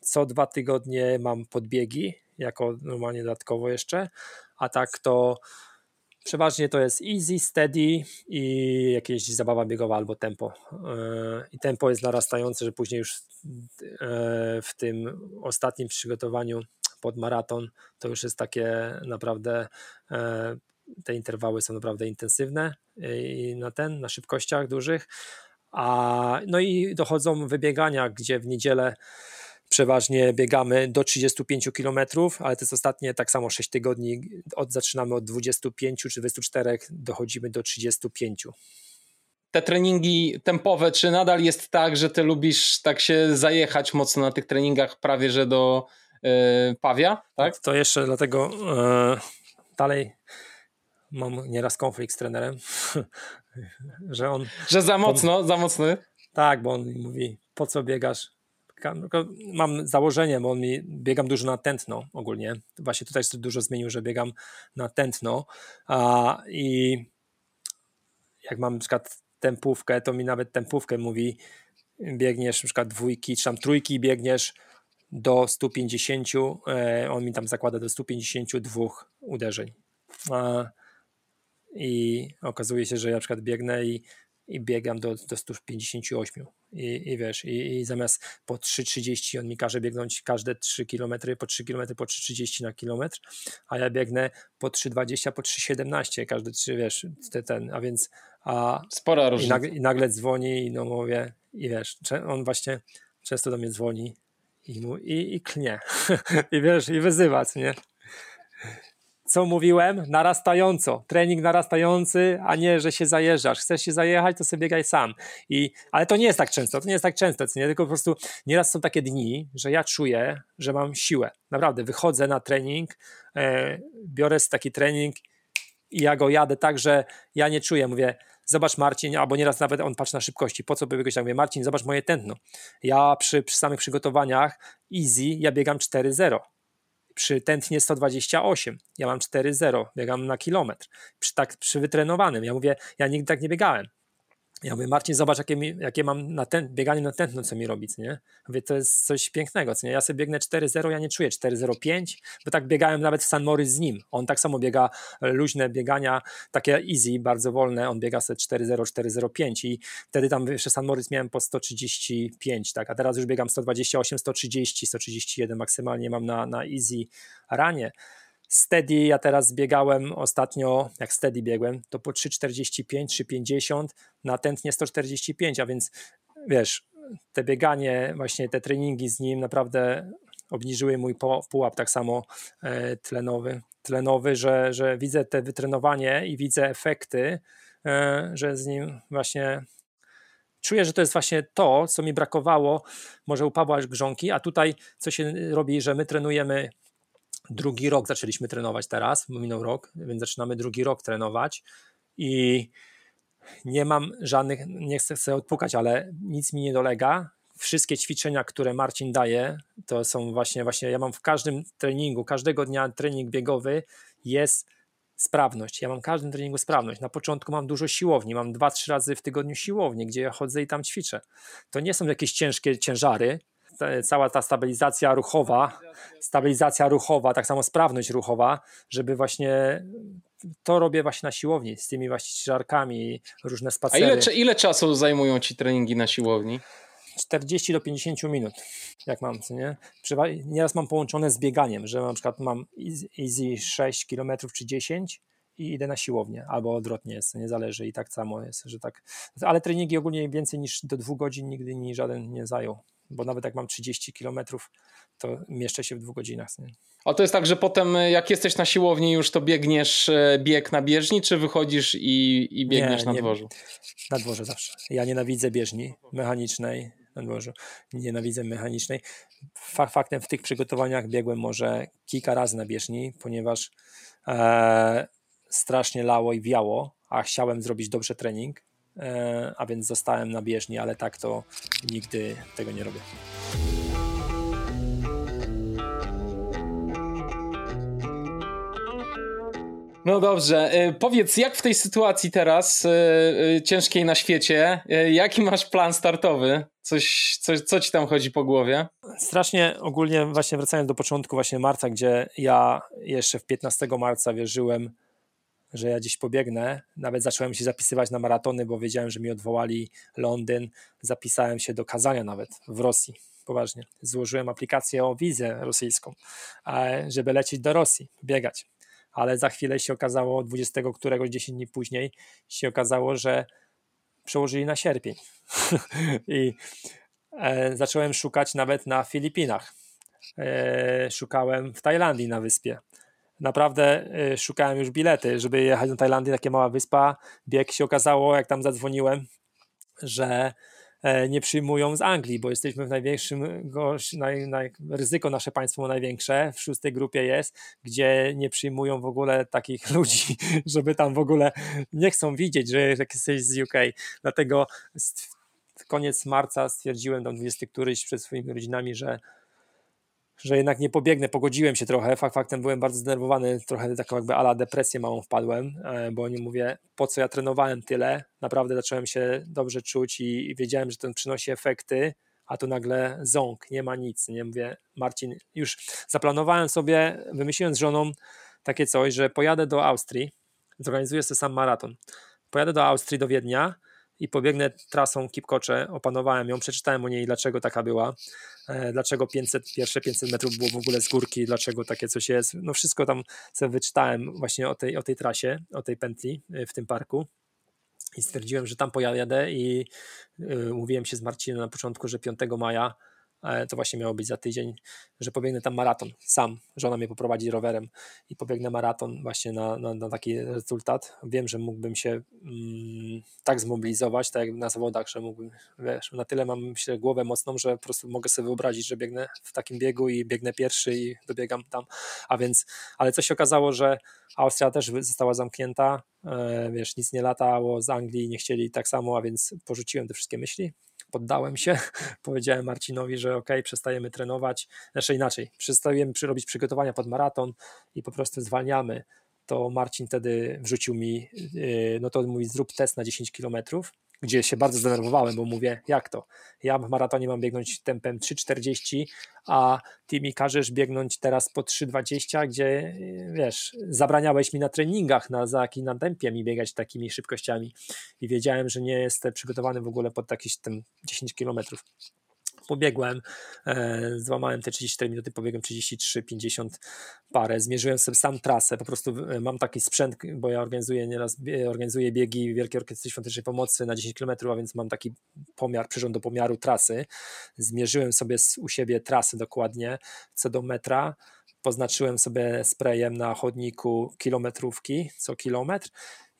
co dwa tygodnie mam podbiegi, jako normalnie dodatkowo jeszcze, a tak to Przeważnie to jest easy, steady i jakieś zabawa biegowa albo tempo. E, I tempo jest narastające, że później już e, w tym ostatnim przygotowaniu pod maraton to już jest takie naprawdę e, te interwały są naprawdę intensywne i na ten, na szybkościach dużych. A, no i dochodzą wybiegania, gdzie w niedzielę przeważnie biegamy do 35 km, ale to jest ostatnie tak samo 6 tygodni, od, zaczynamy od 25 czy 24, dochodzimy do 35. te treningi tempowe, czy nadal jest tak, że ty lubisz tak się zajechać mocno na tych treningach prawie, że do yy, pawia, tak? To jeszcze dlatego yy, dalej mam nieraz konflikt z trenerem, (laughs) że on... Że za mocno, on, za mocny? Tak, bo on mówi, po co biegasz? Mam założenie, bo on mi biegam dużo na tętno ogólnie. Właśnie tutaj się dużo zmienił, że biegam na tętno. A, I jak mam na przykład tempówkę, to mi nawet tempówkę mówi, biegniesz na przykład dwójki, czy tam trójki biegniesz do 150, e, on mi tam zakłada do 152 uderzeń. I okazuje się, że ja na przykład biegnę i, i biegam do, do 158 i, i wiesz, i, i zamiast po 3,30 on mi każe biegnąć każde 3 km, po 3 km, po 3,30 na kilometr, a ja biegnę po 3,20, po 3,17, każdy 3, wiesz, ten, ten a więc a, Spora różnica. I nagle, I nagle dzwoni i no mówię, i wiesz, on właśnie często do mnie dzwoni i, mu, i, i klnie, (laughs) i wiesz, i wyzywa, nie? Co mówiłem? Narastająco. Trening narastający, a nie, że się zajeżdżasz. Chcesz się zajechać, to sobie biegaj sam. I, ale to nie jest tak często, to nie jest tak często, nie? tylko po prostu nieraz są takie dni, że ja czuję, że mam siłę. Naprawdę, wychodzę na trening, e, biorę taki trening i ja go jadę tak, że ja nie czuję. Mówię, zobacz Marcin, albo nieraz nawet on patrzy na szybkości, po co by biegać tak? Mówię, Marcin, zobacz moje tętno. Ja przy, przy samych przygotowaniach easy, ja biegam 4-0 przy tętnie 128, ja mam 4,0, biegam na kilometr, przy, tak, przy wytrenowanym, ja mówię, ja nigdy tak nie biegałem, ja mówię, Marcin, zobacz, jakie, mi, jakie mam na bieganie na tętno, co mi robić, nie? Mówię, to jest coś pięknego, co nie? Ja sobie biegnę 4.0, ja nie czuję 4.05, bo tak biegałem nawet w San Morris z nim. On tak samo biega e, luźne biegania, takie easy, bardzo wolne, on biega sobie 4.0, 4.05 i wtedy tam jeszcze San Morris miałem po 135, tak? A teraz już biegam 128, 130, 131 maksymalnie mam na, na easy ranie. Steady, ja teraz biegałem ostatnio, jak steady biegłem, to po 3,45, 3,50 na tętnie 145, a więc wiesz, te bieganie, właśnie te treningi z nim naprawdę obniżyły mój pułap tak samo e, tlenowy, tlenowy że, że widzę te wytrenowanie i widzę efekty, e, że z nim właśnie czuję, że to jest właśnie to, co mi brakowało może u Pawła Grzonki, a tutaj co się robi, że my trenujemy drugi rok zaczęliśmy trenować teraz, minął rok, więc zaczynamy drugi rok trenować i nie mam żadnych, nie chcę odpukać, ale nic mi nie dolega. Wszystkie ćwiczenia, które Marcin daje, to są właśnie, właśnie ja mam w każdym treningu, każdego dnia trening biegowy jest sprawność. Ja mam w każdym treningu sprawność. Na początku mam dużo siłowni, mam dwa, trzy razy w tygodniu siłowni, gdzie ja chodzę i tam ćwiczę. To nie są jakieś ciężkie ciężary, cała ta stabilizacja ruchowa, stabilizacja ruchowa, tak samo sprawność ruchowa, żeby właśnie to robię właśnie na siłowni z tymi właśnie żarkami, różne spacery. A ile, ile czasu zajmują ci treningi na siłowni? 40 do 50 minut, jak mam, co nie? Nieraz mam połączone z bieganiem, że na przykład mam easy 6 km czy 10 i idę na siłownię, albo odwrotnie jest, nie zależy i tak samo jest, że tak. Ale treningi ogólnie więcej niż do dwóch godzin nigdy mi żaden nie zajął bo nawet jak mam 30 km, to mieszczę się w dwóch godzinach. A to jest tak, że potem e, jak jesteś na siłowni już to biegniesz e, bieg na bieżni, czy wychodzisz i, i biegniesz nie, na nie, dworzu? Na dworze zawsze. Ja nienawidzę bieżni mechanicznej na dworzu. Nienawidzę mechanicznej. Faktem w tych przygotowaniach biegłem może kilka razy na bieżni, ponieważ e, strasznie lało i wiało, a chciałem zrobić dobrze trening, E, a więc zostałem na bieżni, ale tak to nigdy tego nie robię. No dobrze, e, powiedz, jak w tej sytuacji teraz, e, ciężkiej na świecie, jaki masz plan startowy? Coś, coś, co ci tam chodzi po głowie? Strasznie ogólnie, właśnie wracając do początku właśnie marca, gdzie ja jeszcze w 15 marca wierzyłem, że ja gdzieś pobiegnę. Nawet zacząłem się zapisywać na maratony, bo wiedziałem, że mi odwołali Londyn. Zapisałem się do kazania nawet w Rosji. Poważnie. Złożyłem aplikację o wizę rosyjską, żeby lecieć do Rosji, biegać. Ale za chwilę się okazało, 20 któregoś 10 dni później, się okazało, że przełożyli na sierpień. (laughs) I e, zacząłem szukać nawet na Filipinach. E, szukałem w Tajlandii na wyspie naprawdę y, szukałem już bilety, żeby jechać do Tajlandii, takie mała wyspa. Bieg się okazało, jak tam zadzwoniłem, że e, nie przyjmują z Anglii, bo jesteśmy w największym, naj, naj, ryzyko nasze państwo największe, w szóstej grupie jest, gdzie nie przyjmują w ogóle takich (laughs) ludzi, żeby tam w ogóle nie chcą widzieć, że jesteś z UK. Dlatego koniec marca stwierdziłem, tam 20 któryś przed swoimi rodzinami, że że jednak nie pobiegnę, pogodziłem się trochę, fakt faktem byłem bardzo zdenerwowany, trochę taką jakby ala depresję małą wpadłem, e, bo nie mówię, po co ja trenowałem tyle, naprawdę zacząłem się dobrze czuć i, i wiedziałem, że to przynosi efekty, a tu nagle ząg, nie ma nic, nie mówię, Marcin, już zaplanowałem sobie, wymyśliłem z żoną takie coś, że pojadę do Austrii, zorganizuję sobie sam maraton, pojadę do Austrii, do Wiednia, i pobiegnę trasą Kipkocze, opanowałem ją, przeczytałem o niej, dlaczego taka była, e, dlaczego 500, pierwsze 500 metrów było w ogóle z górki, dlaczego takie coś jest, no wszystko tam sobie wyczytałem właśnie o tej, o tej trasie, o tej pętli e, w tym parku i stwierdziłem, że tam pojadę i yy, mówiłem się z Marcinem na początku, że 5 maja to właśnie miało być za tydzień, że pobiegnę tam maraton sam. Żona mnie poprowadzi rowerem i pobiegnę maraton właśnie na, na, na taki rezultat. Wiem, że mógłbym się mm, tak zmobilizować, tak jak na zawodach, że mógłbym, wiesz, na tyle mam myślę głowę mocną, że po prostu mogę sobie wyobrazić, że biegnę w takim biegu i biegnę pierwszy i dobiegam tam. A więc, ale co się okazało, że Austria też została zamknięta, e, wiesz, nic nie latało z Anglii, nie chcieli tak samo, a więc porzuciłem te wszystkie myśli poddałem się, (laughs) powiedziałem Marcinowi, że ok, przestajemy trenować, znaczy inaczej, przestajemy robić przygotowania pod maraton i po prostu zwalniamy, to Marcin wtedy wrzucił mi, yy, no to mówi zrób test na 10 kilometrów gdzie się bardzo zdenerwowałem, bo mówię, jak to? Ja w maratonie mam biegnąć tempem 3,40, a ty mi każesz biegnąć teraz po 3,20, gdzie wiesz, zabraniałeś mi na treningach na, za, na tempie mi biegać takimi szybkościami i wiedziałem, że nie jestem przygotowany w ogóle pod jakieś tam 10 kilometrów pobiegłem, e, złamałem te 34 minuty, pobiegłem 33, 50 parę, zmierzyłem sobie sam trasę, po prostu e, mam taki sprzęt, bo ja organizuję nieraz, organizuję biegi Wielkiej Orkiestry Świątecznej Pomocy na 10 km, a więc mam taki pomiar, przyrząd do pomiaru trasy, zmierzyłem sobie u siebie trasę dokładnie, co do metra, poznaczyłem sobie sprayem na chodniku kilometrówki co kilometr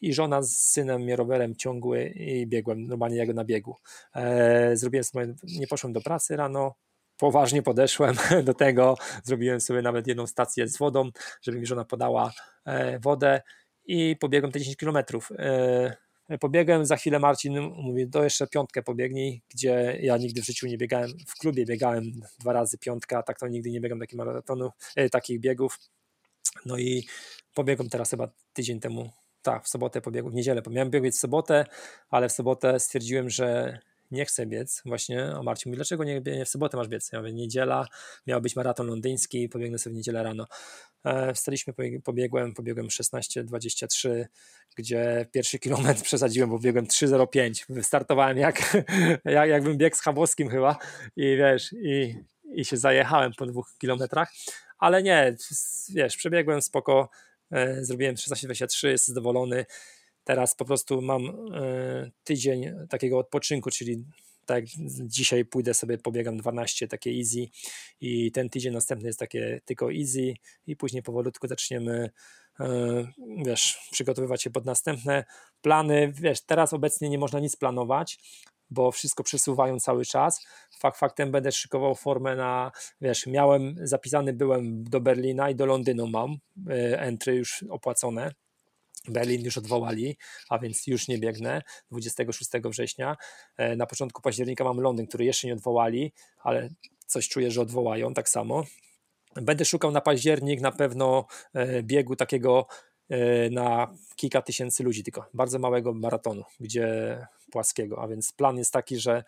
i żona z synem mnie rowerem ciągły i biegłem normalnie jak na biegu. E, zrobiłem sobie, nie poszłem do pracy rano, poważnie podeszłem (laughs) do tego, zrobiłem sobie nawet jedną stację z wodą, żeby mi żona podała e, wodę i pobiegłem te 10 kilometrów. E, pobiegłem, za chwilę Marcin mówi, to jeszcze piątkę pobiegnij, gdzie ja nigdy w życiu nie biegałem, w klubie biegałem dwa razy piątka, tak to nigdy nie biegam takich maratonów, takich biegów. No i pobiegłem teraz chyba tydzień temu tak, w sobotę pobiegłem, w niedzielę. Miałem biegać w sobotę, ale w sobotę stwierdziłem, że nie chcę biec właśnie, a Marcin mówi, dlaczego nie, nie w sobotę masz biec? Ja mówię, niedziela, miał być maraton londyński, pobiegnę sobie w niedzielę rano. E, wstaliśmy, pobiegłem, pobiegłem 16-23, gdzie pierwszy kilometr (laughs) przesadziłem, bo biegłem 3.05, wystartowałem jak, (laughs) jak, jakbym biegł z Chabowskim chyba i wiesz, i, i się zajechałem po dwóch kilometrach, ale nie, wiesz, przebiegłem spoko, zrobiłem 1623, jest zadowolony. Teraz po prostu mam e, tydzień takiego odpoczynku, czyli tak dzisiaj pójdę sobie, pobiegam 12, takie easy i ten tydzień następny jest takie tylko easy i później powolutku zaczniemy e, wiesz, przygotowywać się pod następne plany. Wiesz, teraz obecnie nie można nic planować, bo wszystko przesuwają cały czas. Fakt faktem będę szykował formę na, wiesz, miałem, zapisany byłem do Berlina i do Londynu mam e, entry już opłacone. Berlin już odwołali, a więc już nie biegnę 26 września. E, na początku października mam Londyn, który jeszcze nie odwołali, ale coś czuję, że odwołają tak samo. Będę szukał na październik na pewno e, biegu takiego na kilka tysięcy ludzi, tylko bardzo małego maratonu, gdzie płaskiego, a więc plan jest taki, że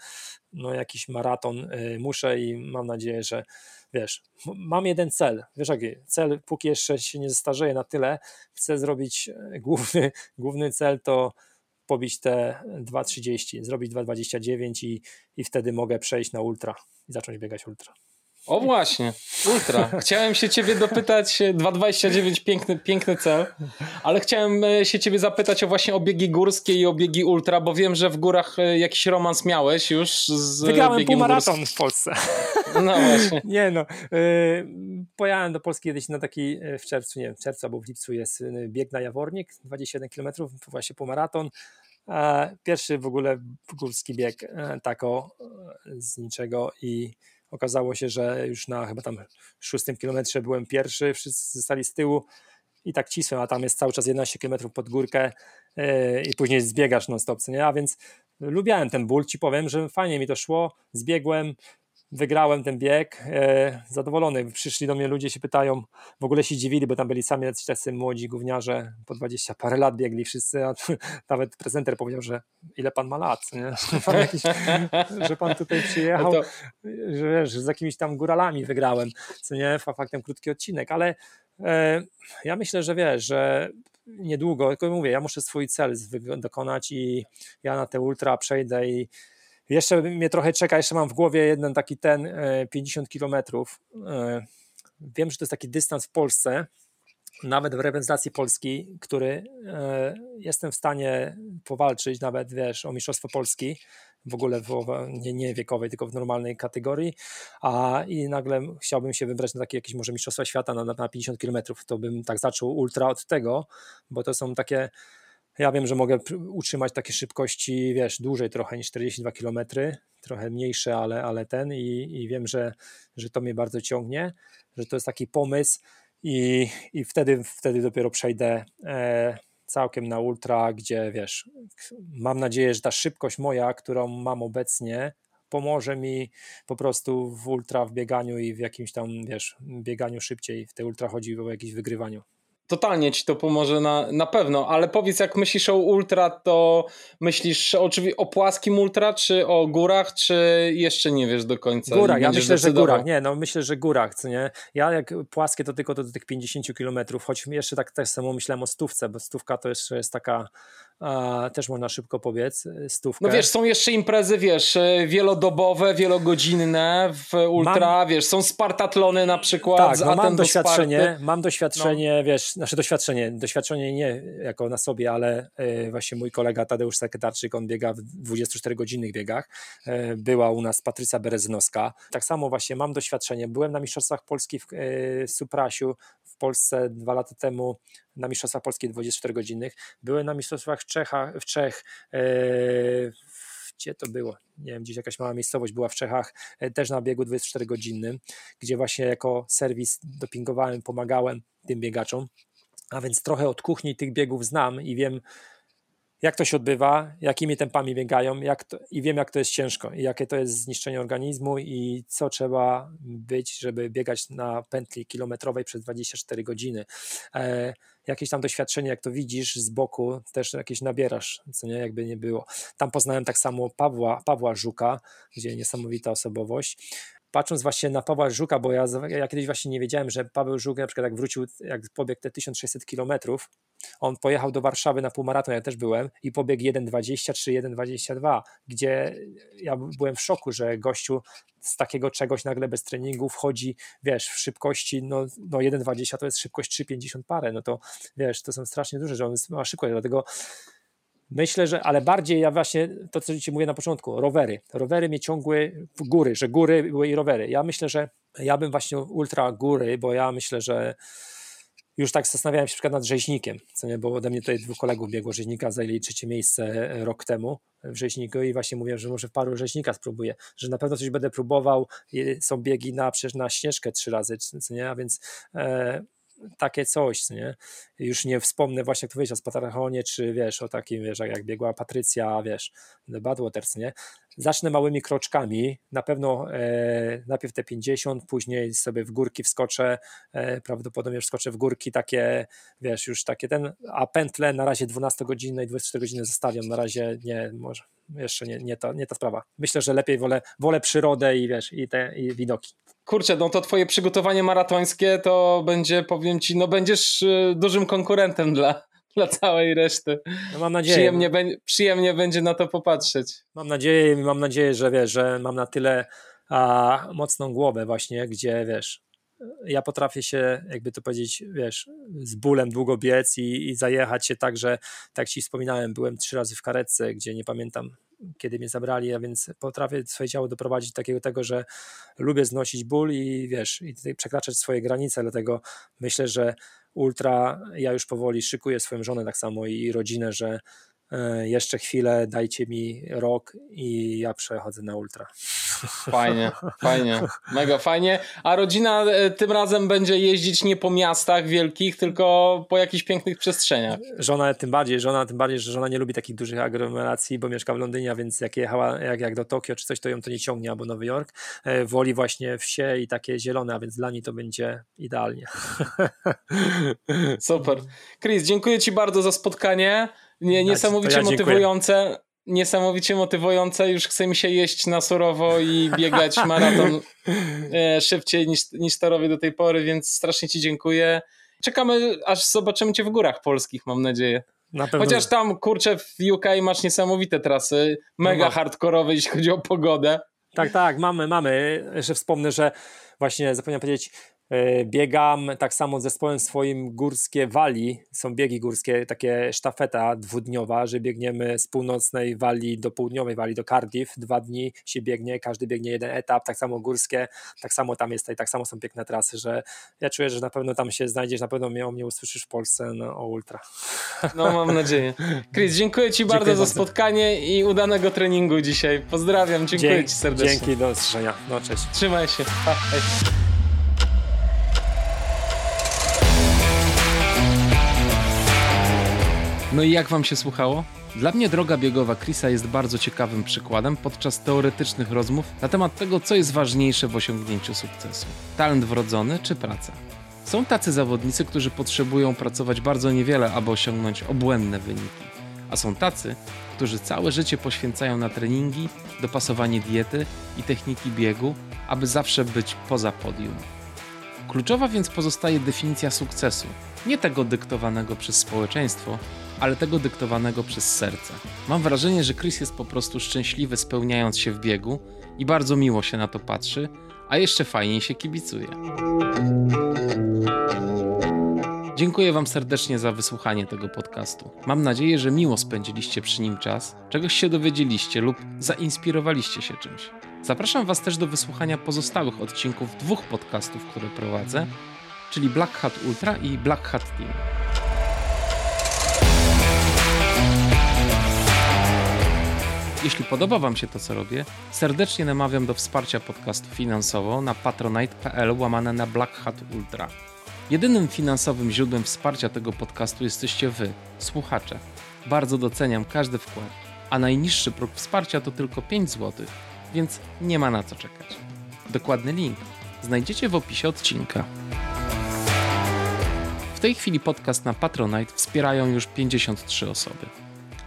no jakiś maraton y, muszę i mam nadzieję, że wiesz, mam jeden cel, wiesz jaki, cel póki jeszcze się nie zestarzeje na tyle, chcę zrobić y, główny, (laughs) główny cel to pobić te 2.30, zrobić 2.29 i, i wtedy mogę przejść na ultra i zacząć biegać ultra. O właśnie, ultra. Chciałem się ciebie dopytać, 2,29 piękny, piękny cel, ale chciałem e, się ciebie zapytać o właśnie obiegi górskie i obiegi ultra, bo wiem, że w górach e, jakiś romans miałeś już z Wygrałem półmaraton górskim. w Polsce. No właśnie. (laughs) nie no, pojechałem do Polski kiedyś na taki w czerwcu, nie wiem, w czerwcu albo w lipcu jest bieg na Jawornik, 21 km, właśnie półmaraton E, pierwszy w ogóle górski bieg e, tako z niczego i okazało się, że już na chyba tam szóstym kilometrze byłem pierwszy, wszyscy zostali z tyłu i tak cisłem, a tam jest cały czas 11 km pod górkę i później zbiegasz non stop, nie? A więc lubiałem ten ból, ci powiem, że fajnie mi to szło, zbiegłem, wygrałem ten bieg, e, zadowolony. Przyszli do mnie ludzie, się pytają, w ogóle się dziwili, bo tam byli sami jacyś tacy młodzi gówniarze, po 20 parę lat biegli wszyscy, a (laughs) nawet prezenter powiedział, że ile pan ma lat, nie? (laughs) Pan jakiś, że pan tutaj przyjechał, to... że, wiesz, z jakimiś tam góralami wygrałem, co nie, faktem krótki odcinek, ale e, ja myślę, że wiesz, że niedługo, tylko mówię, ja muszę swój cel dokonać i ja na te ultra przejdę i jeszcze mnie trochę czeka, jeszcze mam w głowie jeden taki ten 50 e, kilometrów. E, wiem, że to jest taki dystans w Polsce, nawet w reprezentacji Polski, który e, jestem w stanie powalczyć, nawet wiesz, o Mistrzostwo Polski, w ogóle w, nie, nie wiekowej, tylko w normalnej kategorii, a i nagle chciałbym się wybrać na takie jakieś może Mistrzostwa Świata na, na 50 km, to bym tak zaczął ultra od tego, bo to są takie ja wiem, że mogę utrzymać takie szybkości, wiesz, dłużej trochę niż 42 km, trochę mniejsze, ale, ale ten i, i wiem, że, że to mnie bardzo ciągnie, że to jest taki pomysł i, i wtedy, wtedy dopiero przejdę e, całkiem na ultra, gdzie wiesz, mam nadzieję, że ta szybkość moja, którą mam obecnie, pomoże mi po prostu w ultra, w bieganiu i w jakimś tam, wiesz, bieganiu szybciej. W tej ultra chodzi o jakieś wygrywaniu totalnie ci to pomoże na, na pewno, ale powiedz jak myślisz o ultra, to myślisz oczywiście o płaskim ultra, czy o górach, czy jeszcze nie wiesz do końca? Górach, ja myślę, że górach, nie, no myślę, że górach, co nie? Ja jak płaskie to tylko do tych 50 kilometrów, choć jeszcze tak też samo myślałem o stówce, bo stówka to jeszcze jest taka a też można szybko pobiec, y, stówkę. No wiesz, są jeszcze imprezy, wiesz, y, wielodobowe, wielogodzinne w ultra, mam, wiesz, są spartatlony na przykład. Tak, no mam doświadczenie, mam doświadczenie, no. wiesz, nasze doświadczenie, doświadczenie nie jako na sobie, ale y, właśnie mój kolega Tadeusz Sekretarczyk, on biega w 24-godzinnych biegach, y, była u nas Patrycja Bereznowska, tak samo właśnie mam doświadczenie, byłem na Mistrzostwach Polski w y, Suprasiu w Polsce dwa lata temu, na Mistrzostwach Polski 24-godzinnych, byłem na Mistrzostwach w, Czechach, w Czech, e, gdzie to było? Nie wiem, gdzieś jakaś mała miejscowość była w Czechach, e, też na biegu 24-godzinnym, gdzie właśnie jako serwis dopingowałem, pomagałem tym biegaczom. A więc trochę od kuchni tych biegów znam i wiem, jak to się odbywa, jakimi tempami biegają jak to, i wiem, jak to jest ciężko i jakie to jest zniszczenie organizmu i co trzeba być, żeby biegać na pętli kilometrowej przez 24 godziny. E, jakieś tam doświadczenie, jak to widzisz z boku, też jakieś nabierasz, co nie, jakby nie było. Tam poznałem tak samo Pawła, Pawła Żuka, gdzie niesamowita osobowość patrząc właśnie na Pawła Żuka, bo ja, ja kiedyś właśnie nie wiedziałem, że Paweł Żuk na przykład jak wrócił, jak pobiegł te 1600 kilometrów, on pojechał do Warszawy na półmaraton, ja też byłem i pobiegł 1,20 czy 1,22, gdzie ja byłem w szoku, że gościu z takiego czegoś nagle bez treningu wchodzi, wiesz, w szybkości, no, no 1,20 to jest szybkość 3,50 parę, no to wiesz, to są strasznie duże, że on ma szybkość, dlatego Myślę, że, ale bardziej ja właśnie to, co ci mówię na początku, rowery. Rowery mnie ciągły góry, że góry były i rowery. Ja myślę, że ja bym właśnie ultra góry, bo ja myślę, że już tak zastanawiałem się na przykład nad rzeźnikiem, co nie, bo ode mnie tutaj dwóch kolegów biegło rzeźnika, zajęli trzecie miejsce rok temu w rzeźniku i właśnie mówię, że może paru rzeźnika spróbuję, że na pewno coś będę próbował, są biegi na, przecież na śnieżkę trzy razy, co nie, a więc e, takie coś, nie? Już nie wspomnę właśnie, jak tu o Spatarachonie, czy wiesz, o takim, wiesz, jak biegła Patrycja, wiesz, The Badwaters, nie? Zacznę małymi kroczkami, na pewno e, najpierw te 50, później sobie w górki wskoczę, e, prawdopodobnie wskoczę w górki takie, wiesz, już takie ten, a pętle na razie 12 godzinne i 24 godziny zostawiam, na razie nie, może jeszcze nie, nie, to, nie ta sprawa. Myślę, że lepiej wolę, wolę przyrodę i wiesz, i te i widoki. Kurczę, no to twoje przygotowanie maratońskie to będzie, powiem ci, no będziesz y, dużym konkurentem dla, (laughs) dla całej reszty. No mam nadzieję. Przyjemnie, be, przyjemnie będzie na to popatrzeć. Mam nadzieję, mam nadzieję, że wiesz, że mam na tyle a, mocną głowę właśnie, gdzie wiesz, ja potrafię się, jakby to powiedzieć, wiesz, z bólem długo biec i, i zajechać się tak, że tak ci wspominałem, byłem trzy razy w karetce, gdzie nie pamiętam kiedy mnie zabrali, a więc potrafię swoje ciało doprowadzić do takiego tego, że lubię znosić ból i wiesz, i przekraczać swoje granice, dlatego myślę, że ultra, ja już powoli szykuję swoją żonę tak samo i rodzinę, że jeszcze chwilę, dajcie mi rok i ja przechodzę na ultra. Fajnie, fajnie, mega fajnie. A rodzina e, tym razem będzie jeździć nie po miastach wielkich, tylko po jakichś pięknych przestrzeniach. Żona tym bardziej, żona tym bardziej, że żona nie lubi takich dużych aglomeracji, bo mieszka w Londynie, więc jak jechała jak, jak do Tokio czy coś, to ją to nie ciągnie, albo Nowy Jork. E, woli właśnie wsie i takie zielone, a więc dla niej to będzie idealnie. (laughs) Super. Chris, dziękuję Ci bardzo za spotkanie. Nie, niesamowicie ja motywujące. Niesamowicie motywujące. Już chce mi się jeść na surowo i biegać (laughs) maraton e, szybciej niż, niż to robię do tej pory, więc strasznie Ci dziękuję. Czekamy, aż zobaczymy Cię w górach polskich, mam nadzieję. Na. Chociaż tam, kurczę, w UK masz niesamowite trasy, mega no hardkorowe, jeśli chodzi o pogodę. Tak, tak, mamy, mamy. Jeszcze wspomnę, że właśnie zapomniałem powiedzieć, biegam tak samo z zespołem swoim górskie wali. Są biegi górskie, takie sztafeta dwudniowa, że biegniemy z północnej wali do południowej wali, do Cardiff. Dwa dni się biegnie, każdy biegnie jeden etap, tak samo górskie, tak samo tam jest tak samo są piękne trasy, że ja czuję, że na pewno tam się znajdziesz, na pewno mnie, mnie usłyszysz w Polsce no, o ultra. No mam nadzieję. Chris, dziękuję Ci dziękuję bardzo za spotkanie i udanego treningu dzisiaj. Pozdrawiam, dziękuję Ci serdecznie. Dzięki, do usłyszenia. No cześć. Trzymaj się. Pa, hej. No i jak wam się słuchało? Dla mnie droga biegowa Chrisa jest bardzo ciekawym przykładem podczas teoretycznych rozmów na temat tego, co jest ważniejsze w osiągnięciu sukcesu. Talent wrodzony czy praca? Są tacy zawodnicy, którzy potrzebują pracować bardzo niewiele, aby osiągnąć obłędne wyniki. A są tacy, którzy całe życie poświęcają na treningi, dopasowanie diety i techniki biegu, aby zawsze być poza podium. Kluczowa więc pozostaje definicja sukcesu, nie tego dyktowanego przez społeczeństwo, ale tego dyktowanego przez serce. Mam wrażenie, że Chris jest po prostu szczęśliwy spełniając się w biegu i bardzo miło się na to patrzy, a jeszcze fajniej się kibicuje. Dziękuję Wam serdecznie za wysłuchanie tego podcastu. Mam nadzieję, że miło spędziliście przy nim czas, czegoś się dowiedzieliście lub zainspirowaliście się czymś. Zapraszam Was też do wysłuchania pozostałych odcinków dwóch podcastów, które prowadzę, czyli Black Hat Ultra i Black Hat Team. Jeśli podoba Wam się to, co robię, serdecznie namawiam do wsparcia podcastu finansowo na patronite.pl łamane na Black Hat Ultra. Jedynym finansowym źródłem wsparcia tego podcastu jesteście Wy, słuchacze. Bardzo doceniam każdy wkład, a najniższy próg wsparcia to tylko 5 zł, więc nie ma na co czekać. Dokładny link znajdziecie w opisie odcinka. W tej chwili podcast na Patronite wspierają już 53 osoby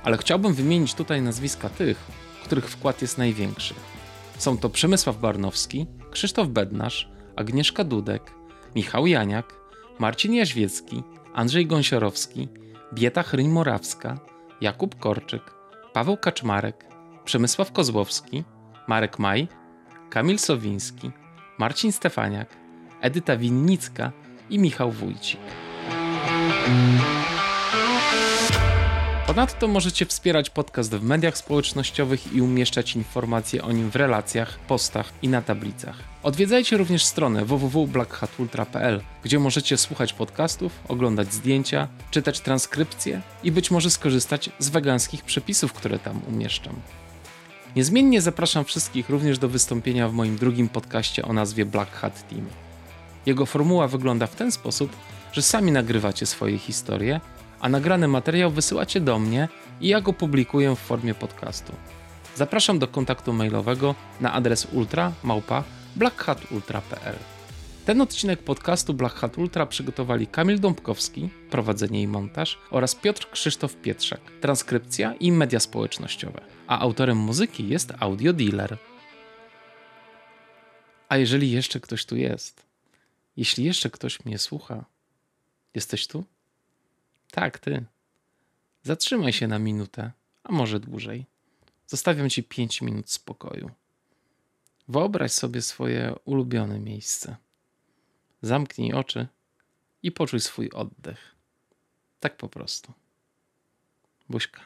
ale chciałbym wymienić tutaj nazwiska tych, których wkład jest największy. Są to Przemysław Barnowski, Krzysztof Bednarz, Agnieszka Dudek, Michał Janiak, Marcin Jaźwiecki, Andrzej Gąsiorowski, Bieta Chryń-Morawska, Jakub Korczyk, Paweł Kaczmarek, Przemysław Kozłowski, Marek Maj, Kamil Sowiński, Marcin Stefaniak, Edyta Winnicka i Michał Wójcik. Ponadto możecie wspierać podcast w mediach społecznościowych i umieszczać informacje o nim w relacjach, postach i na tablicach. Odwiedzajcie również stronę www.blackhatultra.pl, gdzie możecie słuchać podcastów, oglądać zdjęcia, czytać transkrypcje i być może skorzystać z weganskich przepisów, które tam umieszczam. Niezmiennie zapraszam wszystkich również do wystąpienia w moim drugim podcaście o nazwie Black Hat Team. Jego formuła wygląda w ten sposób, że sami nagrywacie swoje historie a nagrany materiał wysyłacie do mnie i ja go publikuję w formie podcastu. Zapraszam do kontaktu mailowego na adres ultra małpa blackhatultra.pl. Ten odcinek podcastu Black Hat Ultra przygotowali Kamil Dąbkowski, prowadzenie i montaż oraz Piotr Krzysztof Pietrzak, transkrypcja i media społecznościowe. A autorem muzyki jest Audio Dealer. A jeżeli jeszcze ktoś tu jest, jeśli jeszcze ktoś mnie słucha, jesteś tu? Tak, ty. Zatrzymaj się na minutę, a może dłużej. Zostawiam ci pięć minut spokoju. Wyobraź sobie swoje ulubione miejsce. Zamknij oczy i poczuj swój oddech. Tak po prostu. Buźka.